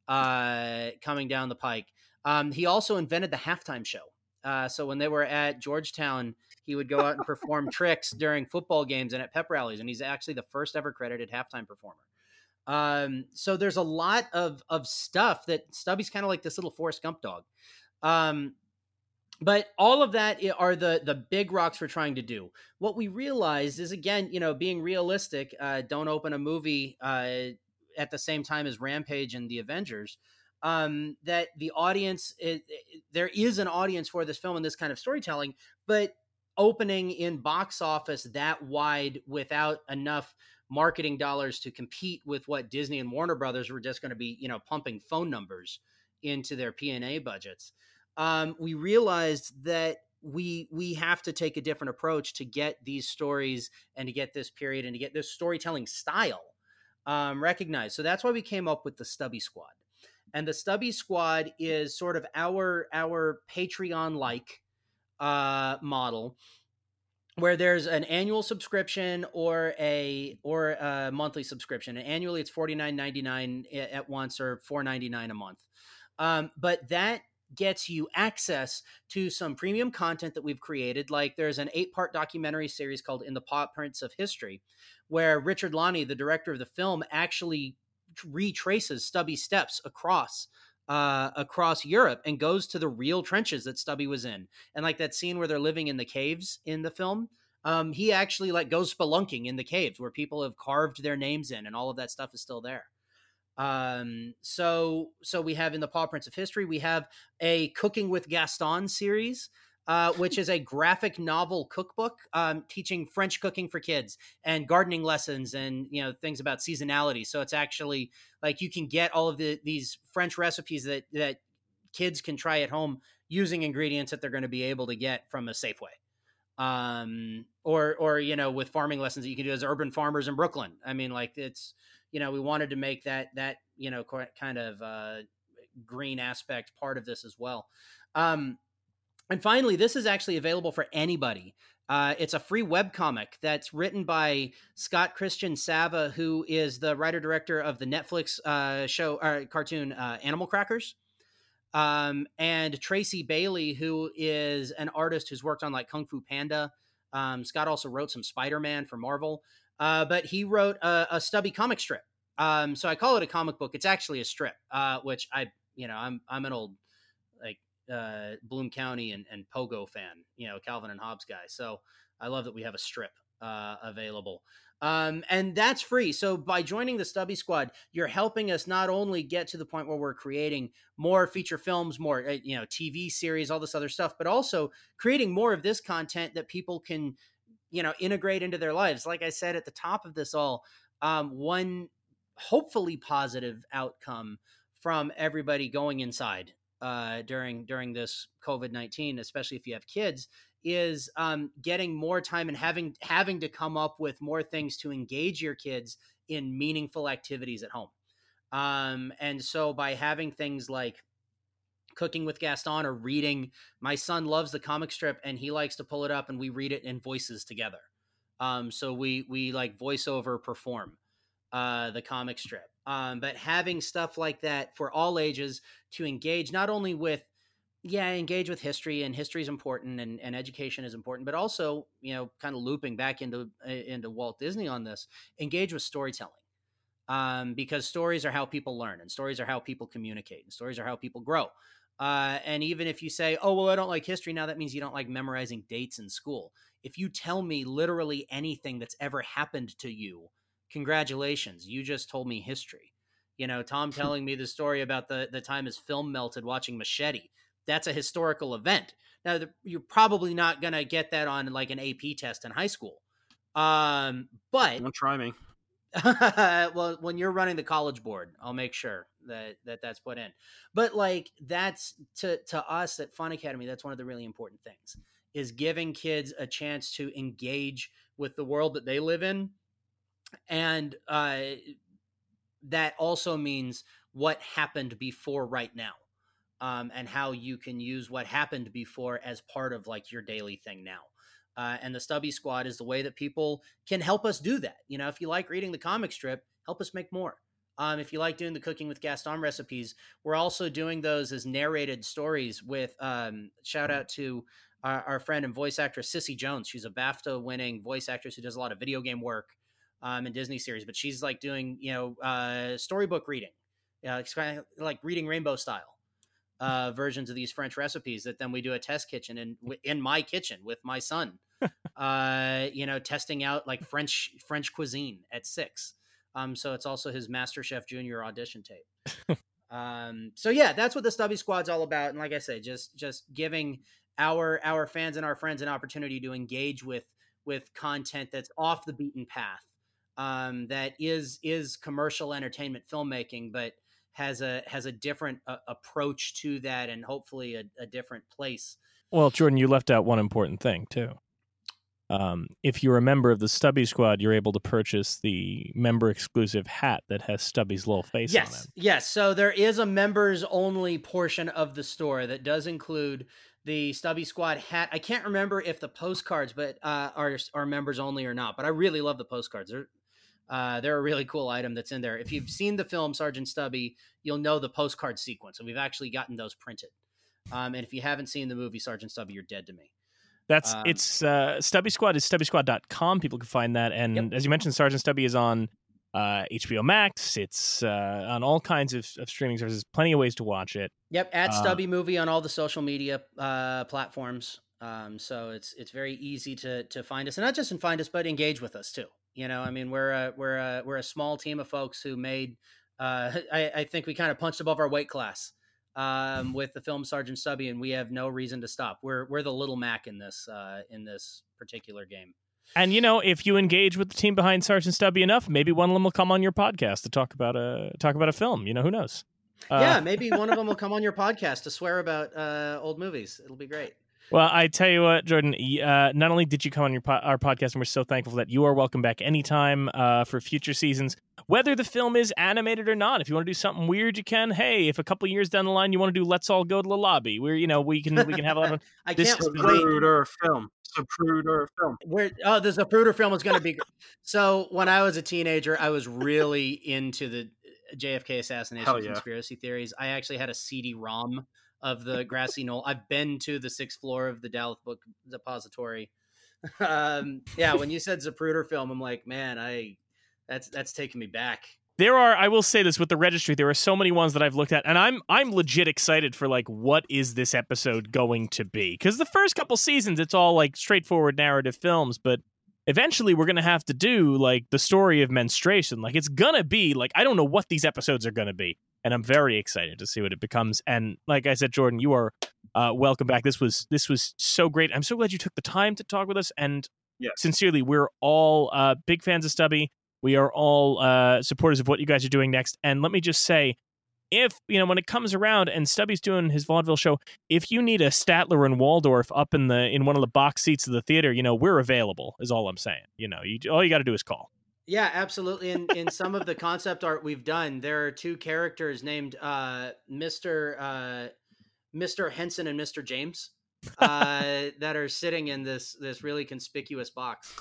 uh, coming down the pike. Um, he also invented the halftime show. Uh, so when they were at Georgetown, he would go out and perform tricks during football games and at pep rallies, and he's actually the first ever credited halftime performer. Um, so there's a lot of of stuff that Stubby's kind of like this little Forrest Gump dog. Um, but all of that are the the big rocks we're trying to do. What we realized is again, you know, being realistic. Uh, don't open a movie uh, at the same time as Rampage and the Avengers. Um, that the audience, there is an audience for this film and this kind of storytelling, but opening in box office that wide without enough marketing dollars to compete with what Disney and Warner Brothers were just going to be, you know, pumping phone numbers into their P&A budgets um, we realized that we we have to take a different approach to get these stories and to get this period and to get this storytelling style um, recognized. So that's why we came up with the Stubby Squad, and the Stubby Squad is sort of our our Patreon like uh, model where there's an annual subscription or a or a monthly subscription. And annually, it's forty nine ninety nine at once or four ninety nine a month. Um, but that gets you access to some premium content that we've created. Like there's an eight part documentary series called In the Paw Prints of History, where Richard Lanni, the director of the film, actually retraces Stubby's steps across. Uh, across Europe and goes to the real trenches that Stubby was in, and like that scene where they're living in the caves in the film, um, he actually like goes spelunking in the caves where people have carved their names in, and all of that stuff is still there. Um, so so we have in the Paw Prints of History, we have a Cooking with Gaston series. Uh, which is a graphic novel cookbook um, teaching French cooking for kids and gardening lessons and you know things about seasonality. So it's actually like you can get all of the these French recipes that that kids can try at home using ingredients that they're going to be able to get from a Safeway. Um, or or you know with farming lessons that you can do as urban farmers in Brooklyn. I mean, like it's you know we wanted to make that that you know kind of uh, green aspect part of this as well. Um, and finally, this is actually available for anybody. Uh, it's a free web comic that's written by Scott Christian Sava, who is the writer director of the Netflix uh, show uh, cartoon uh, Animal Crackers, um, and Tracy Bailey, who is an artist who's worked on like Kung Fu Panda. Um, Scott also wrote some Spider Man for Marvel. Uh, but he wrote a, a, stubby comic strip. Um, so I call it a comic book. It's actually a strip, uh, which I, you know, I'm I'm an old like uh, Bloom County and, and Pogo fan, you know, Calvin and Hobbes guy. So I love that we have a strip uh, available. Um, and that's free. So by joining the Stubby Squad, you're helping us not only get to the point where we're creating more feature films, more uh, you know TV series, all this other stuff, but also creating more of this content that people can you know integrate into their lives like i said at the top of this all um, one hopefully positive outcome from everybody going inside uh, during during this covid-19 especially if you have kids is um, getting more time and having having to come up with more things to engage your kids in meaningful activities at home um, and so by having things like cooking with Gaston or reading. My son loves the comic strip and he likes to pull it up and we read it in voices together. Um, so we we like voiceover perform uh, the comic strip. Um, but having stuff like that for all ages to engage not only with yeah engage with history and history is important and, and education is important but also you know kind of looping back into into walt disney on this engage with storytelling um, because stories are how people learn and stories are how people communicate and stories are how people grow uh, and even if you say, oh, well, I don't like history now, that means you don't like memorizing dates in school. If you tell me literally anything that's ever happened to you, congratulations, you just told me history. You know, Tom telling me the story about the, the time his film melted watching Machete. That's a historical event. Now, the, you're probably not going to get that on like an AP test in high school. Um, but
don't try me.
well, when you're running the college board, I'll make sure that that that's put in. But like that's to to us at Fun Academy, that's one of the really important things is giving kids a chance to engage with the world that they live in, and uh, that also means what happened before right now. Um, and how you can use what happened before as part of like your daily thing now. Uh, and the Stubby Squad is the way that people can help us do that. You know, if you like reading the comic strip, help us make more. Um, if you like doing the cooking with Gaston recipes, we're also doing those as narrated stories with um, shout out to our, our, friend and voice actress Cissy Jones. She's a BAFTA winning voice actress who does a lot of video game work um, in Disney series, but she's like doing, you know, uh, storybook reading, yeah, it's kind of like reading Rainbow style uh, versions of these French recipes that then we do a test kitchen in in my kitchen with my son. uh, you know, testing out like French French cuisine at six. Um, so it's also his Master Chef Junior audition tape. um, so yeah, that's what the Stubby Squad's all about. And like I say, just just giving our our fans and our friends an opportunity to engage with with content that's off the beaten path. Um, that is is commercial entertainment filmmaking, but has a has a different uh, approach to that, and hopefully a, a different place.
Well, Jordan, you left out one important thing too. Um, if you're a member of the Stubby Squad, you're able to purchase the member exclusive hat that has Stubby's little face
yes,
on it.
Yes, so there is a members only portion of the store that does include the Stubby Squad hat. I can't remember if the postcards, but uh, are are members only or not. But I really love the postcards. They're uh, they're a really cool item that's in there. If you've seen the film Sergeant Stubby, you'll know the postcard sequence, and we've actually gotten those printed. Um, and if you haven't seen the movie Sergeant Stubby, you're dead to me.
That's um, it's uh, Stubby Squad is StubbySquad.com. People can find that, and yep. as you mentioned, Sergeant Stubby is on uh, HBO Max. It's uh, on all kinds of, of, streaming services. Plenty of ways to watch it.
Yep, at uh, Stubby Movie on all the social media uh, platforms. Um, so it's it's very easy to to find us, and not just in find us, but engage with us too. You know, I mean, we're a we're a we're a small team of folks who made. Uh, I, I think we kind of punched above our weight class um, with the film Sergeant Stubby, and we have no reason to stop. We're we're the little Mac in this uh, in this particular game.
And you know, if you engage with the team behind Sergeant Stubby enough, maybe one of them will come on your podcast to talk about a talk about a film. You know, who knows?
Uh, yeah, maybe one of them will come on your podcast to swear about uh, old movies. It'll be great.
Well, I tell you what, Jordan. Uh, not only did you come on your po- our podcast, and we're so thankful that you are welcome back anytime uh, for future seasons, whether the film is animated or not. If you want to do something weird, you can. Hey, if a couple years down the line you want to do Let's All Go to the Lobby, we're you know we can we can have a lot of.
I this can't
wait. Zapruder film. Zapruder film.
Where oh, the Zapruder film is going to be. so when I was a teenager, I was really into the JFK assassination yeah. conspiracy theories. I actually had a CD-ROM of the grassy knoll. I've been to the sixth floor of the Dallas Book Depository. um, yeah, when you said Zapruder film, I'm like, man, I that's that's taking me back.
There are, I will say this with the registry, there are so many ones that I've looked at, and I'm I'm legit excited for like what is this episode going to be? Because the first couple seasons, it's all like straightforward narrative films, but eventually we're gonna have to do like the story of menstruation. Like it's gonna be like I don't know what these episodes are gonna be and I'm very excited to see what it becomes. And like I said, Jordan, you are uh, welcome back. This was this was so great. I'm so glad you took the time to talk with us. And yes. sincerely, we're all uh, big fans of Stubby. We are all uh, supporters of what you guys are doing next. And let me just say, if you know when it comes around and Stubby's doing his vaudeville show, if you need a Statler and Waldorf up in the in one of the box seats of the theater, you know we're available. Is all I'm saying. You know, you all you got to do is call.
Yeah, absolutely. In in some of the concept art we've done, there are two characters named uh, Mister uh, Mister Henson and Mister James uh, that are sitting in this this really conspicuous box.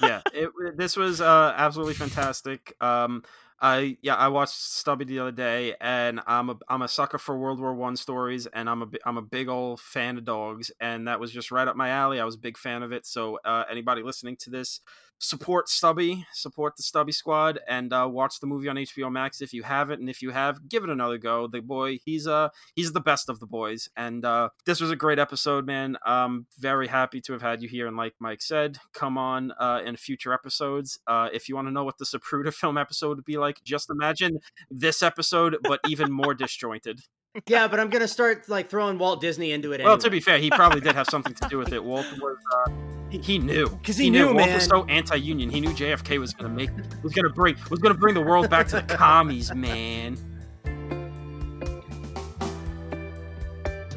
yeah, it, this was uh, absolutely fantastic. Um, I yeah, I watched Stubby the other day, and I'm a I'm a sucker for World War One stories, and I'm a I'm a big old fan of dogs, and that was just right up my alley. I was a big fan of it. So uh, anybody listening to this, support Stubby, support the Stubby Squad, and uh, watch the movie on HBO Max if you haven't. And if you have, give it another go. The boy, he's uh he's the best of the boys, and uh, this was a great episode, man. I'm very happy to have had you here, and like Mike said, come on uh, in future episodes. Uh, if you want to know what the Zapruder film episode would be like, just imagine this episode, but even more disjointed
yeah, but I'm gonna start like throwing Walt Disney into it.
Well, to be fair, he probably did have something to do with it. Walt was. Uh, he, he knew
because he, he, knew,
knew
Walt
was so anti-union. He knew JFK was gonna make was gonna bring was gonna bring the world back to the commies, man.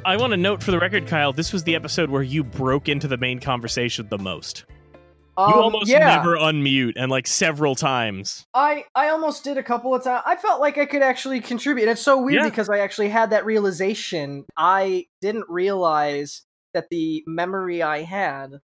I want to note for the record, Kyle, this was the episode where you broke into the main conversation the most.
Um,
you almost
yeah,
never unmute, and like several times.
I I almost did a couple of times. I felt like I could actually contribute. And it's so weird
Yeah.
because I actually had that realization. I didn't realize that the memory I had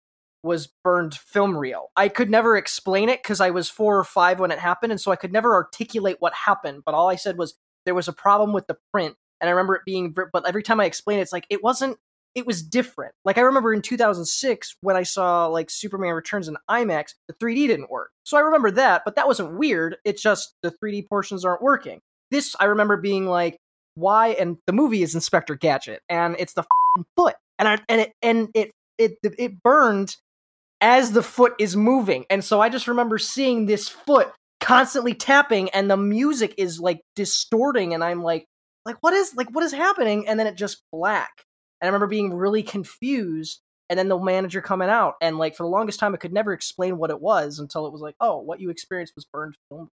was burned film reel. I could never explain it because I was four or five when it happened, and so I could never articulate what happened. But all I said was there was a problem with the print, and I remember it being. But every time I explain it, it's like it wasn't. It was different. Like I remember in 2006 when I saw like Superman Returns in IMAX, the 3D didn't work. So I remember that, but that wasn't weird. It's just the 3D portions aren't working. This I remember being like, why? And the movie is Inspector Gadget, and it's the foot, and I and it and it it it burned as the foot is moving, and so I just remember seeing this foot constantly tapping, and the music is like distorting, and I'm like, like what is like what is happening? And then it just black, and I remember being really confused. And then the manager coming out, and like for the longest time, I could never explain what it was until it was like, oh, what you experienced was burned film.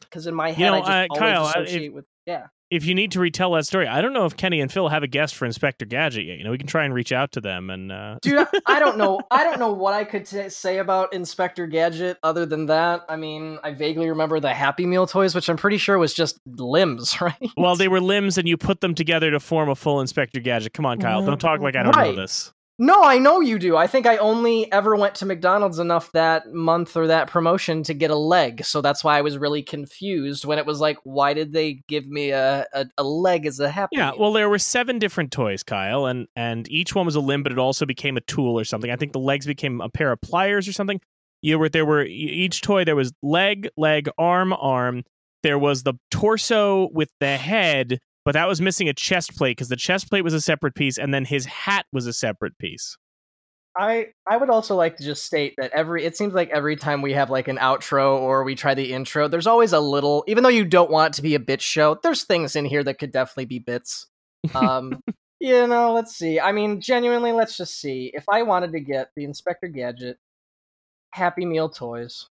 Because in my head,
know,
I just
uh,
always
Kyle, I- if-
associate with yeah.
If you need to retell that story, I don't know if Kenny and Phil have a guest for Inspector Gadget yet. You know, we can try and reach out to them and. Uh...
dude I- don't know i don't know what i could t- say about inspector gadget other than that i mean i vaguely remember the happy meal toys which i'm pretty sure was just limbs right
Well, they were limbs, and you put them together to form a full Inspector Gadget. Come on, Kyle, don't talk like I don't
Right.
know this.
No i know you do i think i only ever went to mcdonald's enough that month or that promotion to get a leg so that's why i was really confused when it was like why did they give me a, a, a leg as a happy
Yeah,
meal?
well, there were seven different toys, Kyle, and and each one was a limb, but it also became a tool or something. I think the legs became a pair of pliers or something. You were there were each toy there was leg, leg, arm, arm. There was the torso with the head, but that was missing a chest plate because the chest plate was a separate piece, and then his hat was a separate piece.
I I would also like to just state that every it seems like every time we have like an outro or we try the intro, there's always a little even though you don't want it to be a bit show, there's things in here that could definitely be bits. Um you know, let's see. I mean, genuinely, let's just see. If I wanted to get the Inspector Gadget Happy Meal toys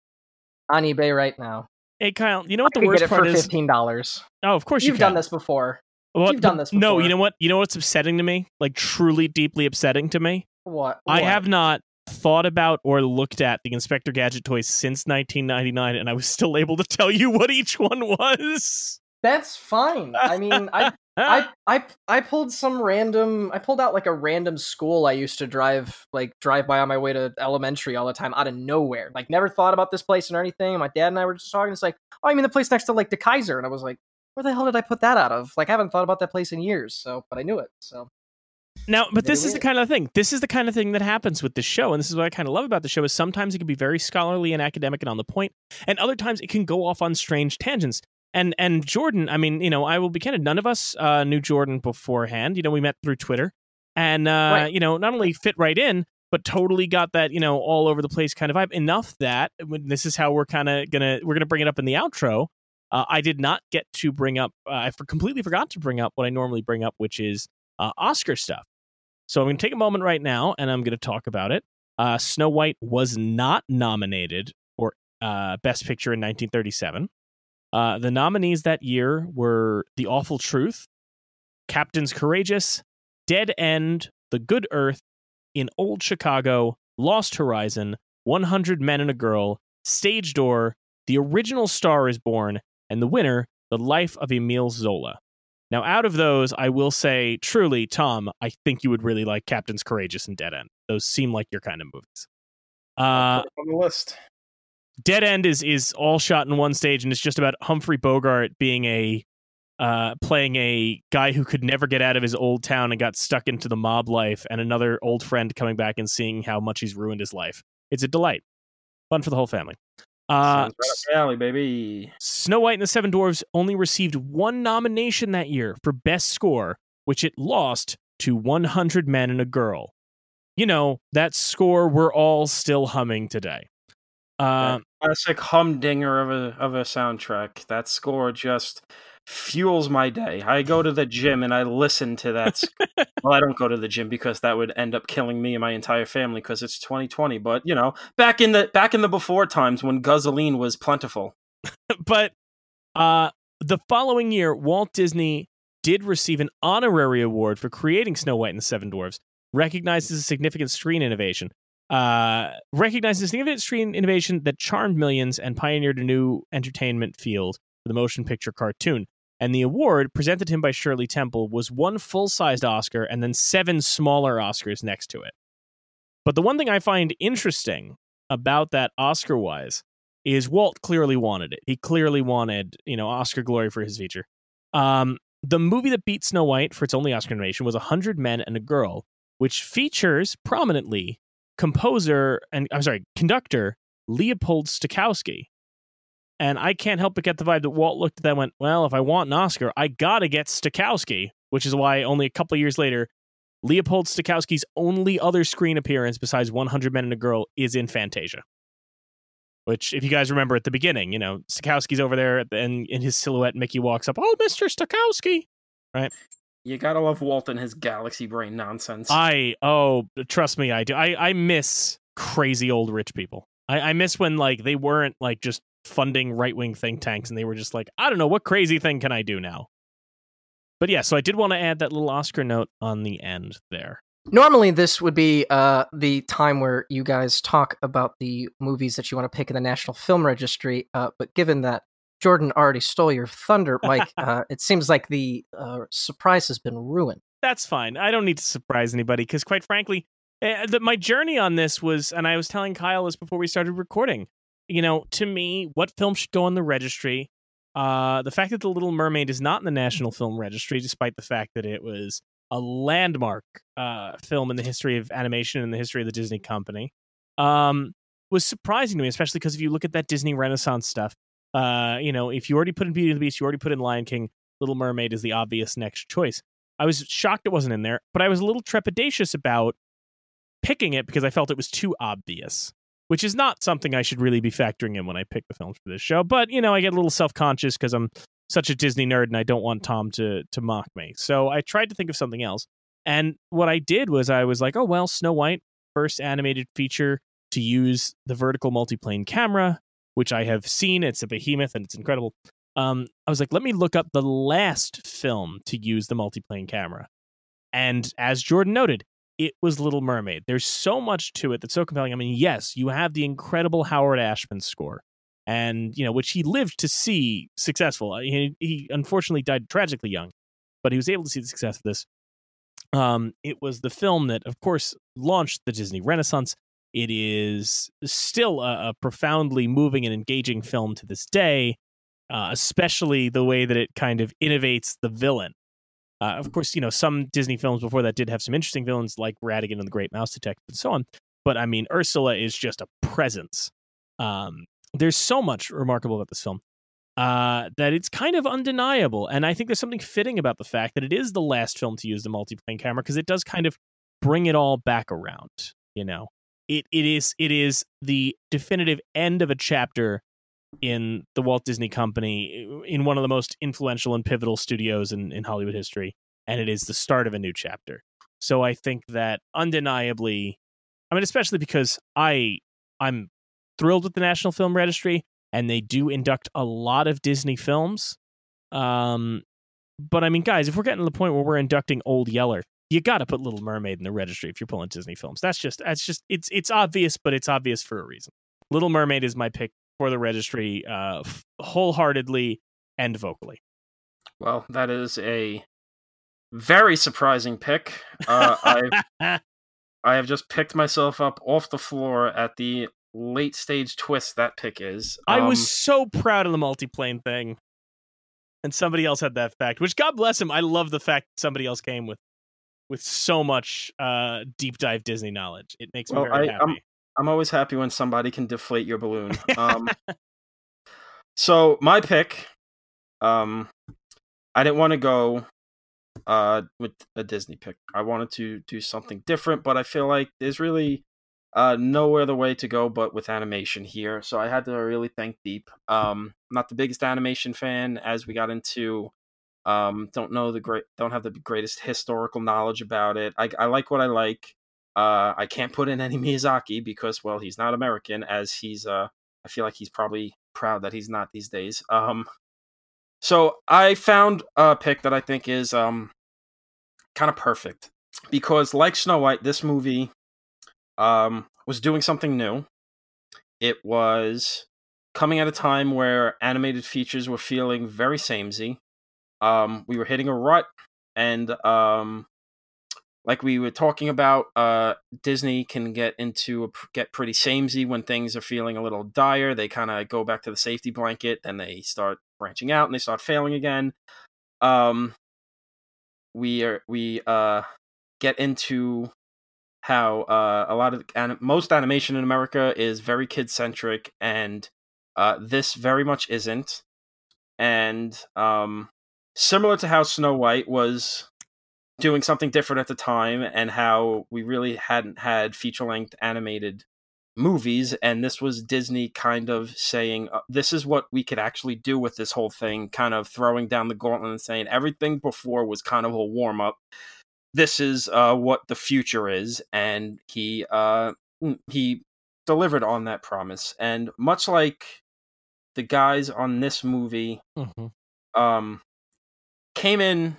on eBay right now,
Hey, Kyle, you know what
I
the worst
get it for
part is?
fifteen dollars.
Oh, of course you
You've
can.
done this before.
Well,
you've done this
No, you know what? You know what's upsetting to me? Like truly, deeply upsetting to me.
What?
I have not thought about or looked at the Inspector Gadget toys since 1999, and I was still able to tell you what each one was.
That's fine. I mean, I I I I pulled some random. I pulled out like a random school I used to drive like drive by on my way to elementary all the time out of nowhere. Like never thought about this place or anything. My dad and I were just talking. It's like, oh, I mean the place next to like the Kaiser, and I was like, where the hell did I put that out of? Like I haven't thought about that place in years. So, but I knew it. So
Now, but this is the kind of thing. This is the kind of thing that happens with the show, and this is what I kind of love about the show. Is sometimes it can be very scholarly and academic and on the point, and other times it can go off on strange tangents. And and Jordan, I mean, you know, I will be candid. None of us uh, knew Jordan beforehand. You know, we met through Twitter, and uh,
Right.
you know, not only fit right in, but totally got that you know all over the place kind of vibe. Enough that this is how we're kind of gonna we're gonna bring it up in the outro. Uh, I did not get to bring up. Uh, I for- completely forgot to bring up what I normally bring up, which is uh, Oscar stuff. So I'm going to take a moment right now and I'm going to talk about it. Uh, Snow White was not nominated for uh, Best Picture in 1937. Uh, the nominees that year were The Awful Truth, Captains Courageous, Dead End, The Good Earth, In Old Chicago, Lost Horizon, 100 Men and a Girl, Stage Door, The Original Star is Born, and the winner, The Life of Emile Zola. Now, out of those, I will say, truly, Tom, I think you would really like Captain's Courageous and Dead End. Those seem like your kind of movies. Uh,
on the list.
Dead End is is all shot in one stage, and it's just about Humphrey Bogart being a uh, playing a guy who could never get out of his old town and got stuck into the mob life, and another old friend coming back and seeing how much he's ruined his life. It's a delight, fun for the whole family. Uh,
right alley, baby.
Snow White and the Seven Dwarfs only received one nomination that year for Best Score, which it lost to 100 Men and a Girl. You know, that score we're all still humming today. Uh,
Classic humdinger of a of a soundtrack. That score just fuels my day. I go to the gym and I listen to that. well, I don't go to the gym because that would end up killing me and my entire family because it's 2020. But you know, back in the back in the before times when gasoline was plentiful.
but uh, the following year, Walt Disney did receive an honorary award for creating Snow White and the Seven Dwarfs, recognized as a significant screen innovation. Uh, recognized as a significant screen innovation that charmed millions and pioneered a new entertainment field for the motion picture cartoon. And the award, presented to him by Shirley Temple, was one full sized Oscar and then seven smaller Oscars next to it. But the one thing I find interesting about that Oscar wise is Walt clearly wanted it. He clearly wanted, you know, Oscar glory for his feature. Um, the movie that beat Snow White for its only Oscar nomination was A Hundred Men and a Girl, which features prominently composer and I'm sorry, conductor Leopold Stokowski. And I can't help but get the vibe that Walt looked at that and went, Well, if I want an Oscar, I gotta get Stokowski, which is why only a couple years later, Leopold Stokowski's only other screen appearance besides 100 Men and a Girl is in Fantasia. Which, if you guys remember at the beginning, you know, Stokowski's over there and in his silhouette, Mickey walks up, Oh, Mr. Stokowski. Right?
You gotta love Walt and his galaxy brain nonsense.
I, oh, trust me, I do. I, I miss crazy old rich people. I, I miss when, like, they weren't, like, just funding right wing think tanks and they were just like, I don't know, what crazy thing can I do now? But yeah, so I did want to add that little Oscar note on the end there.
Normally, this would be uh, the time where you guys talk about the movies that you want to pick in the National Film Registry. Uh, but given that Jordan already stole your thunder, Mike, uh, it seems like the uh, surprise has been ruined.
That's fine. I don't need to surprise anybody because, quite frankly, uh, the, my journey on this was, and I was telling Kyle this before we started recording. You know, to me, what film should go on the registry? Uh, the fact that The Little Mermaid is not in the National Film Registry, despite the fact that it was a landmark uh, film in the history of animation and the history of the Disney company, um, was surprising to me, especially because if you look at that Disney Renaissance stuff, uh, you know, if you already put in Beauty and the Beast, you already put in Lion King, Little Mermaid is the obvious next choice. I was shocked it wasn't in there, but I was a little trepidatious about picking it because I felt it was too obvious which is not something I should really be factoring in when I pick the films for this show. But you know, I get a little self conscious because I'm such a Disney nerd and I don't want Tom to to mock me. So I tried to think of something else. And what I did was I was like, oh well, Snow White, first animated feature to use the vertical multiplane camera, which I have seen. It's a behemoth and it's incredible. Um, I was like, let me look up the last film to use the multiplane camera. And as Jordan noted, it was Little Mermaid. There's so much to it that's so compelling. I mean, yes, you have the incredible Howard Ashman score, and you know which he lived to see successful. He, he unfortunately died tragically young, but he was able to see the success of this. Um, it was the film that, of course, launched the Disney Renaissance. It is still a, a profoundly moving and engaging film to this day, uh, especially the way that it kind of innovates the villain. Uh, of course, you know, some Disney films before that did have some interesting villains like Ratigan and the Great Mouse Detective and so on. But I mean, Ursula is just a presence. Um, there's so much remarkable about this film uh, that it's kind of undeniable. And I think there's something fitting about the fact that it is the last film to use the multiplane camera because it does kind of bring it all back around. You know, it it is it is the definitive end of a chapter in the Walt Disney Company in one of the most influential and pivotal studios in, in Hollywood history. And it is the start of a new chapter. So I think that undeniably, I mean, especially because I I'm thrilled with the National Film Registry and they do induct a lot of Disney films. Um, but I mean, guys, if we're getting to the point where we're inducting Old Yeller, you got to put Little Mermaid in the registry if you're pulling Disney films. That's just that's just it's it's obvious, but it's obvious for a reason. Little Mermaid is my pick for the registry uh, wholeheartedly and vocally.
Well, that is a very surprising pick. Uh, I I have just picked myself up off the floor at the late stage twist that pick is.
Um, I was so proud of the multiplane thing, and somebody else had that fact. Which God bless him. I love the fact somebody else came with with so much uh, deep dive Disney knowledge. It makes me well, very I, happy.
I'm, I'm always happy when somebody can deflate your balloon. Um, so my pick, um, I didn't want to go uh, with a Disney pick. I wanted to do something different, but I feel like there's really uh, no other way to go but with animation here. So I had to really think deep. Um, I'm not the biggest animation fan as we got into. Um, don't know the great, don't have the greatest historical knowledge about it. I, I like what I like. Uh, I can't put in any Miyazaki because, well, he's not American, as he's. Uh, I feel like he's probably proud that he's not these days. Um, So I found a pick that I think is um kind of perfect because, like Snow White, this movie um was doing something new. It was coming at a time where animated features were feeling very samey. Um, we were hitting a rut, and um, like we were talking about, uh, Disney can get into a, get pretty samey when things are feeling a little dire. They kind of go back to the safety blanket, and they start branching out, and they start failing again. Um, we are we uh get into how uh, a lot of anim- most animation in America is very kid centric, and uh, this very much isn't. And um, similar to how Snow White was doing something different at the time, and how we really hadn't had feature length animated movies, and this was Disney kind of saying, uh, "This is what we could actually do with this whole thing," kind of throwing down the gauntlet and saying everything before was kind of a warm up this is uh, what the future is, and he uh, mm, he delivered on that promise. And much like the guys on this movie,
Mm-hmm.
um, came in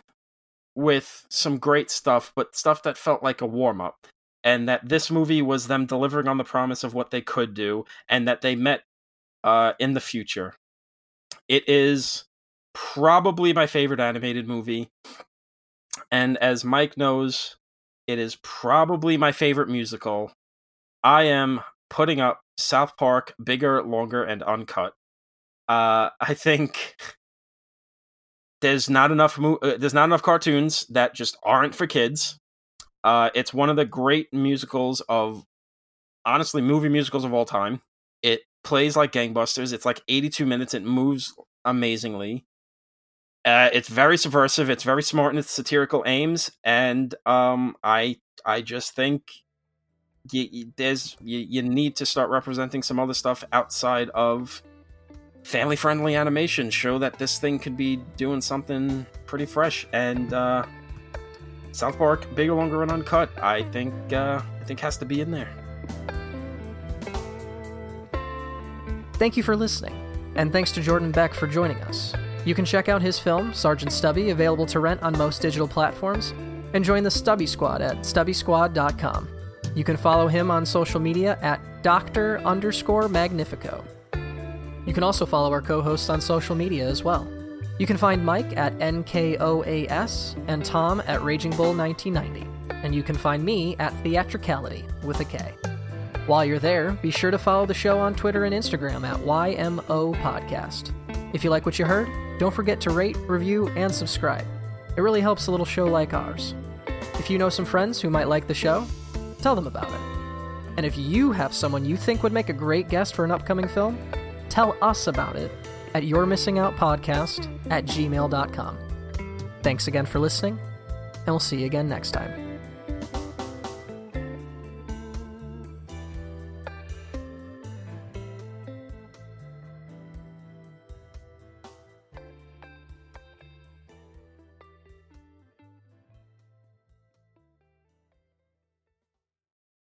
with some great stuff, but stuff that felt like a warm up. And that this movie was them delivering on the promise of what they could do, and that they met uh, in the future. It is probably my favorite animated movie. And as Mike knows, it is probably my favorite musical. I am putting up South Park bigger, longer, and uncut. Uh, I think there's not enough uh, there's not enough cartoons that just aren't for kids. Uh, it's one of the great musicals of honestly movie musicals of all time. It plays like gangbusters. It's like 82 minutes. It moves amazingly. Uh, it's very subversive. It's very smart in its satirical aims, and um, I I just think there's you need to start representing some other stuff outside of family friendly animation. Show that this thing could be doing something pretty fresh. And uh, South Park, bigger, longer, and uncut. I think uh, I think has to be in there.
Thank you for listening, and thanks to Jordan Beck for joining us. You can check out his film, Sergeant Stubby, available to rent on most digital platforms, and join the Stubby Squad at stubbysquad.com. You can follow him on social media at Dr. underscore Magnifico. You can also follow our co hosts on social media as well. You can find Mike at NKOAS and Tom at Raging Bull 1990. And you can find me at Theatricality with a K. While you're there, be sure to follow the show on Twitter and Instagram at YMO Podcast. If you like what you heard, don't forget to rate, review, and subscribe. It really helps a little show like ours. If you know some friends who might like the show, tell them about it. And if you have someone you think would make a great guest for an upcoming film, tell us about it at yourmissingoutpodcast at gmail.com. Thanks again for listening, and we'll see you again next time.